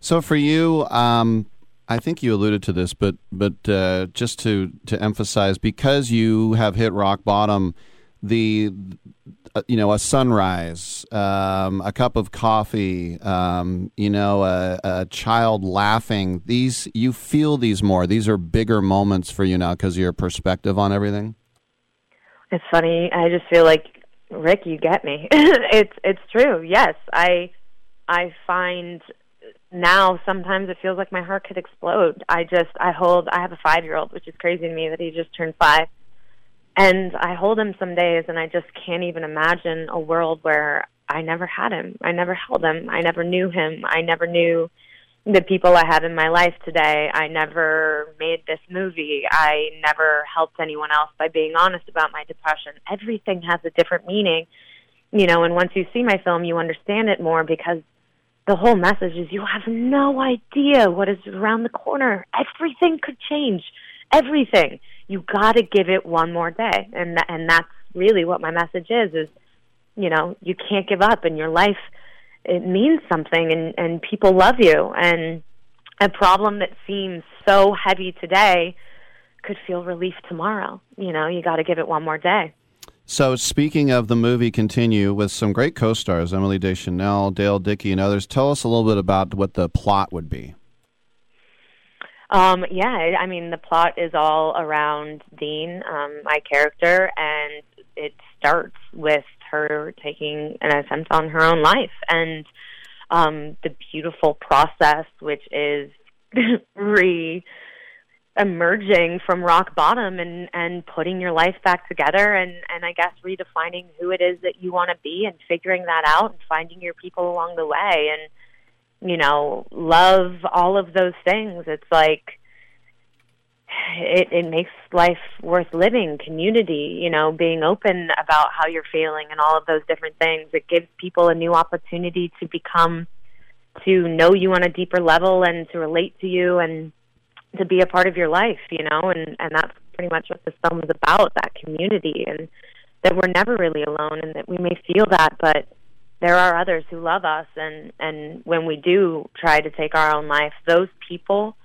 So for you um I think you alluded to this, but but uh, just to to emphasize, because you have hit rock bottom, the uh, you know, a sunrise, um, a cup of coffee, um, you know, a, a, child laughing. These you feel these more. These are bigger moments for you now because your perspective on everything. It's funny. I just feel like Rick, you get me. it's it's true. Yes, I I find now sometimes it feels like my heart could explode. I just I hold. I have a five year old, which is crazy to me that he just turned five and I hold him some days, and I just can't even imagine a world where I never had him. I never held him. I never knew him. I never knew the people I have in my life today. I never made this movie. I never helped anyone else by being honest about my depression. Everything has a different meaning, you know, and once you see my film, you understand it more because the whole message is you have no idea what is around the corner. Everything could change. Everything you got to give it one more day. And th- and that's really what my message is is you know you can't give up and your life. It means something and and people love you. And a problem that seems so heavy today could feel relief tomorrow. You know you got to give it one more day. So speaking of the movie continue with some great co-stars emily deschanel dale dickey and others tell us a little bit about what the plot would be um, yeah, I mean, the plot is all around Dean, um, my character, and it starts with her taking an attempt on her own life. And um, the beautiful process, which is re emerging from rock bottom and and putting your life back together and and I guess redefining who it is that you want to be and figuring that out and finding your people along the way. And you know, love, all of those things. It's like it, it makes life worth living, community, you know, being open about how you're feeling and all of those different things. It gives people a new opportunity to become, to know you on a deeper level and to relate to you and to be a part of your life, you know, and, and that's pretty much what this film is about, that community and that we're never really alone and that we may feel that, but there are others who love us and, and when we do try to take our own life, those people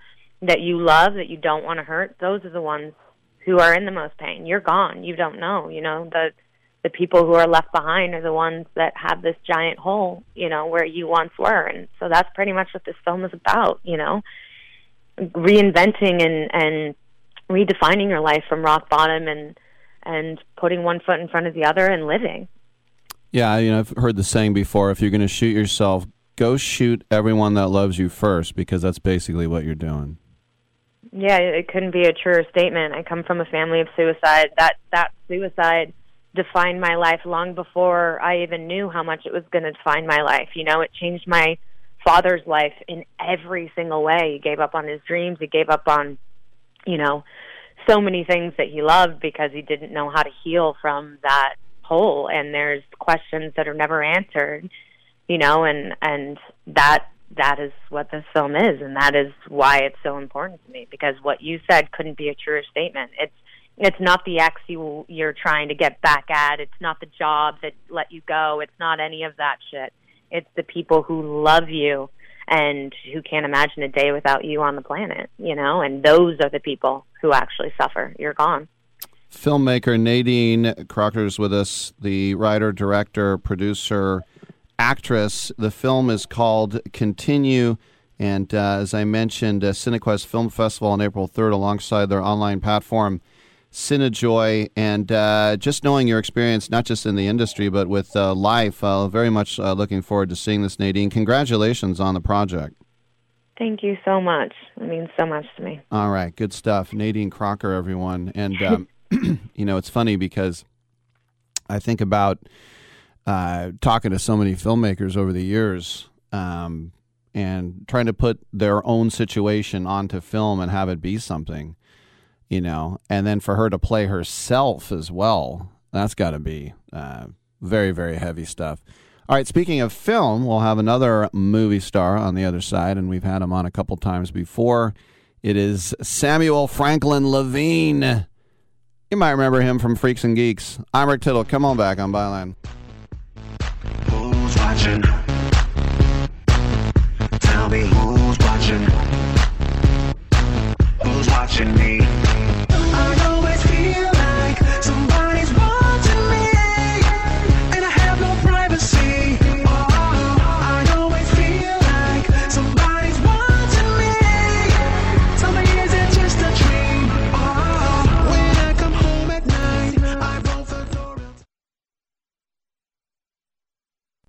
that you love that you don't want to hurt, those are the ones who are in the most pain. You're gone. You don't know. You know the the people who are left behind are the ones that have this giant hole. You know where you once were, and so that's pretty much what this film is about. You know, reinventing and and redefining your life from rock bottom and and putting one foot in front of the other and living. Yeah, you know, I've heard the saying before: if you're going to shoot yourself, go shoot everyone that loves you first, because that's basically what you're doing. Yeah, it couldn't be a truer statement. I come from a family of suicide. That that suicide defined my life long before I even knew how much it was going to define my life. You know, it changed my father's life in every single way. He gave up on his dreams. He gave up on, you know, so many things that he loved because he didn't know how to heal from that hole. And there's questions that are never answered, you know, and and that that is what this film is, and that is why it's so important to me. Because what you said couldn't be a truer statement. It's it's not the ex you you're trying to get back at. It's not the job that let you go. It's not any of that shit. It's the people who love you and who can't imagine a day without you on the planet. You know, and those are the people who actually suffer. You're gone. Filmmaker Nadine Crocker is with us, the writer, director, producer actress. The film is called Continue. And uh, as I mentioned, uh, Cinequest Film Festival on April 3rd alongside their online platform, Cinejoy. And uh, just knowing your experience, not just in the industry, but with uh, life, uh, very much uh, looking forward to seeing this, Nadine. Congratulations on the project. Thank you so much. It means so much to me. All right, good stuff. Nadine Crocker, everyone. And, um, you know, it's funny because I think about uh, talking to so many filmmakers over the years um, and trying to put their own situation onto film and have it be something, you know, and then for her to play herself as well, that's got to be uh, very, very heavy stuff. All right, speaking of film, we'll have another movie star on the other side, and we've had him on a couple times before. It is Samuel Franklin Levine. You might remember him from Freaks and Geeks. I'm Rick Tittle. Come on back on Byline watching? Tell me who's watching? Who's watching me?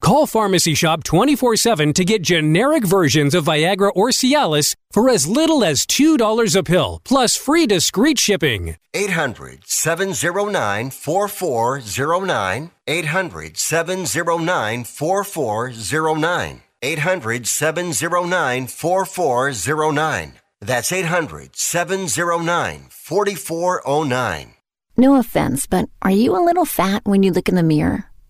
Call Pharmacy Shop 24 7 to get generic versions of Viagra or Cialis for as little as $2 a pill, plus free discreet shipping. 800 709 4409. 800 709 4409. 800 709 4409. That's 800 709 4409. No offense, but are you a little fat when you look in the mirror?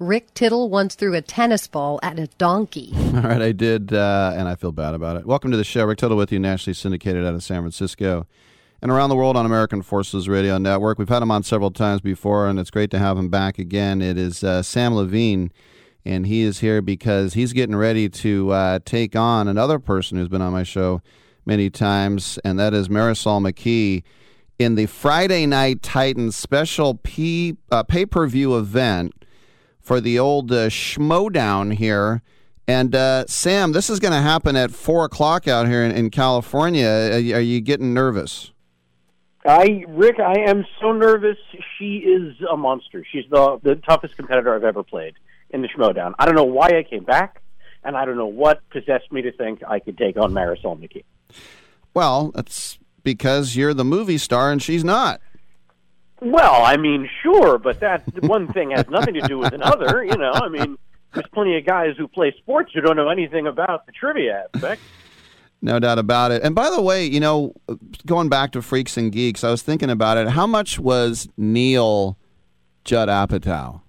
Rick Tittle once threw a tennis ball at a donkey. All right, I did, uh, and I feel bad about it. Welcome to the show. Rick Tittle with you, nationally syndicated out of San Francisco and around the world on American Forces Radio Network. We've had him on several times before, and it's great to have him back again. It is uh, Samm Levine, and he is here because he's getting ready to uh, take on another person who's been on my show many times, and that is Marisol McKee in the Friday Night Titans special P, uh, pay per view event for the old uh, Schmoedown here. And uh, Sam, this is going to happen at four o'clock out here in, in California. Are, are, you getting nervous? I, Rick, I am so nervous. She is a monster. She's the the toughest competitor I've ever played in the Schmoedown. I don't know why I came back, and I don't know what possessed me to think I could take on Marisol McKee. Well, that's because you're the movie star and she's not. Well, I mean, sure, but that one thing has nothing to do with another. You know, I mean, there's plenty of guys who play sports who don't know anything about the trivia aspect. No doubt about it. And by the way, you know, going back to Freaks and Geeks, I was thinking about it. How much was Neil Judd Apatow?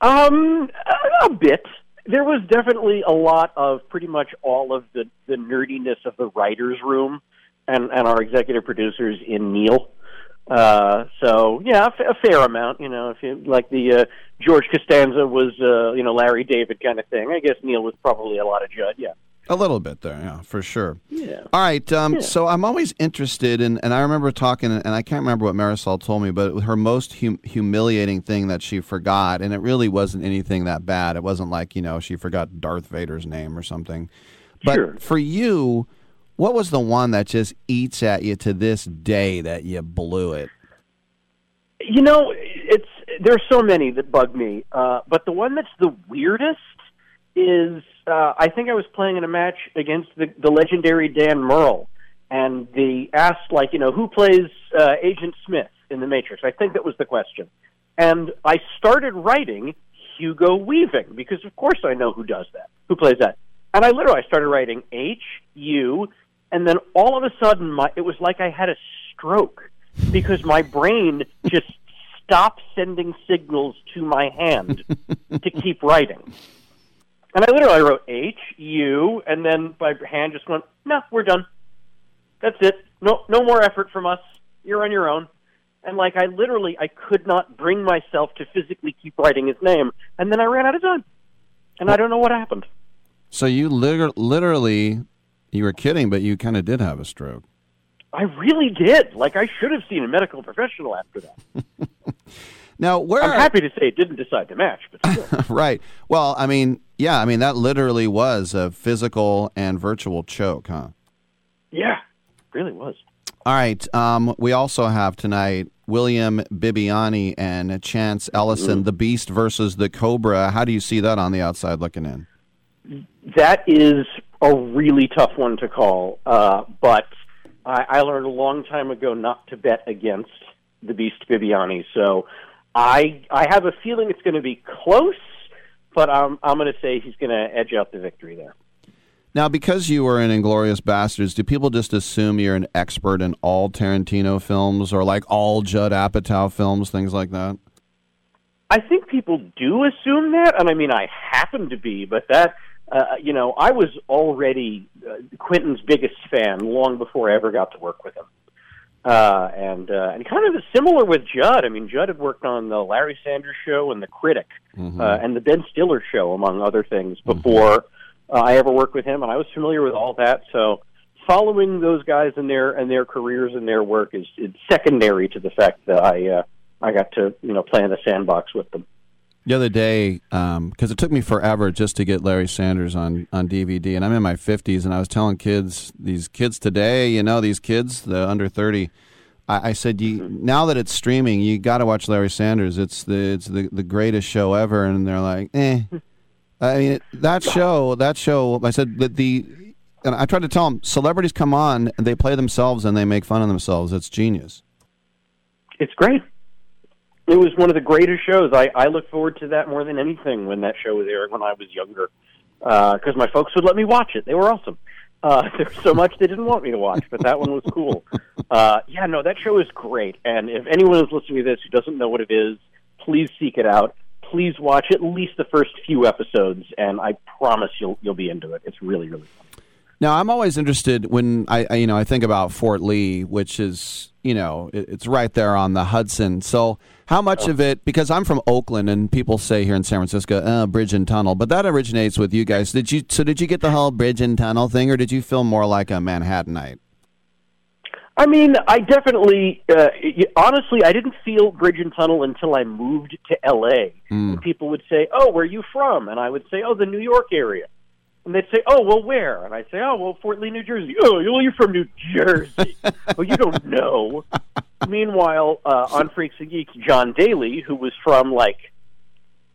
Um, a, a bit. There was definitely a lot of pretty much all of the the nerdiness of the writers' room and and our executive producers in Neil. Uh, so yeah, a, f- a fair amount. You know, if you like the uh, George Costanza was, uh, you know, Larry David kind of thing. I guess Neil was probably a lot of Judd. Yeah. A little bit there, yeah, for sure. Yeah. All right. Um, Yeah. So I'm always interested in, and I remember talking, and I can't remember what Marisol told me, but her most hum- humiliating thing that she forgot, and it really wasn't anything that bad. It wasn't like you know she forgot Darth Vader's name or something. But Sure. for you, what was the one that just eats at you to this day that you blew it? You know, it's there's so many that bug me, uh, but the one that's the weirdest is uh, I think I was playing in a match against the, the legendary Dan Murrell, and they asked like you know who plays uh, Agent Smith in the Matrix. I think that was the question, and I started writing Hugo Weaving because of course I know who does that, who plays that, and I literally I started writing H U, and then all of a sudden my it was like I had a stroke because my brain just stopped sending signals to my hand to keep writing. And I literally wrote H U, and then my hand just went, "No, we're done. That's it. No, no more effort from us. You're on your own." And like I literally, I could not bring myself to physically keep writing his name, and then I ran out of time, and I don't know what happened. So you literally, you were kidding, but you kind of did have a stroke. I really did. Like I should have seen a medical professional after that. Now, where I'm happy to say it didn't decide the match, but still. right. Well, I mean, yeah, I mean that literally was a physical and virtual choke, huh? yeah, really was. All right. Um, we also have tonight William Bibbiani and Chance Ellison, the Beast versus the Cobra. How do you see that on the outside looking in? That is a really tough one to call, uh, but I, I learned a long time ago not to bet against the Beast Bibbiani. So I I have a feeling it's going to be close, but I'm I'm going to say he's going to edge out the victory there. Now, because you were in Inglourious Basterds, do people just assume you're an expert in all Tarantino films or like all Judd Apatow films, things like that? I think people do assume that, and I mean I happen to be, but that uh, you know I was already uh, Quentin's biggest fan long before I ever got to work with him. Uh, and uh, and kind of similar with Judd. I mean, Judd had worked on the Larry Sanders Show and the Critic, Mm-hmm. uh, and the Ben Stiller Show, among other things, before uh, I ever worked with him, and I was familiar with all that. So, following those guys and their and their careers and their work is, is secondary to the fact that I uh, I got to you know play in the sandbox with them. The other day, because it took me forever just to get Larry Sanders on, on DVD, and I'm in my 50s, and I was telling kids, these kids today, you know, these kids, the under 30, I, I said, you, now that it's streaming, you got to watch Larry Sanders. It's the it's the, the greatest show ever, and they're like, eh. I mean, that show, that show. I said that the, and I tried to tell them, celebrities come on and they play themselves and they make fun of themselves. It's genius. It's great. It was one of the greatest shows. I, I look forward to that more than anything when that show was airing when I was younger, because my folks would let me watch it. They were awesome. Uh, there was so much they didn't want me to watch, but that one was cool. Uh, yeah, no, that show is great. And if anyone is listening to this who doesn't know what it is, please seek it out. Please watch at least the first few episodes, and I promise you'll you'll be into it. It's really really fun. Now, I'm always interested when I, I you know, I think about Fort Lee, which is, you know, it, it's right there on the Hudson. So, how much of it? Because I'm from Oakland, and people say here in San Francisco, uh, bridge and tunnel, but that originates with you guys. Did you? So, did you get the whole bridge and tunnel thing, or did you feel more like a Manhattanite? I mean, I definitely, uh, y- honestly, I didn't feel Bridge and Tunnel until I moved to L.A. And people would say, "Oh, where are you from?" And I would say, "Oh, the New York area." And they'd say, "Oh, well, where?" And I'd say, "Oh, well, Fort Lee, New Jersey." Oh, well, you're from New Jersey. well, you don't know. Meanwhile, uh, on Freaks and Geeks, John Daley, who was from like,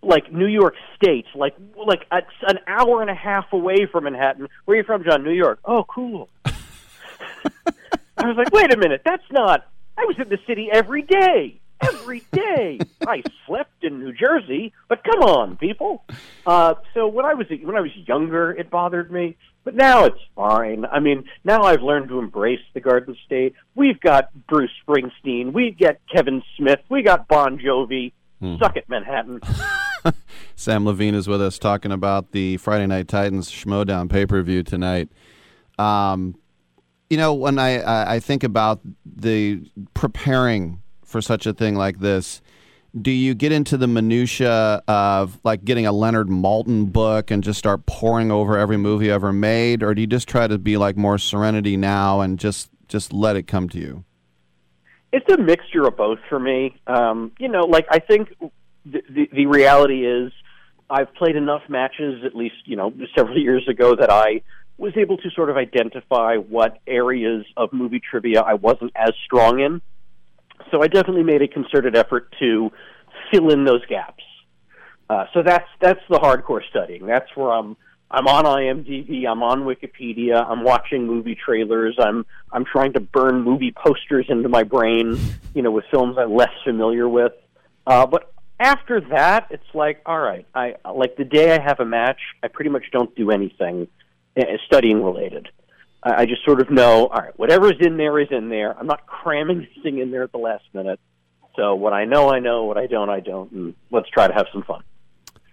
like New York State, like like a, an hour and a half away from Manhattan. Where are you from, John? New York. Oh, cool. I was like, wait a minute, that's not. I was in the city every day, every day. I slept in New Jersey, but come on, people. Uh, so when I was when I was younger, it bothered me, but now it's fine. I mean, now I've learned to embrace the Garden State. We've got Bruce Springsteen, we got Kevin Smith, we got Bon Jovi. Suck it, Manhattan. Samm Levine is with us talking about the Friday Night Titans Schmoedown pay per view tonight. Um, you know, when I I think about the preparing for such a thing like this, do you get into the minutia of like getting a Leonard Maltin book and just start poring over every movie ever made, or do you just try to be like more Serenity now and just just let it come to you? it's a mixture of both for me. Um, you know, like I think the, the the reality is I've played enough matches, at least you know several years ago, that I was able to sort of identify what areas of movie trivia I wasn't as strong in. So I definitely made a concerted effort to fill in those gaps. Uh, so that's that's the hardcore studying. That's where I'm I'm on IMDb, I'm on Wikipedia, I'm watching movie trailers, I'm I'm trying to burn movie posters into my brain, you know, with films I'm less familiar with. Uh, but after that, it's like, all right, I like the day I have a match, I pretty much don't do anything uh, studying related. I, I just sort of know, all right, whatever's in there is in there. I'm not cramming anything in there at the last minute. So what I know, I know. What I don't, I don't. And let's try to have some fun.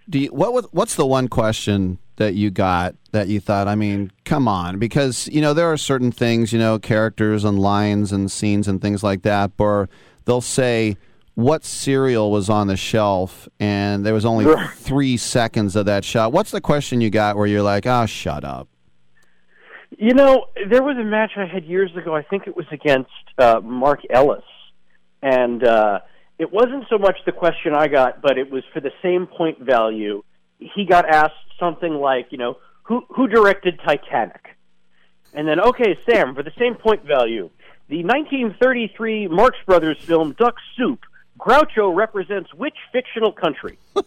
Do you, what was what's the one question that you got that you thought? I mean, come on, because you know there are certain things, you know, characters and lines and scenes and things like that, where they'll say what cereal was on the shelf and there was only three seconds of that shot. What's the question you got where you're like, oh, shut up? You know, there was a match I had years ago. I think it was against uh, Mark Ellis, and uh, it wasn't so much the question I got, but it was for the same point value. He got asked something like, you know, who who directed Titanic? And then, okay, Sam, for the same point value, the 1933 Marx Brothers film Duck Soup, Groucho represents which fictional country?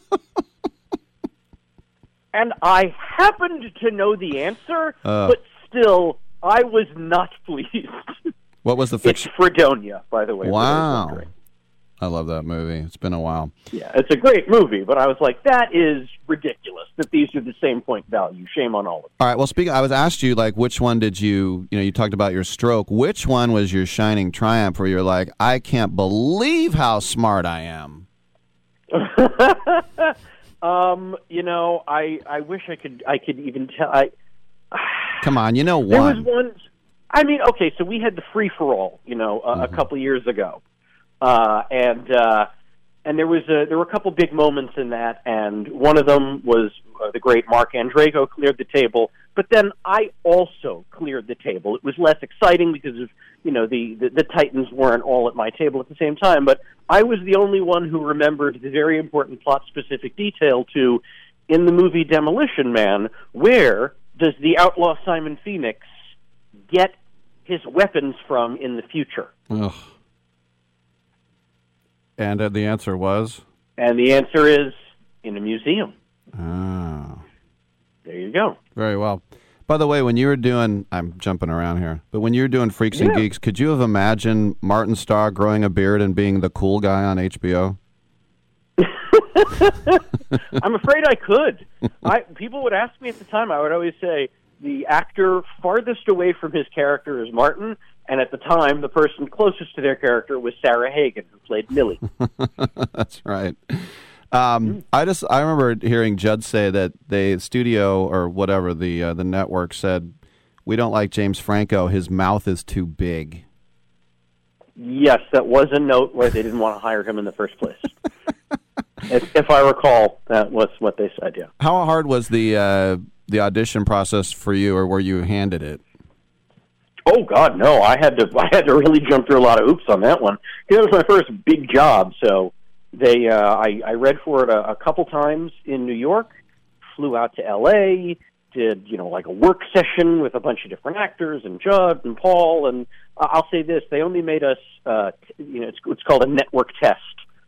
and I happened to know the answer, Uh. but still, I was not pleased. What was the it's fiction? Fredonia, by the way. Wow. I love that movie. It's been a while. Yeah, it's a great movie, but I was like, that is ridiculous that these are the same point value. Shame on all of them. All right. Well, speaking, I was asked you like which one did you you know you talked about your stroke. Which one was your shining triumph where you're like, I can't believe how smart I am. um, you know, I I wish I could I could even tell. I Come on, you know what? there was one. I mean, okay, so we had the free for all, you know, uh, Mm-hmm. a couple years ago, uh, and uh, and there was a, there were a couple big moments in that, and one of them was uh, the great Mark Andrego cleared the table, but then I also cleared the table. It was less exciting because of you know the, the the Titans weren't all at my table at the same time, but I was the only one who remembered the very important plot specific detail to in the movie Demolition Man, where does the outlaw Simon Phoenix get his weapons from in the future? Ugh. And uh, the answer was. And the answer is in a museum. Oh. There you go. Very well. By the way, when you were doing, I'm jumping around here, but when you were doing Freaks and Geeks, could you have imagined Martin Starr growing a beard and being the cool guy on HBO? I'm afraid I could. I people would ask me at the time. I would always say the actor farthest away from his character is Martin, and at the time, the person closest to their character was Sarah Hagan, who played Millie. That's right. Um, I just I remember hearing Judd say that the studio or whatever the uh, the network said we don't like James Franco. His mouth is too big. yes, that was a note where they didn't want to hire him in the first place. if, if I recall, that was what they said. Yeah. How hard was the uh, the audition process for you, or were you handed it? Oh God, no! I had to I had to really jump through a lot of hoops on that one. It was my first big job, so they uh, I I read for it a, a couple times in New York, flew out to L.A., did you know like a work session with a bunch of different actors and Judd and Paul, and uh, I'll say this: they only made us uh, t- you know it's it's called a network test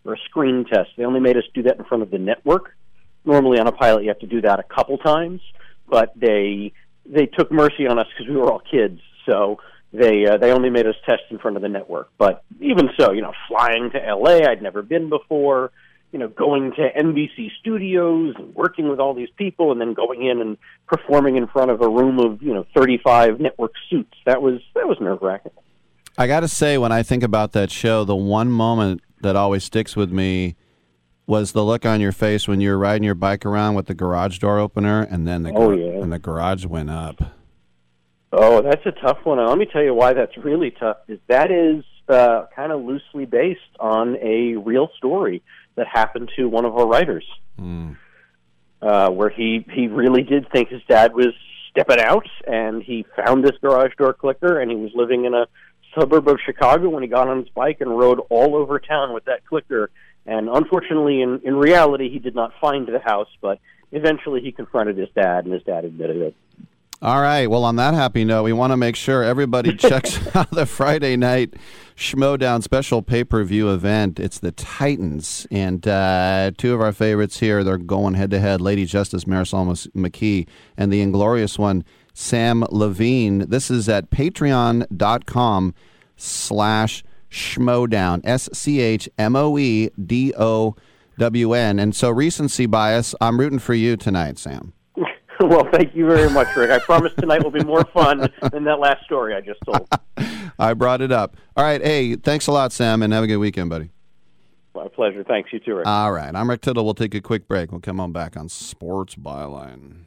or a screen test. They only made us do that in front of the network. Normally on a pilot, you have to do that a couple times, but they they took mercy on us because we were all kids, so they uh, they only made us test in front of the network. But even so, you know, flying to L.A., I'd never been before. You know, going to NBC studios and working with all these people, and then going in and performing in front of a room of you know thirty five network suits. That was that was nerve wracking. I got to say, when I think about that show, the one moment that always sticks with me was the look on your face when you were riding your bike around with the garage door opener, and then the Oh, gar- yeah. and the garage went up. Oh, that's a tough one. Let me tell you why that's really tough. Is that is uh, kind of loosely based on a real story that happened to one of our writers, uh, where he he really did think his dad was stepping out, and he found this garage door clicker, and he was living in a suburb of Chicago when he got on his bike and rode all over town with that clicker. And unfortunately, in in reality, he did not find the house, but eventually he confronted his dad, and his dad admitted it. All right. Well, on that happy note, we want to make sure everybody checks out the Friday night Schmoedown special pay per view event. It's the Titans, and uh, two of our favorites here. They're going head to head. Lady Justice Marisol McKee and the inglorious one Samm Levine. This is at Patreon.com slash Schmoedown. S C H M O E D O W N. And so recency bias. I'm rooting for you tonight, Sam. well, thank you very much, Rick. I promise tonight will be more fun than that last story I just told. I brought it up. All right. Hey, thanks a lot, Sam, and have a good weekend, buddy. My pleasure. Thanks, you too, Rick. All right. I'm Rick Tittle. We'll take a quick break. We'll come on back on Sports Byline.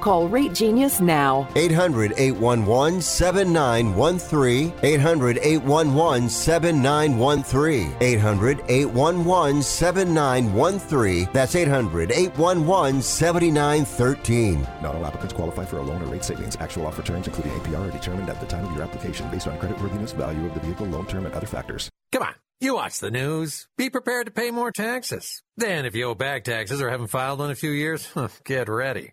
Call Rate Genius now. 800 811 7913. 800 811 7913. 800 811 7913. That's 800 811 7913. Not all applicants qualify for a loan or rate savings. Actual offer terms, including APR, are determined at the time of your application based on creditworthiness, value of the vehicle, loan term, and other factors. Come on. You watch the news. Be prepared to pay more taxes. Then, if you owe back taxes or haven't filed in a few years, get ready.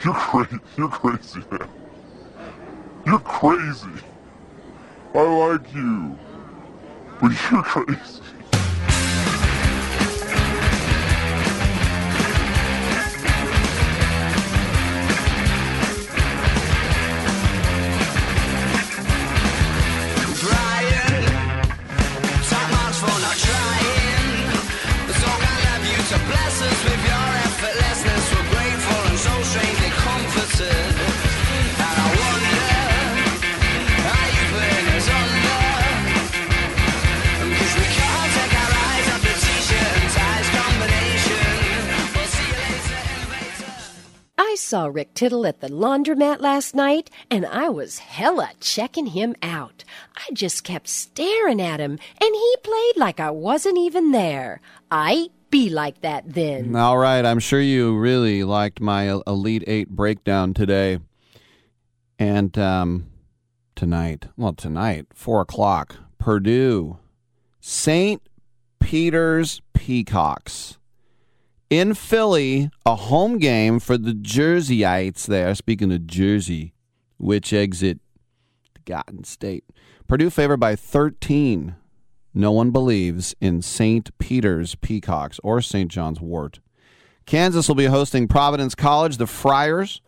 You're crazy. You're crazy, man. You're crazy. I like you. But you're crazy. Saw Rick Tittle at the laundromat last night, and I was hella checking him out. I just kept staring at him, and he played like I wasn't even there. I be like that then. All right, I'm sure you really liked my Elite Eight breakdown today. And um, tonight, well, tonight, 4 o'clock, Purdue, St. Peter's Peacocks. In Philly, a home game for the Jerseyites there. Speaking of Jersey, which exit Garden State. Purdue favored by 13. No one believes in St. Peter's Peacocks or St. John's Wort. Kansas will be hosting Providence College, the Friars.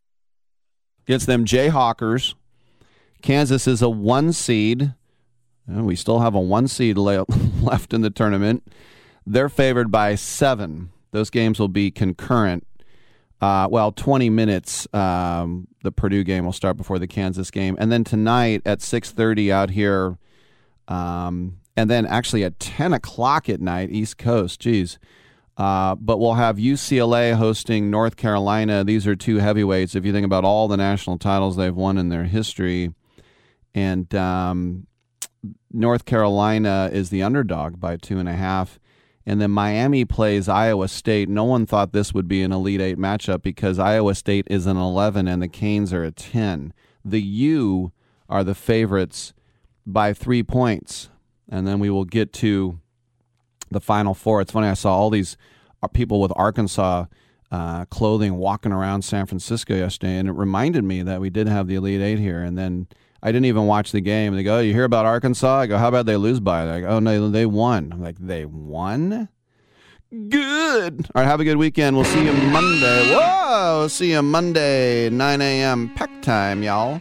Against them Jayhawkers. Kansas is a one seed. We still have a one seed left in the tournament. They're favored by seven. Those games will be concurrent. Uh, well, 20 minutes. Um, the Purdue game will start before the Kansas game, and then tonight at 6:30 out here, um, and then actually at 10 o'clock at night, East Coast. Geez, Uh, but we'll have UCLA hosting North Carolina. These are two heavyweights. If you think about all the national titles they've won in their history, and um, North Carolina is the underdog by two and a half. And then Miami plays Iowa State. No one thought this would be an Elite Eight matchup because Iowa State is an 11 and the Canes are a 10. The U are the favorites by three points. And then we will get to the Final Four. It's funny, I saw all these uh, people with Arkansas uh, clothing walking around San Francisco yesterday, and it reminded me that we did have the Elite Eight here. And then I didn't even watch the game. They go, oh, "You hear about Arkansas?" I go, "How about they lose by?" They're like, "Oh no, they won." I'm like, "They won." Good. All right, have a good weekend. We'll see you Monday. Whoa, see you Monday, 9 a.m. pack time, y'all.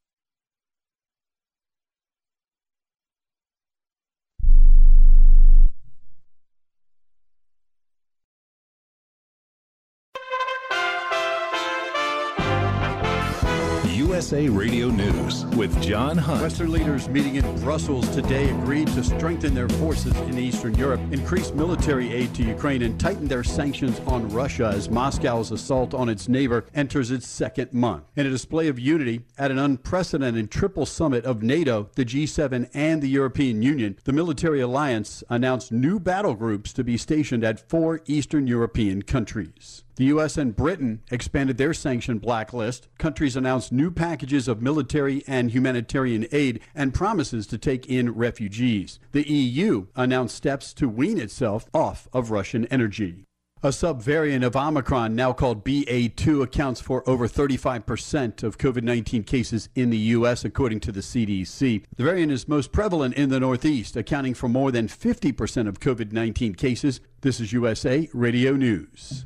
USA Radio News with John Hunt. Western leaders meeting in Brussels today agreed to strengthen their forces in Eastern Europe, increase military aid to Ukraine, and tighten their sanctions on Russia as Moscow's assault on its neighbor enters its second month. In a display of unity at an unprecedented triple summit of NATO, the G7, and the European Union, the military alliance announced new battle groups to be stationed at four Eastern European countries. The U.S. and Britain expanded their sanction blacklist. Countries announced new packages of military and humanitarian aid and promises to take in refugees. The EU announced steps to wean itself off of Russian energy. A subvariant of Omicron, now called BA2, accounts for over 35% of COVID 19 cases in the U.S., according to the CDC. The variant is most prevalent in the Northeast, accounting for more than 50% of COVID 19 cases. This is USA Radio News.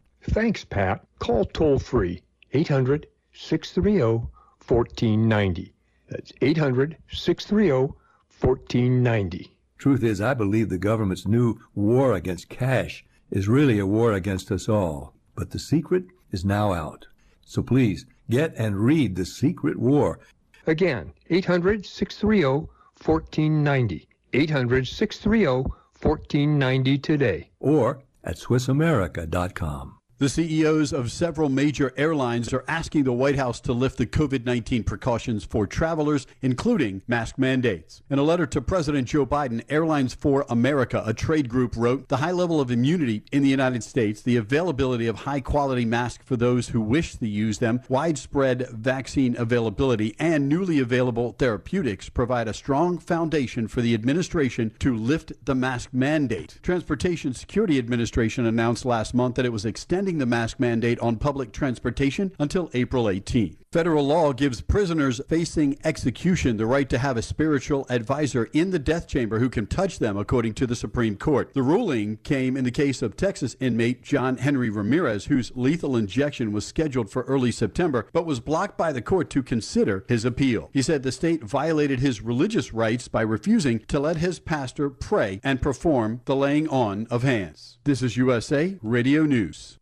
Thanks, Pat. Call toll free 800 630 1490. That's 800 630 1490. Truth is, I believe the government's new war against cash is really a war against us all. But the secret is now out. So please get and read The Secret War. Again, 800 630 1490. 800 630 1490 today. Or at SwissAmerica.com. The CEOs of several major airlines are asking the White House to lift the COVID 19 precautions for travelers, including mask mandates. In a letter to President Joe Biden, Airlines for America, a trade group, wrote The high level of immunity in the United States, the availability of high quality masks for those who wish to use them, widespread vaccine availability, and newly available therapeutics provide a strong foundation for the administration to lift the mask mandate. Transportation Security Administration announced last month that it was extending the mask mandate on public transportation until April 18. Federal law gives prisoners facing execution the right to have a spiritual advisor in the death chamber who can touch them, according to the Supreme Court. The ruling came in the case of Texas inmate John Henry Ramirez, whose lethal injection was scheduled for early September, but was blocked by the court to consider his appeal. He said the state violated his religious rights by refusing to let his pastor pray and perform the laying on of hands. This is USA Radio News.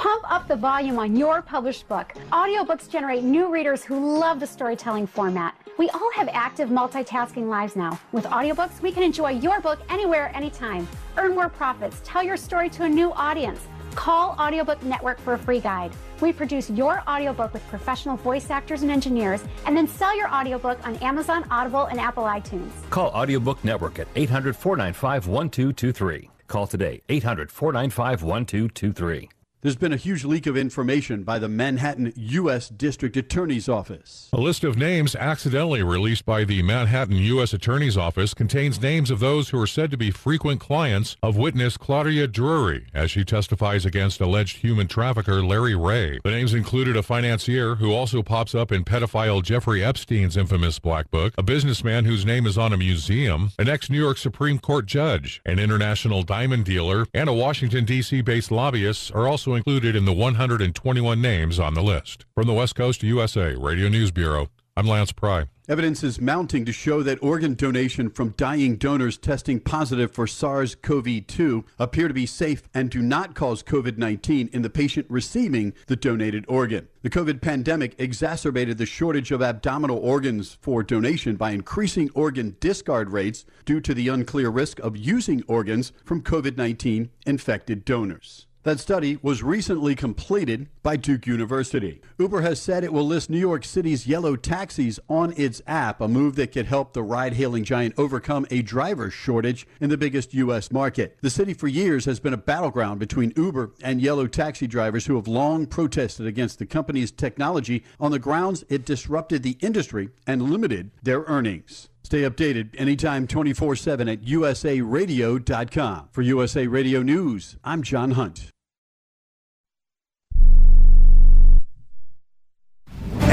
Pump up the volume on your published book. Audiobooks generate new readers who love the storytelling format. We all have active multitasking lives now. With audiobooks, we can enjoy your book anywhere, anytime. Earn more profits. Tell your story to a new audience. Call Audiobook Network for a free guide. We produce your audiobook with professional voice actors and engineers, and then sell your audiobook on Amazon, Audible, and Apple iTunes. Call Audiobook Network at 800 495 1223. Call today, 800 495 1223. There's been a huge leak of information by the Manhattan U.S. District Attorney's Office. A list of names accidentally released by the Manhattan U.S. Attorney's Office contains names of those who are said to be frequent clients of witness Claudia Drury as she testifies against alleged human trafficker Larry Ray. The names included a financier who also pops up in pedophile Jeffrey Epstein's infamous Black Book, a businessman whose name is on a museum, an ex New York Supreme Court judge, an international diamond dealer, and a Washington, D.C. based lobbyist are included in the 121 names on the list. From the West Coast USA Radio News Bureau, I'm Lance Pry. Evidence is mounting to show that organ donation from dying donors testing positive for SARS CoV 2 appear to be safe and do not cause COVID 19 in the patient receiving the donated organ. The COVID pandemic exacerbated the shortage of abdominal organs for donation by increasing organ discard rates due to the unclear risk of using organs from COVID 19 infected donors. That study was recently completed by Duke University. Uber has said it will list New York City's yellow taxis on its app, a move that could help the ride hailing giant overcome a driver shortage in the biggest U.S. market. The city for years has been a battleground between Uber and yellow taxi drivers who have long protested against the company's technology on the grounds it disrupted the industry and limited their earnings. Stay updated anytime 24 7 at usaradio.com. For USA Radio News, I'm John Hunt.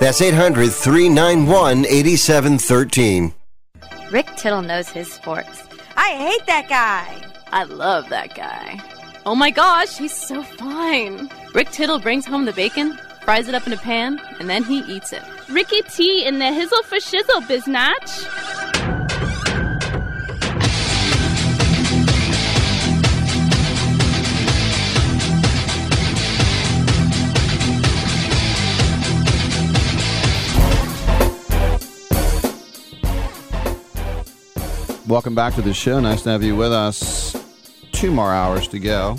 That's 800 391 8713. Rick Tittle knows his sports. I hate that guy. I love that guy. Oh my gosh, he's so fine. Rick Tittle brings home the bacon, fries it up in a pan, and then he eats it. Ricky T in the hizzle for shizzle, biznatch. Welcome back to the show. Nice to have you with us. Two more hours to go.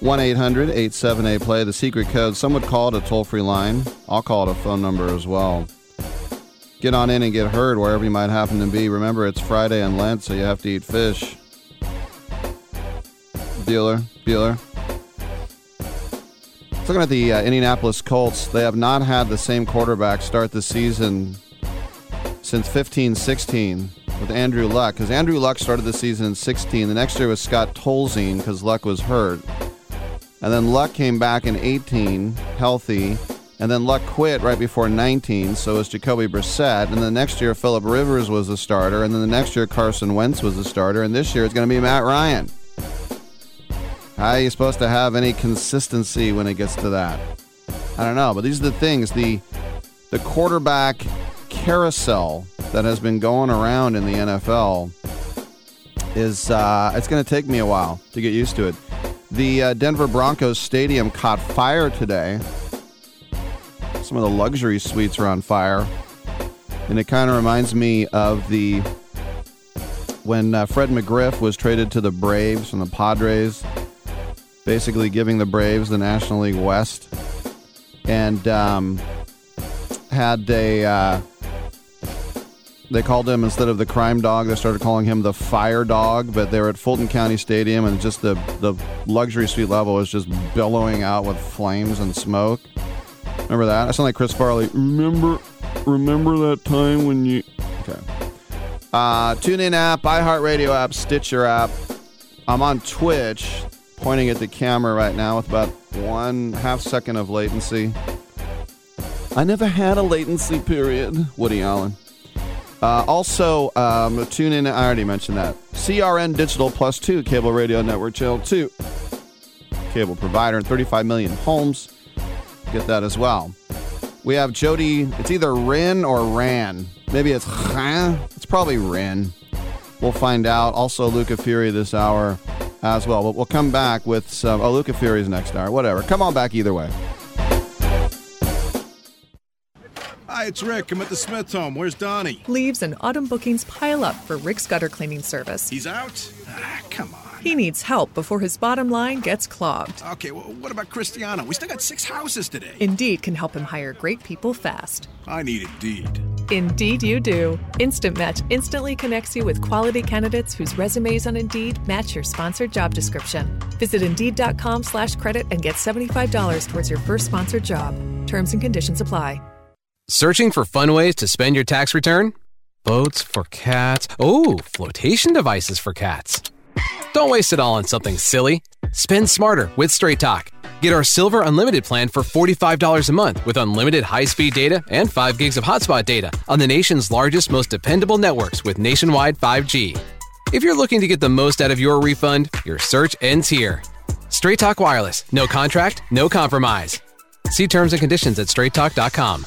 1 800 878 play, the secret code. Some would call it a toll free line. I'll call it a phone number as well. Get on in and get heard wherever you might happen to be. Remember, it's Friday and Lent, so you have to eat fish. Bueller, Bueller. Looking at the uh, Indianapolis Colts, they have not had the same quarterback start the season since 15 16 with Andrew Luck because Andrew Luck started the season in 16. The next year was Scott Tolzien because Luck was hurt. And then Luck came back in 18, healthy. And then Luck quit right before 19, so was Jacoby Brissett. And the next year, Philip Rivers was the starter. And then the next year, Carson Wentz was the starter. And this year, it's going to be Matt Ryan. How are you supposed to have any consistency when it gets to that? I don't know, but these are the things. The the quarterback carousel that has been going around in the NFL is uh, it's going to take me a while to get used to it. The uh, Denver Broncos stadium caught fire today. Some of the luxury suites are on fire, and it kind of reminds me of the when uh, Fred McGriff was traded to the Braves from the Padres, basically giving the Braves the National League West, and um, had a uh, they called him instead of the crime dog, they started calling him the fire dog. But they were at Fulton County Stadium, and just the the luxury suite level was just billowing out with flames and smoke. Remember that? I sound like Chris Farley. Remember, remember that time when you? Okay. Uh, TuneIn app, iHeartRadio app, Stitcher app. I'm on Twitch, pointing at the camera right now with about one half second of latency. I never had a latency period. Woody Allen. Uh, also, um, tune in. I already mentioned that. CRN Digital Plus 2, Cable Radio Network Channel 2. Cable provider in 35 million homes. Get that as well. We have Jody. It's either Rin or Ran. Maybe it's Ran. It's probably Rin. We'll find out. Also, Luca Fury this hour as well. But we'll come back with some. Oh, Luca Fury's next hour. Whatever. Come on back either way. Hi, it's Rick. I'm at the Smith home. Where's Donnie? Leaves and autumn bookings pile up for Rick's gutter cleaning service. He's out? Ah, come on. He needs help before his bottom line gets clogged. Okay, well, what about Cristiano? We still got six houses today. Indeed can help him hire great people fast. I need Indeed. Indeed, you do. Instant Match instantly connects you with quality candidates whose resumes on Indeed match your sponsored job description. Visit Indeed.com slash credit and get $75 towards your first sponsored job. Terms and conditions apply. Searching for fun ways to spend your tax return? Boats for cats. Oh, flotation devices for cats. Don't waste it all on something silly. Spend smarter with Straight Talk. Get our Silver Unlimited plan for $45 a month with unlimited high speed data and 5 gigs of hotspot data on the nation's largest, most dependable networks with nationwide 5G. If you're looking to get the most out of your refund, your search ends here. Straight Talk Wireless. No contract, no compromise. See terms and conditions at straighttalk.com.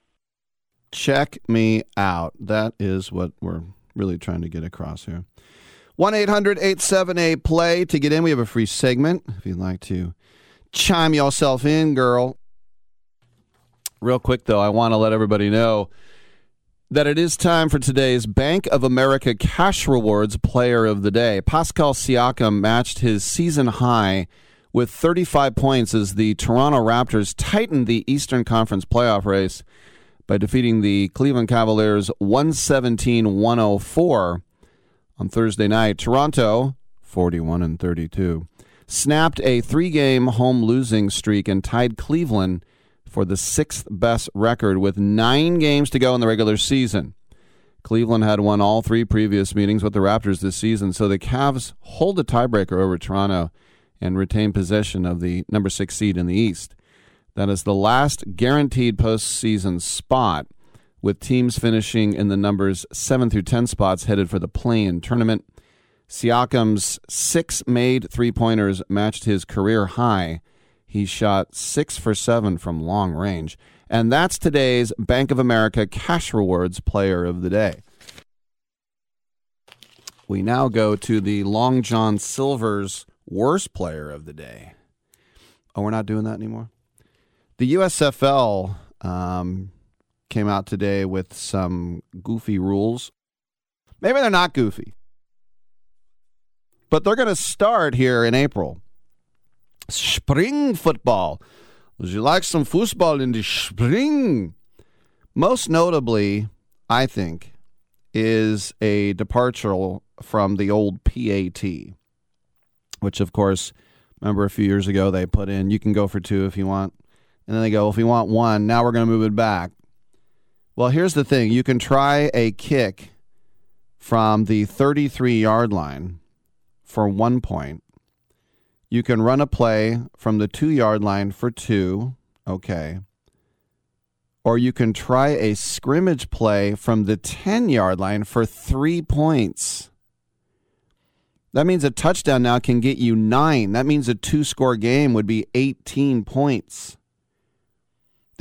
Check me out. That is what we're really trying to get across here. 1 800 878 play. To get in, we have a free segment if you'd like to chime yourself in, girl. Real quick, though, I want to let everybody know that it is time for today's Bank of America Cash Rewards Player of the Day. Pascal Siakam matched his season high with 35 points as the Toronto Raptors tightened the Eastern Conference playoff race by defeating the Cleveland Cavaliers 117 104 on Thursday night. Toronto, 41 and 32, snapped a three game home losing streak and tied Cleveland for the sixth best record with nine games to go in the regular season. Cleveland had won all three previous meetings with the Raptors this season, so the Cavs hold a tiebreaker over Toronto and retain possession of the number six seed in the East. That is the last guaranteed postseason spot, with teams finishing in the numbers 7 through 10 spots headed for the play in tournament. Siakam's six made three pointers matched his career high. He shot six for seven from long range. And that's today's Bank of America Cash Rewards Player of the Day. We now go to the Long John Silver's Worst Player of the Day. Oh, we're not doing that anymore? The USFL um, came out today with some goofy rules. Maybe they're not goofy, but they're going to start here in April. Spring football. Would you like some football in the spring? Most notably, I think, is a departure from the old PAT, which, of course, remember a few years ago they put in you can go for two if you want. And then they go, if we want one, now we're going to move it back. Well, here's the thing you can try a kick from the 33 yard line for one point. You can run a play from the two yard line for two. Okay. Or you can try a scrimmage play from the 10 yard line for three points. That means a touchdown now can get you nine. That means a two score game would be 18 points.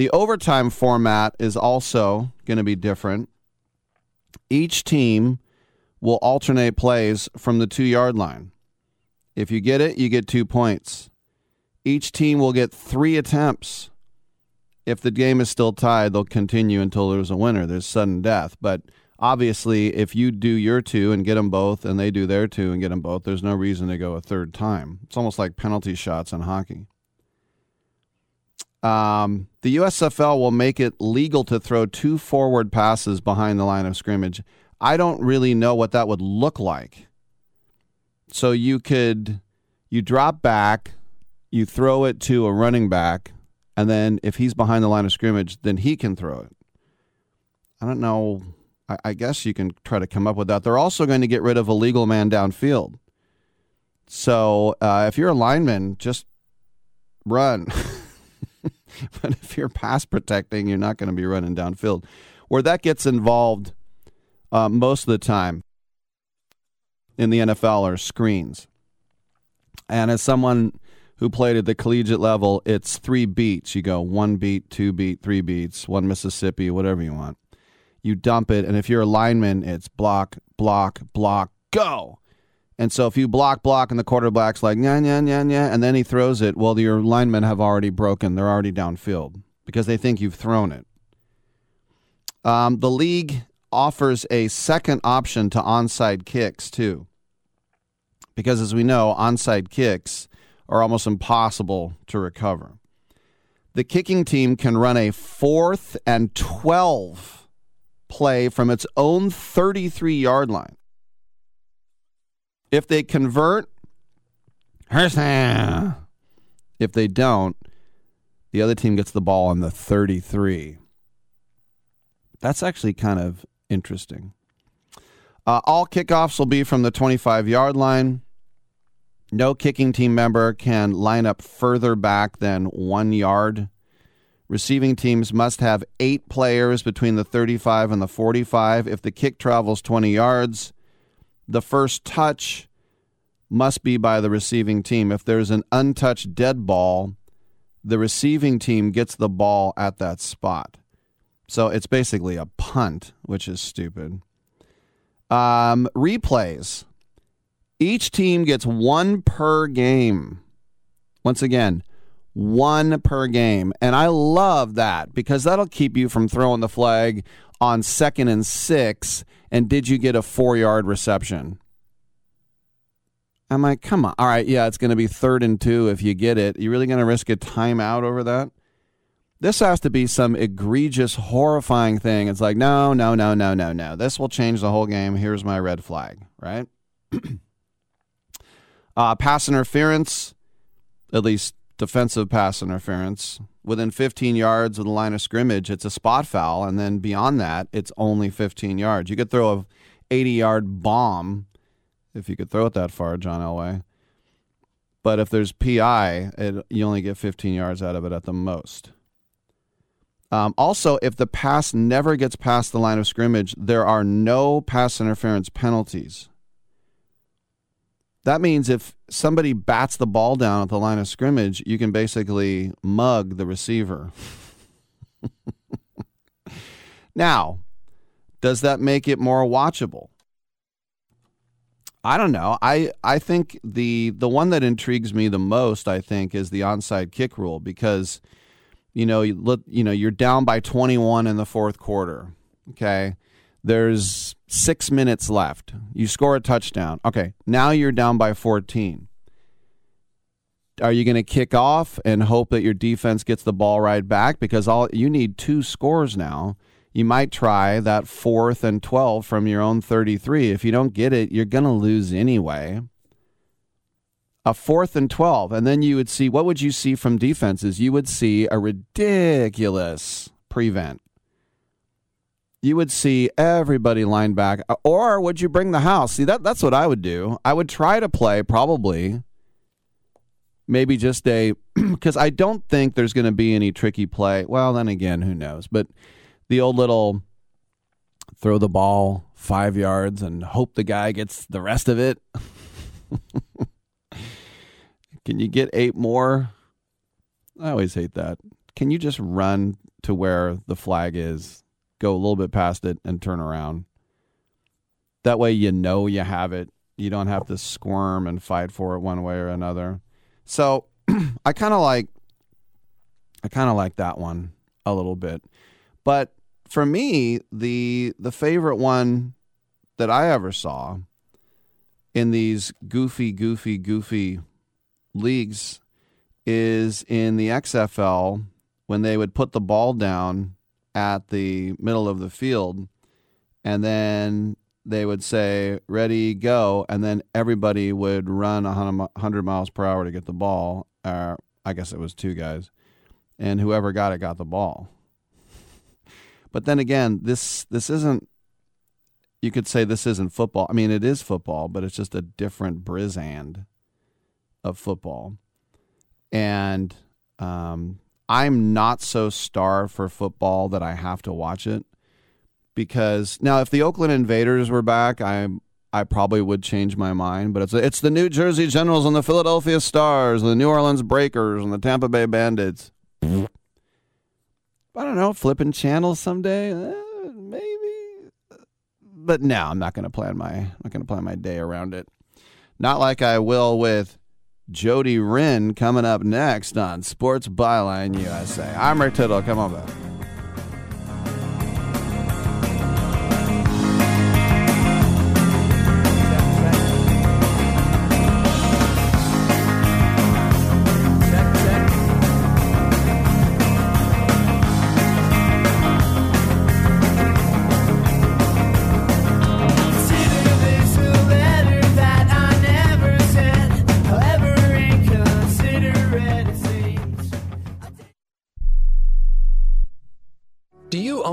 The overtime format is also going to be different. Each team will alternate plays from the two yard line. If you get it, you get two points. Each team will get three attempts. If the game is still tied, they'll continue until there's a winner. There's sudden death. But obviously, if you do your two and get them both, and they do their two and get them both, there's no reason to go a third time. It's almost like penalty shots in hockey. Um, the USFL will make it legal to throw two forward passes behind the line of scrimmage. I don't really know what that would look like. So you could you drop back, you throw it to a running back, and then if he's behind the line of scrimmage, then he can throw it. I don't know. I, I guess you can try to come up with that. They're also going to get rid of a legal man downfield. So uh, if you're a lineman, just run. but if you're pass protecting, you're not going to be running downfield. Where that gets involved uh, most of the time in the NFL are screens. And as someone who played at the collegiate level, it's three beats. You go one beat, two beat, three beats, one Mississippi, whatever you want. You dump it, and if you're a lineman, it's block, block, block, go. And so if you block, block, and the quarterback's like, yeah, yeah, yeah, yeah, and then he throws it, well, your linemen have already broken. They're already downfield because they think you've thrown it. Um, the league offers a second option to onside kicks, too. Because as we know, onside kicks are almost impossible to recover. The kicking team can run a fourth and 12 play from its own 33 yard line. If they convert, if they don't, the other team gets the ball on the 33. That's actually kind of interesting. Uh, all kickoffs will be from the 25 yard line. No kicking team member can line up further back than one yard. Receiving teams must have eight players between the 35 and the 45. If the kick travels 20 yards, the first touch must be by the receiving team. If there's an untouched dead ball, the receiving team gets the ball at that spot. So it's basically a punt, which is stupid. Um, replays. Each team gets one per game. Once again, one per game. And I love that because that'll keep you from throwing the flag on second and six. And did you get a four yard reception? I'm like, come on. All right, yeah, it's going to be third and two if you get it. You really going to risk a timeout over that? This has to be some egregious, horrifying thing. It's like, no, no, no, no, no, no. This will change the whole game. Here's my red flag, right? uh, pass interference, at least defensive pass interference, within 15 yards of the line of scrimmage, it's a spot foul, and then beyond that, it's only 15 yards. You could throw a 80 yard bomb if you could throw it that far, John Elway. But if there's PI, it, you only get 15 yards out of it at the most. Um, also, if the pass never gets past the line of scrimmage, there are no pass interference penalties. That means if somebody bats the ball down at the line of scrimmage, you can basically mug the receiver. now, does that make it more watchable? I don't know. I, I think the the one that intrigues me the most, I think, is the onside kick rule because you know, you look, you know, you're down by 21 in the fourth quarter. Okay. There's six minutes left. You score a touchdown. Okay. Now you're down by 14. Are you going to kick off and hope that your defense gets the ball right back? Because all you need two scores now. You might try that fourth and 12 from your own 33. If you don't get it, you're going to lose anyway a fourth and 12 and then you would see what would you see from defenses you would see a ridiculous prevent you would see everybody line back or would you bring the house? See that that's what i would do. I would try to play probably maybe just a because i don't think there's going to be any tricky play. Well then again who knows? But the old little throw the ball five yards and hope the guy gets the rest of it. Can you get eight more? I always hate that. Can you just run to where the flag is, go a little bit past it, and turn around? That way you know you have it. You don't have to squirm and fight for it one way or another. So I kind of like I kind of like that one a little bit. But for me, the the favorite one that I ever saw in these goofy, goofy, goofy leagues is in the XFL when they would put the ball down at the middle of the field and then they would say ready go and then everybody would run 100 miles per hour to get the ball uh, i guess it was two guys and whoever got it got the ball but then again this this isn't you could say this isn't football i mean it is football but it's just a different brisand of football. And um, I'm not so starved for football that I have to watch it. Because now, if the Oakland Invaders were back, I I probably would change my mind. But it's it's the New Jersey Generals and the Philadelphia Stars, and the New Orleans Breakers, and the Tampa Bay Bandits. I don't know, flipping channels someday, eh, maybe. But no, I'm not going to plan my I'm not going to plan my day around it. Not like I will with Jody Wren coming up next on Sports Byline USA. I'm Rick Tittle. Come on back.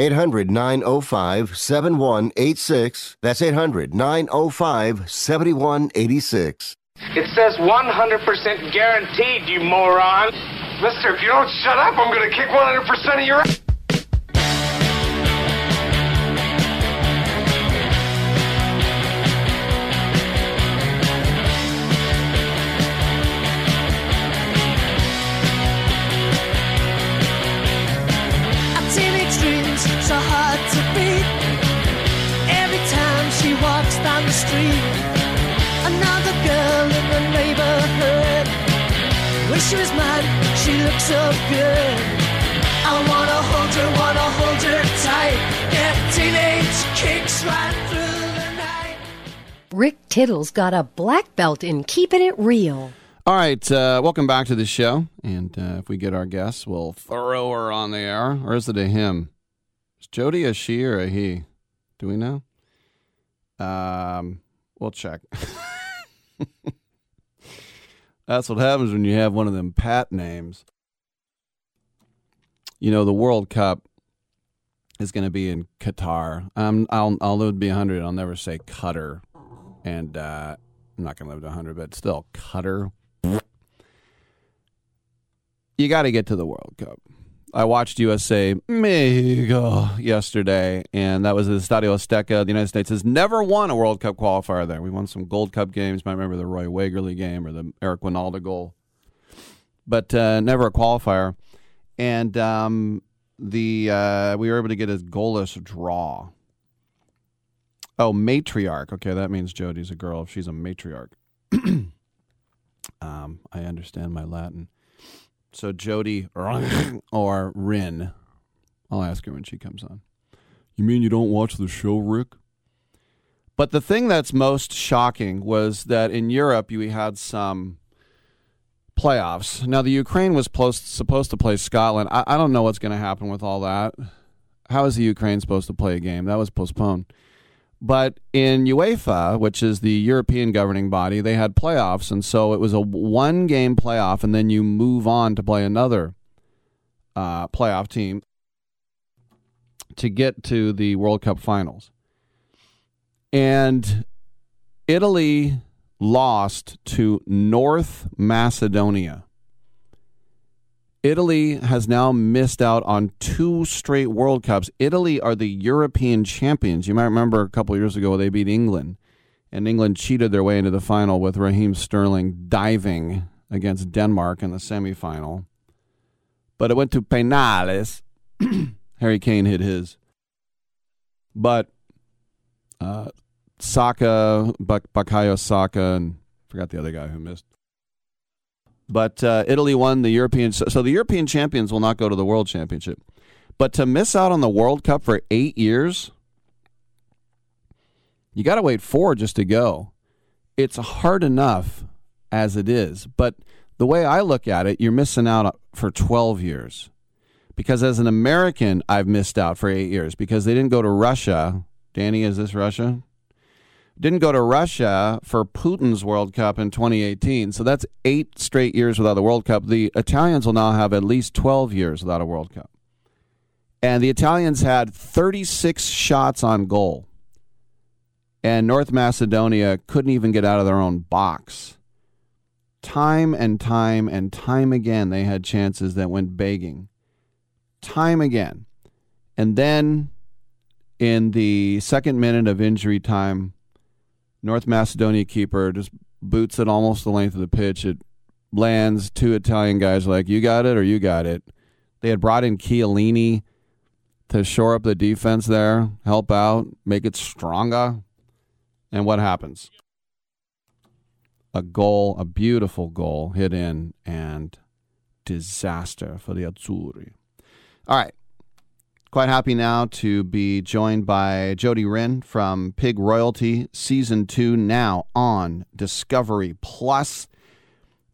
800 905 7186. That's 800 905 7186. It says 100% guaranteed, you moron. Mister, if you don't shut up, I'm going to kick 100% of your ass. So hard to beat. Every time she walks down the street, another girl in the neighborhood. Wish she was mine, she looks so good. I wanna hold her, wanna hold her tight. Get teenage kicks right through the night. Rick Tittle's got a black belt in keeping it real. All right, uh, welcome back to the show. And uh, if we get our guests, we'll throw her on the air. Or is it a him? Jody a she or a he? Do we know? Um, we'll check. That's what happens when you have one of them pat names. You know, the World Cup is going to be in Qatar. Um, I'll, I'll live to be 100. I'll never say Qatar. And uh, I'm not going to live to 100, but still, Qatar. You got to get to the World Cup. I watched USA Mexico yesterday, and that was the Estadio Azteca. The United States has never won a World Cup qualifier there. We won some Gold Cup games. Might remember the Roy Wegerle game or the Eric Wynalda goal, but uh, never a qualifier. And um, the uh, we were able to get a goalless draw. Oh, matriarch. Okay, that means Jody's a girl. If she's a matriarch, um, I understand my Latin. So Jody or Rin, I'll ask her when she comes on. You mean you don't watch the show, Rick? But the thing that's most shocking was that in Europe you had some playoffs. Now the Ukraine was supposed to play Scotland. I, I don't know what's going to happen with all that. How is the Ukraine supposed to play a game? That was postponed. But in UEFA, which is the European governing body, they had playoffs, and so it was a one game playoff, and then you move on to play another uh, playoff team to get to the World Cup finals. And Italy lost to North Macedonia. Italy has now missed out on two straight World Cups. Italy are the European champions. You might remember a couple years ago they beat England, and England cheated their way into the final with Raheem Sterling diving against Denmark in the semifinal. But it went to penales. Harry Kane hit his. But uh, Saka, Bak- Bukayo Saka, and Forgot the other guy who missed. But uh, Italy won the European. So, the European champions will not go to the World Championship. But to miss out on the World Cup for eight years, you got to wait four just to go. It's hard enough as it is. But the way I look at it, you're missing out for 12 years. Because as an American, I've missed out for eight years because they didn't go to Russia. Danny, is this Russia? Didn't go to Russia for Putin's World Cup in 2018. So that's eight straight years without the World Cup. The Italians will now have at least 12 years without a World Cup. And the Italians had 36 shots on goal. And North Macedonia couldn't even get out of their own box. Time and time and time again, they had chances that went begging. Time again. And then in the second minute of injury time, North Macedonia keeper just boots it almost the length of the pitch. It lands. Two Italian guys like, you got it or you got it. They had brought in Chiellini to shore up the defense there, help out, make it stronger. And what happens? A goal, a beautiful goal hit in, and disaster for the Azzurri. All right. Quite happy now to be joined by Jody Wren from Pig Royalty, Season 2, now on Discovery Plus.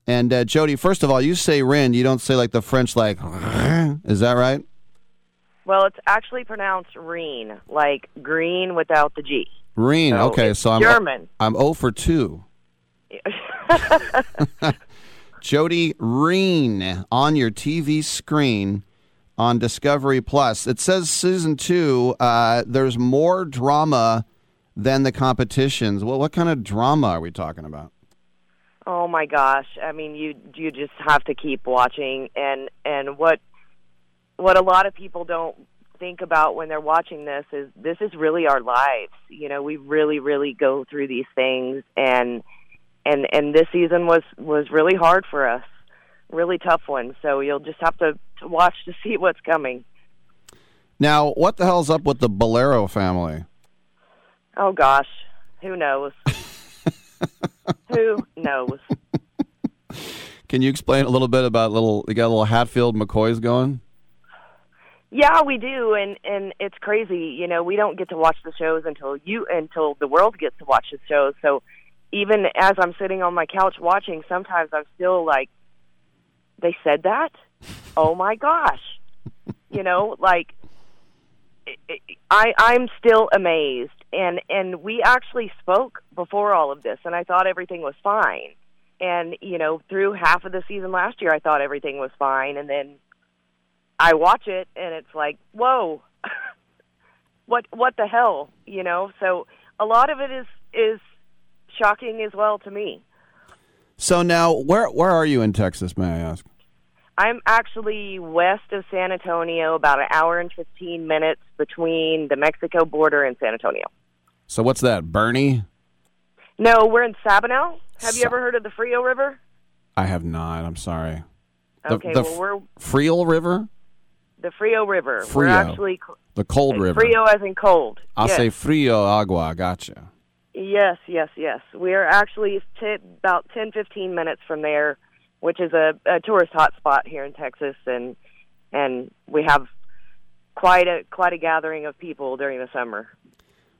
And uh, Jody, first of all, you say Wren, you don't say like the French, like, is that right? Well, it's actually pronounced Reen, like green without the G. Reen, So okay, so I'm German. I'm 0 for 2. Jody Reen on your TV screen on Discovery Plus. It says season two. Uh, there's more drama than the competitions. Well, what kind of drama are we talking about? Oh my gosh! I mean, you you just have to keep watching, and and what what a lot of people don't think about when they're watching this is this is really our lives. You know, we really really go through these things, and and and this season was was really hard for us, really tough one. So you'll just have to, to watch to see what's coming. Now, what the hell's up with the Bolero family? Oh gosh, who knows? who knows? Can you explain a little bit about little? You got a little Hatfield McCoys going. Yeah, we do, and and it's crazy. You know, we don't get to watch the shows until you until the world gets to watch the shows. So even as I'm sitting on my couch watching, sometimes I'm still like, they said that. Oh my gosh, you know, like I I'm still amazed, and and we actually spoke before all of this, and I thought everything was fine. And you know, through half of the season last year, I thought everything was fine, and then I watch it and it's like, whoa, what what the hell, you know? So a lot of it is is shocking as well to me. So now, where where are you in Texas? May I ask? I'm actually west of San Antonio, about an hour and 15 minutes between the Mexico border and San Antonio. So what's that, Bernie? No, we're in Sabinal. Have you ever heard of the Frio River? I have not. I'm sorry. The, Okay, the well, we're Friel River, the Frio River. We're Frio. actually the cold river. Frio as in cold. I'll yes. say Frio Agua. Gotcha. Yes, yes, yes. We are actually t- about 10, 15 minutes from there, which is a, a tourist hotspot here in Texas, and and we have quite a quite a gathering of people during the summer.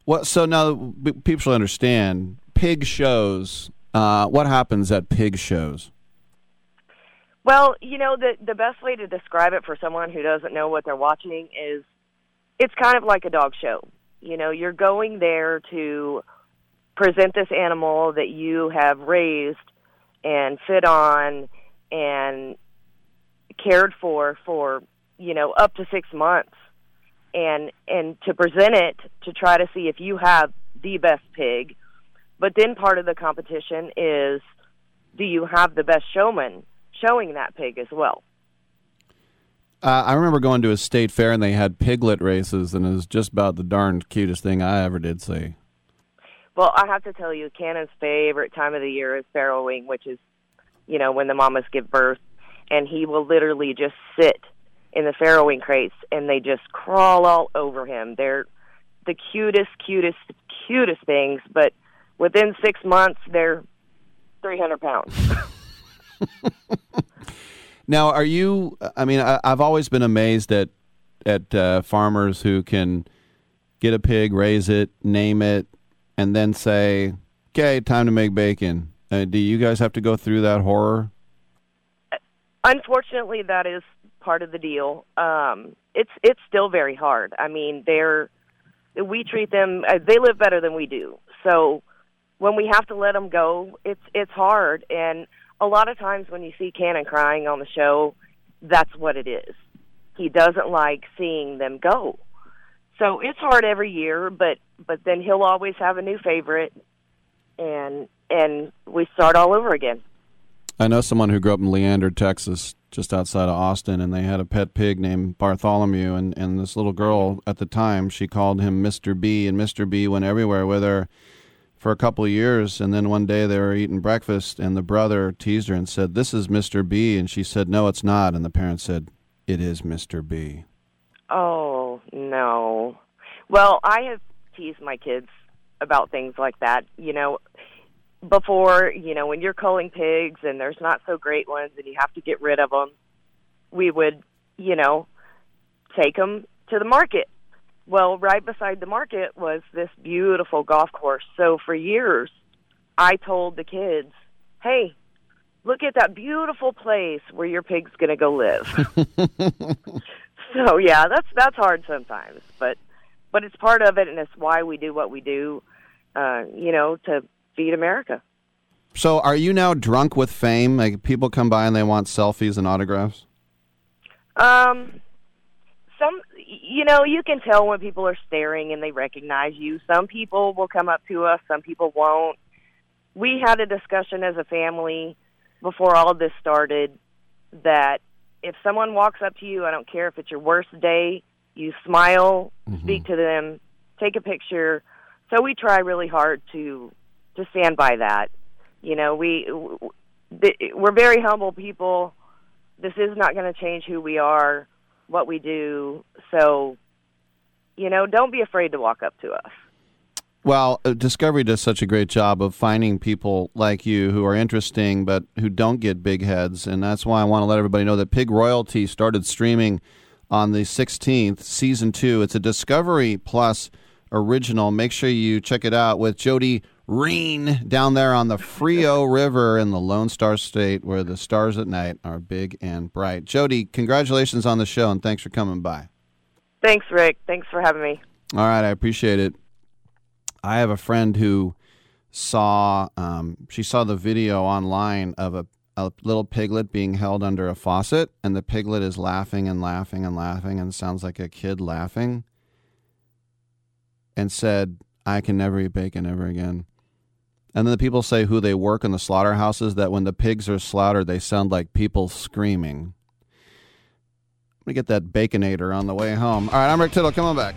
Well, so now people should understand pig shows. Uh, what happens at pig shows? Well, you know the the best way to describe it for someone who doesn't know what they're watching is it's kind of like a dog show. You know, you're going there to present this animal that you have raised and fed on and cared for for, you know, up to 6 months. And and to present it to try to see if you have the best pig. But then part of the competition is do you have the best showman showing that pig as well? Uh, I remember going to a state fair and they had piglet races, and it was just about the darned cutest thing I ever did see. Well, I have to tell you, Cannon's favorite time of the year is farrowing, which is, you know, when the mamas give birth, and he will literally just sit in the farrowing crates, and they just crawl all over him. They're the cutest, cutest, cutest things, but within six months, they're three hundred pounds. Now, are you? I mean, I, I've always been amazed at at uh, farmers who can get a pig, raise it, name it, and then say, "Okay, time to make bacon." Uh, do you guys have to go through that horror? Unfortunately, that is part of the deal. Um, it's it's still very hard. I mean, they're we treat them uh, they live better than we do. So when we have to let them go, it's it's hard. And a lot of times when you see Cannon crying on the show, that's what it is. He doesn't like seeing them go. So it's hard every year, but but then he'll always have a new favorite, and and we start all over again. I know someone who grew up in Leander, Texas, just outside of Austin, and they had a pet pig named Bartholomew. And, and this little girl at the time, she called him Mr. B, and Mr. B went everywhere with her for a couple of years. And then one day they were eating breakfast, and the brother teased her and said, This is Mr. B. And she said, No, it's not. And the parents said, It is Mr. B. Oh no. Well, I have teased my kids about things like that. You know, before, you know, when you're culling pigs and there's not so great ones and you have to get rid of them, we would, you know, take them to the market. Well, right beside the market was this beautiful golf course. So for years, I told the kids, "Hey, look at that beautiful place where your pig's going to go live." so yeah, that's that's hard sometimes, but but it's part of it, and it's why we do what we do. Uh, you know, to feed America. So, are you now drunk with fame? Like people come by and they want selfies and autographs. Um, some, you know, you can tell when people are staring and they recognize you. Some people will come up to us, some people won't. We had a discussion as a family before all of this started that if someone walks up to you, I don't care if it's your worst day, you smile, mm-hmm. speak to them, take a picture. So we try really hard to to stand by that. You know, we we're very humble people. This is not going to change who we are, what we do. So, you know, don't be afraid to walk up to us. Well, uh, Discovery does such a great job of finding people like you who are interesting but who don't get big heads. And that's why I want to let everybody know that Pig Royalty started streaming on the 16th, season two. It's a Discovery Plus original. Make sure you check it out with Jody Reen down there on the Frio River in the Lone Star State where the stars at night are big and bright. Jody, congratulations on the show and thanks for coming by. Thanks, Rick. Thanks for having me. All right, I appreciate it. I have a friend who saw um, she saw the video online of a, a little piglet being held under a faucet, and the piglet is laughing and laughing and laughing, and sounds like a kid laughing, and said, "I can never eat bacon ever again." And then the people say who they work in the slaughterhouses that when the pigs are slaughtered, they sound like people screaming. Let me get that baconator on the way home. All right, I'm Rick Tittle. Come on back.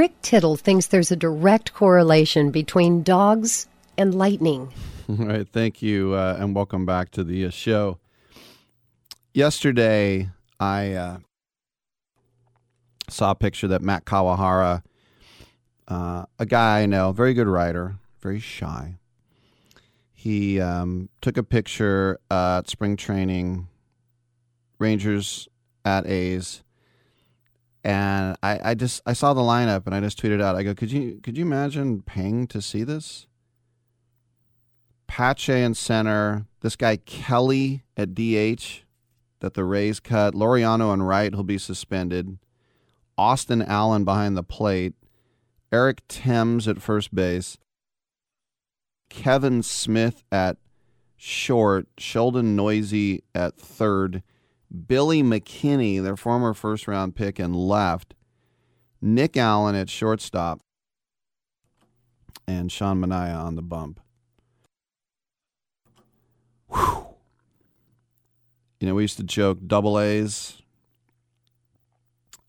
Rick Tittle thinks there's a direct correlation between dogs and lightning. All right, thank you, uh, and welcome back to the uh, show. Yesterday, I uh, saw a picture that Matt Kawahara, uh, a guy I know, very good writer, very shy. He um, took a picture at spring training, Rangers at A's, and I, I just I saw the lineup and I just tweeted out. I go, could you could you imagine paying to see this? Pache in center. This guy Kelly at DH that the Rays cut. Laureano and right, he'll be suspended. Austin Allen behind the plate. Eric Thames at first base. Kevin Smith at short. Sheldon Neuse at third. Billy McKinney, their former first round pick, and left. Nick Allen at shortstop. And Sean Manaea on the bump. Whew. You know, we used to joke double A's.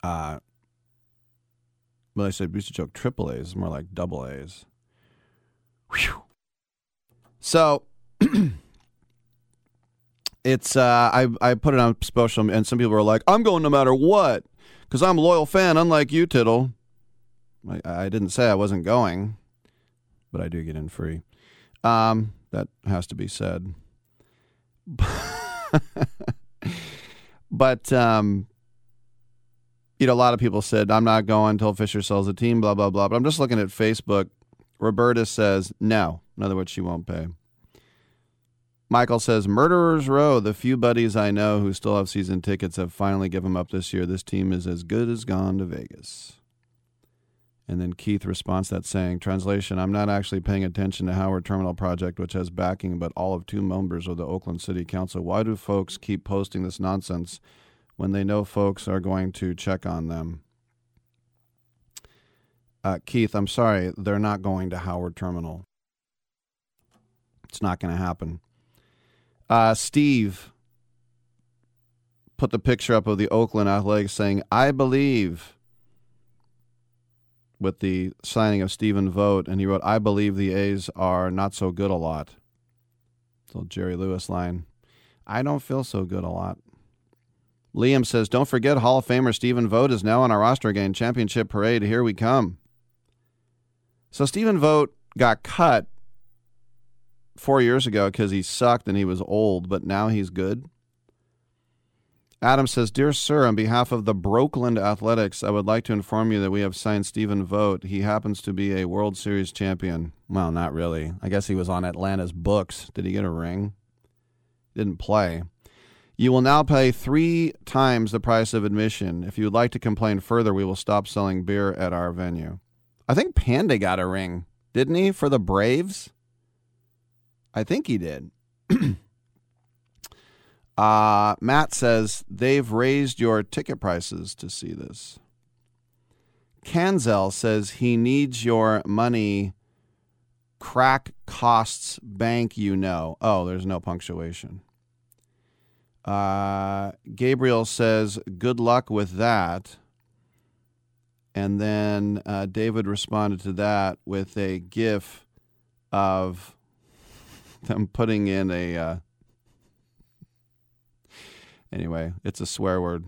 Uh, well, I said we used to joke triple A's, more like double A's. Whew. So it's uh, I I put it on social, and some people are like, "I'm going no matter what," because I'm a loyal fan, unlike you, Tittle. I, I didn't say I wasn't going, but I do get in free. Um, that has to be said. but um, you know, a lot of people said I'm not going until Fisher sells the team. Blah blah blah. But I'm just looking at Facebook. Roberta says no. In other words, she won't pay. Michael says, Murderers Row, the few buddies I know who still have season tickets have finally given them up this year. This team is as good as gone to Vegas. And then Keith responds that saying, Translation, I'm not actually paying attention to Howard Terminal Project, which has backing but all of two members of the Oakland City Council. Why do folks keep posting this nonsense when they know folks are going to check on them. Uh, Keith, I'm sorry, they're not going to Howard Terminal. It's not going to happen. Uh, Steve put the picture up of the Oakland Athletics saying, I believe, with the signing of Stephen Vogt, and he wrote, I believe the A's are not so good a lot. Little Jerry Lewis line. I don't feel so good a lot. Liam says, Don't forget Hall of Famer Stephen Vogt is now on our roster again. Championship parade. Here we come. So Stephen Vogt got cut four years ago because he sucked and he was old, but now he's good. Adam says, Dear Sir, on behalf of the Brokeland Athletics, I would like to inform you that we have signed Stephen Vogt. He happens to be a World Series champion. Well, not really. I guess he was on Atlanta's books. Did he get a ring? Didn't play. You will now pay three times the price of admission. If you would like to complain further, we will stop selling beer at our venue. I think Panda got a ring, didn't he, for the Braves? I think he did. uh, Matt says they've raised your ticket prices to see this. Kanzel says he needs your money. Crack costs bank, you know. Oh, there's no punctuation. Uh, Gabriel says, good luck with that. And then uh, David responded to that with a GIF of them putting in a. Uh, anyway, it's a swear word.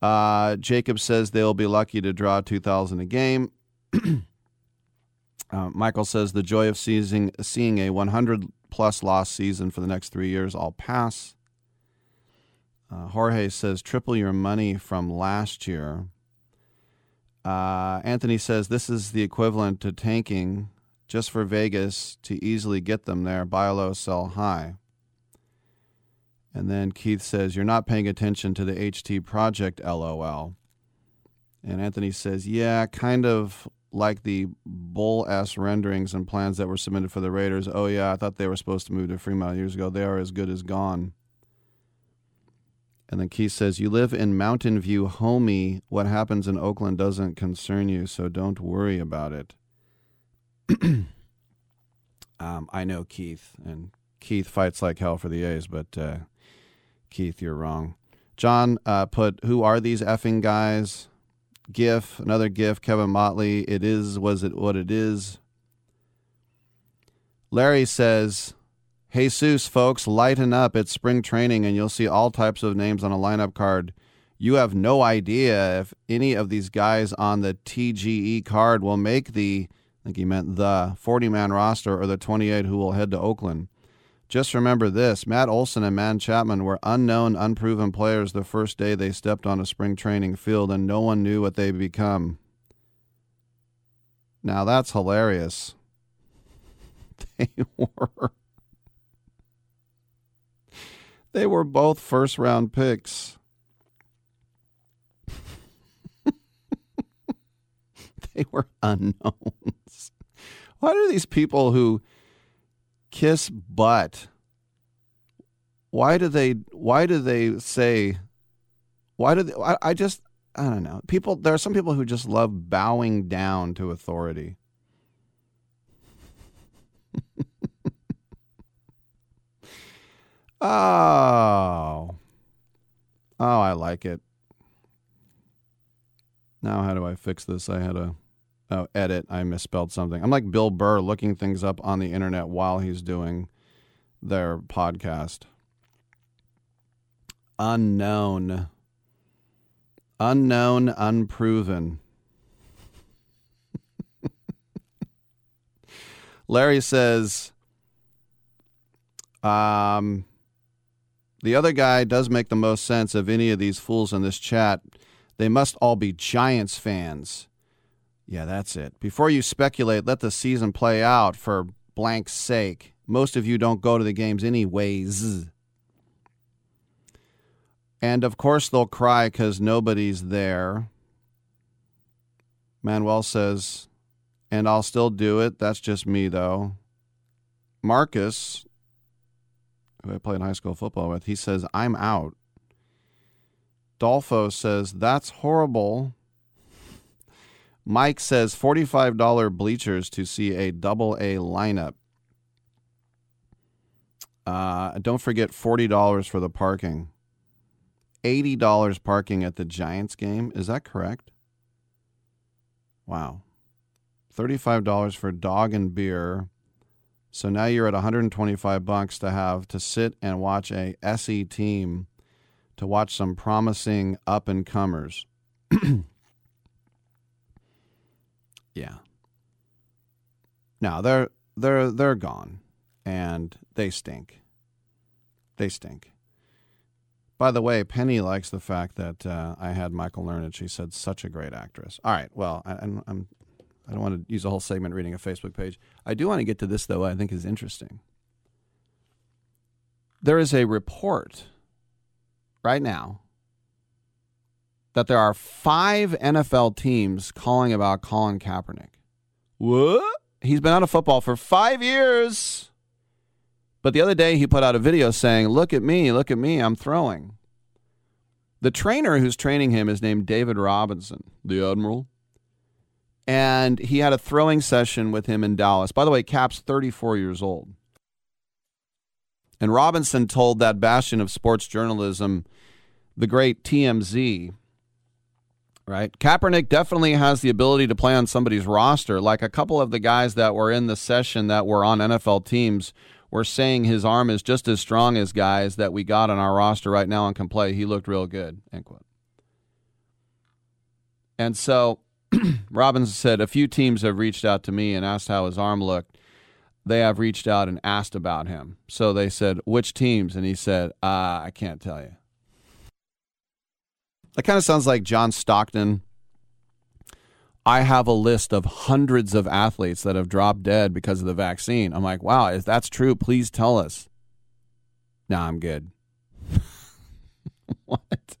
Uh, Jacob says they'll be lucky to draw 2,000 a game. uh, Michael says the joy of seizing, seeing a 100 plus loss season for the next three years, I'll pass. Uh, Jorge says triple your money from last year. Uh, Anthony says this is the equivalent to tanking just for Vegas to easily get them there. Buy low, sell high. And then Keith says, You're not paying attention to the HT project, lol. And Anthony says, Yeah, kind of like the bull ass renderings and plans that were submitted for the Raiders. Oh, yeah, I thought they were supposed to move to Fremont years ago. They are as good as gone. And then Keith says, You live in Mountain View, homie. What happens in Oakland doesn't concern you, so don't worry about it. um, I know Keith, and Keith fights like hell for the A's, but uh, Keith, you're wrong. John uh, put, Who are these effing guys? GIF, another GIF, Kevin Motley. It is, was it what it is? Larry says, Jesus, folks, lighten up. It's spring training, and you'll see all types of names on a lineup card. You have no idea if any of these guys on the TGE card will make the, think he meant the 40 man roster or the 28 who will head to Oakland. Just remember this Matt Olson and Matt Chapman were unknown, unproven players the first day they stepped on a spring training field, and no one knew what they'd become. Now that's hilarious. They were. They were both first round picks. they were unknowns. Why do these people who kiss butt why do they why do they say why do they I, I just I don't know. People there are some people who just love bowing down to authority. Oh. Oh, I like it. Now, how do I fix this? I had a oh, edit. I misspelled something. I'm like Bill Burr looking things up on the internet while he's doing their podcast. Unknown. Unknown, unproven. Larry says, um, the other guy does make the most sense of any of these fools in this chat. They must all be Giants fans. Yeah, that's it. Before you speculate, let the season play out for blank's sake. Most of you don't go to the games anyways. And of course, they'll cry because nobody's there. Manuel says, and I'll still do it. That's just me, though. Marcus, who I played high school football with, he says, I'm out. Dolfo says, That's horrible. Mike says, $45 bleachers to see a double A lineup. Uh, don't forget $40 for the parking. $80 parking at the Giants game. Is that correct? Wow. $35 for dog and beer. So now you're at 125 bucks to have to sit and watch a SE team to watch some promising up and comers. yeah. Now they're they're they're gone and they stink. They stink. By the way, Penny likes the fact that uh, I had Michael Learned. She said such a great actress. All right. Well, I, I'm, I don't want to use a whole segment reading a Facebook page. I do want to get to this though. I think is interesting. There is a report right now that there are five NFL teams calling about Colin Kaepernick. What? He's been out of football for five years. But the other day he put out a video saying, Look at me, look at me, I'm throwing. The trainer who's training him is named David Robinson, the Admiral. And he had a throwing session with him in Dallas. By the way, Cap's 34 years old. And Robinson told that bastion of sports journalism, the great TMZ, right? Kaepernick definitely has the ability to play on somebody's roster. Like a couple of the guys that were in the session that were on NFL teams were saying his arm is just as strong as guys that we got on our roster right now and can play. He looked real good. End quote. And so Robbins said a few teams have reached out to me and asked how his arm looked they have reached out and asked about him. So they said, which teams? And he said, uh, I can't tell you. That kind of sounds like John Stockton. I have a list of hundreds of athletes that have dropped dead because of the vaccine. I'm like, wow, if that's true, please tell us. No, I'm good. what?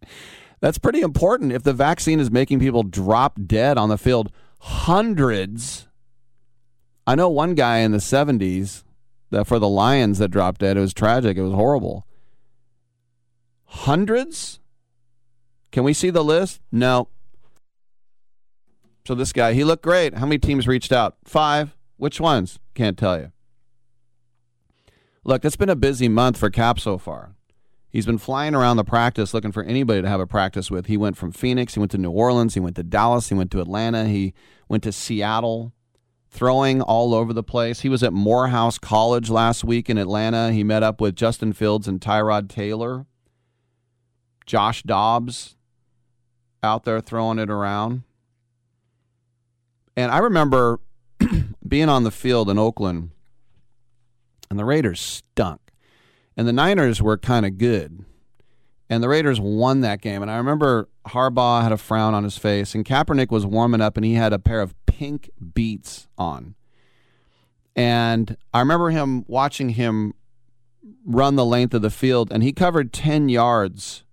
That's pretty important. If the vaccine is making people drop dead on the field, hundreds I know one guy in the 70s that for the Lions that dropped dead. It was tragic. It was horrible. Hundreds? Can we see the list? No. So this guy, he looked great. How many teams reached out? Five. Which ones? Can't tell you. Look, it's been a busy month for Cap so far. He's been flying around the practice looking for anybody to have a practice with. He went from Phoenix, he went to New Orleans, he went to Dallas, he went to Atlanta, he went to Seattle throwing all over the place. He was at Morehouse College last week in Atlanta. He met up with Justin Fields and Tyrod Taylor. Josh Dobbs out there throwing it around. And I remember being on the field in Oakland, and the Raiders stunk. And the Niners were kind of good. And the Raiders won that game. And I remember Harbaugh had a frown on his face, and Kaepernick was warming up, and he had a pair of pink beats on. And I remember him watching him run the length of the field, and he covered 10 yards,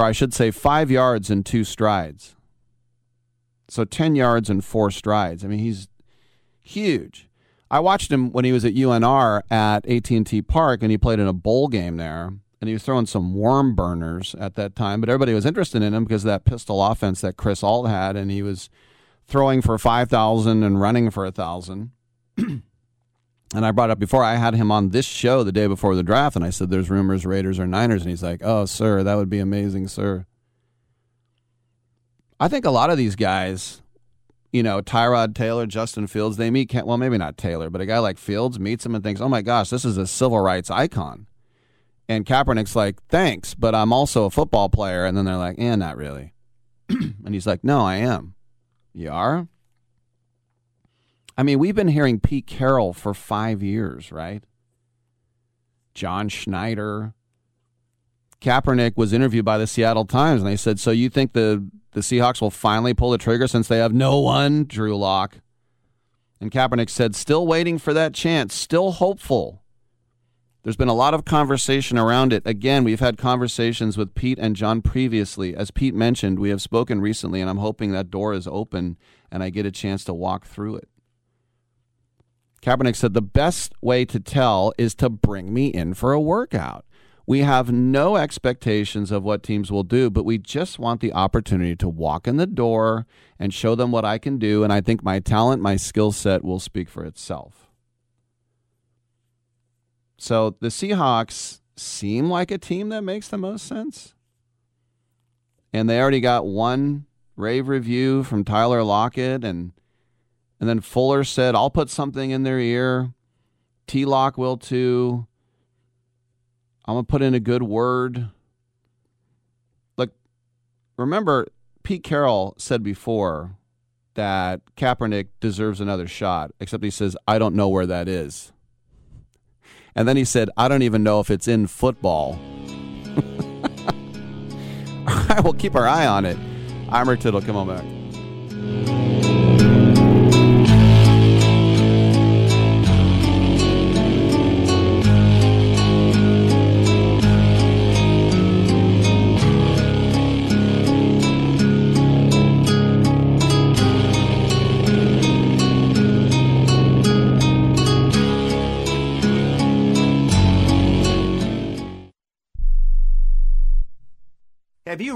or I should say, five yards in two strides. So 10 yards and four strides. I mean, he's huge. I watched him when he was at UNR at AT&T Park, and he played in a bowl game there and he was throwing some worm burners at that time. But everybody was interested in him because of that pistol offense that Chris Ault had, and he was throwing for 5,000 and running for a 1,000. and I brought up before, I had him on this show the day before the draft, and I said, There's rumors Raiders or Niners. And he's like, Oh, sir, that would be amazing, sir. I think a lot of these guys, you know, Tyrod Taylor, Justin Fields, they meet, well, maybe not Taylor, but a guy like Fields meets him and thinks, Oh my gosh, this is a civil rights icon. And Kaepernick's like, Thanks, but I'm also a football player. And then they're like, Yeah, not really. and he's like, No, I am. You are? I mean, we've been hearing Pete Carroll for five years, right? John Schneider. Kaepernick was interviewed by the Seattle Times, and they said, So you think the, the Seahawks will finally pull the trigger since they have no one? Drew Lock. And Kaepernick said, Still waiting for that chance, still hopeful. There's been a lot of conversation around it. Again, we've had conversations with Pete and John previously. As Pete mentioned, we have spoken recently, and I'm hoping that door is open and I get a chance to walk through it. Kaepernick said the best way to tell is to bring me in for a workout. We have no expectations of what teams will do, but we just want the opportunity to walk in the door and show them what I can do. And I think my talent, my skill set will speak for itself. So the Seahawks seem like a team that makes the most sense. And they already got one rave review from Tyler Lockett and and then Fuller said, I'll put something in their ear. T Lock will too. I'm gonna put in a good word. Look, remember Pete Carroll said before that Kaepernick deserves another shot, except he says, I don't know where that is. And then he said, I don't even know if it's in football. All right, we'll keep our eye on it. I'm Rick Tittle. Come on back.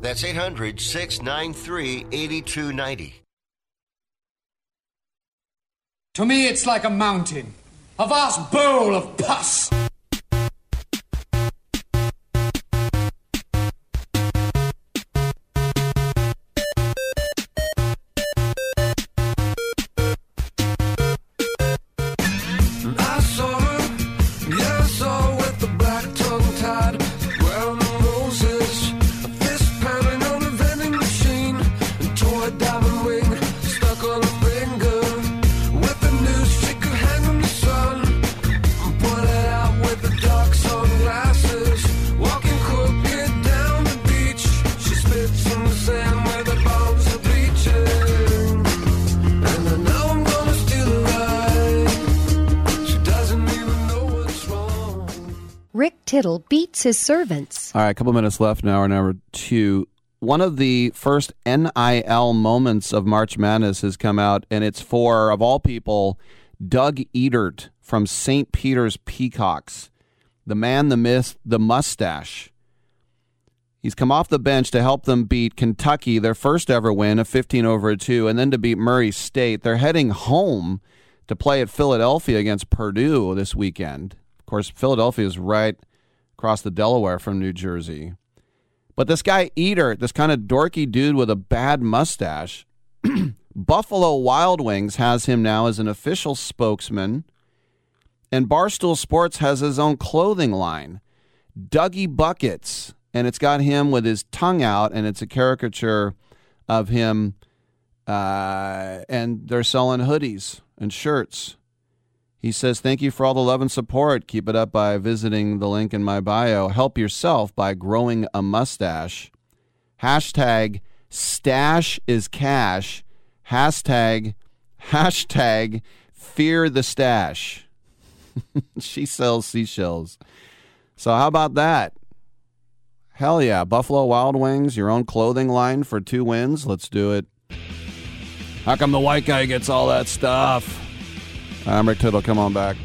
That's 800 693 8290. To me, it's like a mountain, a vast bowl of pus. Tittle beats his servants. All right, a couple minutes left now, number two. One of the first NIL moments of March Madness has come out, and it's for, of all people, Doug Edert from St. Peter's Peacocks. The man, the myth, the mustache. He's come off the bench to help them beat Kentucky, their first ever win, a 15 over a 2, and then to beat Murray State. They're heading home to play at Philadelphia against Purdue this weekend. Of course, Philadelphia is right across the Delaware from New Jersey. But this guy, Edert, this kind of dorky dude with a bad mustache, Buffalo Wild Wings has him now as an official spokesman, and Barstool Sports has his own clothing line, Dougie Buckets and it's got him with his tongue out, and it's a caricature of him. Uh, and they're selling hoodies and shirts. He says, Thank you for all the love and support. Keep it up by visiting the link in my bio. Help yourself by growing a mustache. Hashtag stash is cash. Hashtag, hashtag fear the stash. she sells seashells. So, how about that? Hell yeah. Buffalo Wild Wings, your own clothing line for two wins. Let's do it. How come the white guy gets all that stuff? I'm Rick Tittle. Come on back.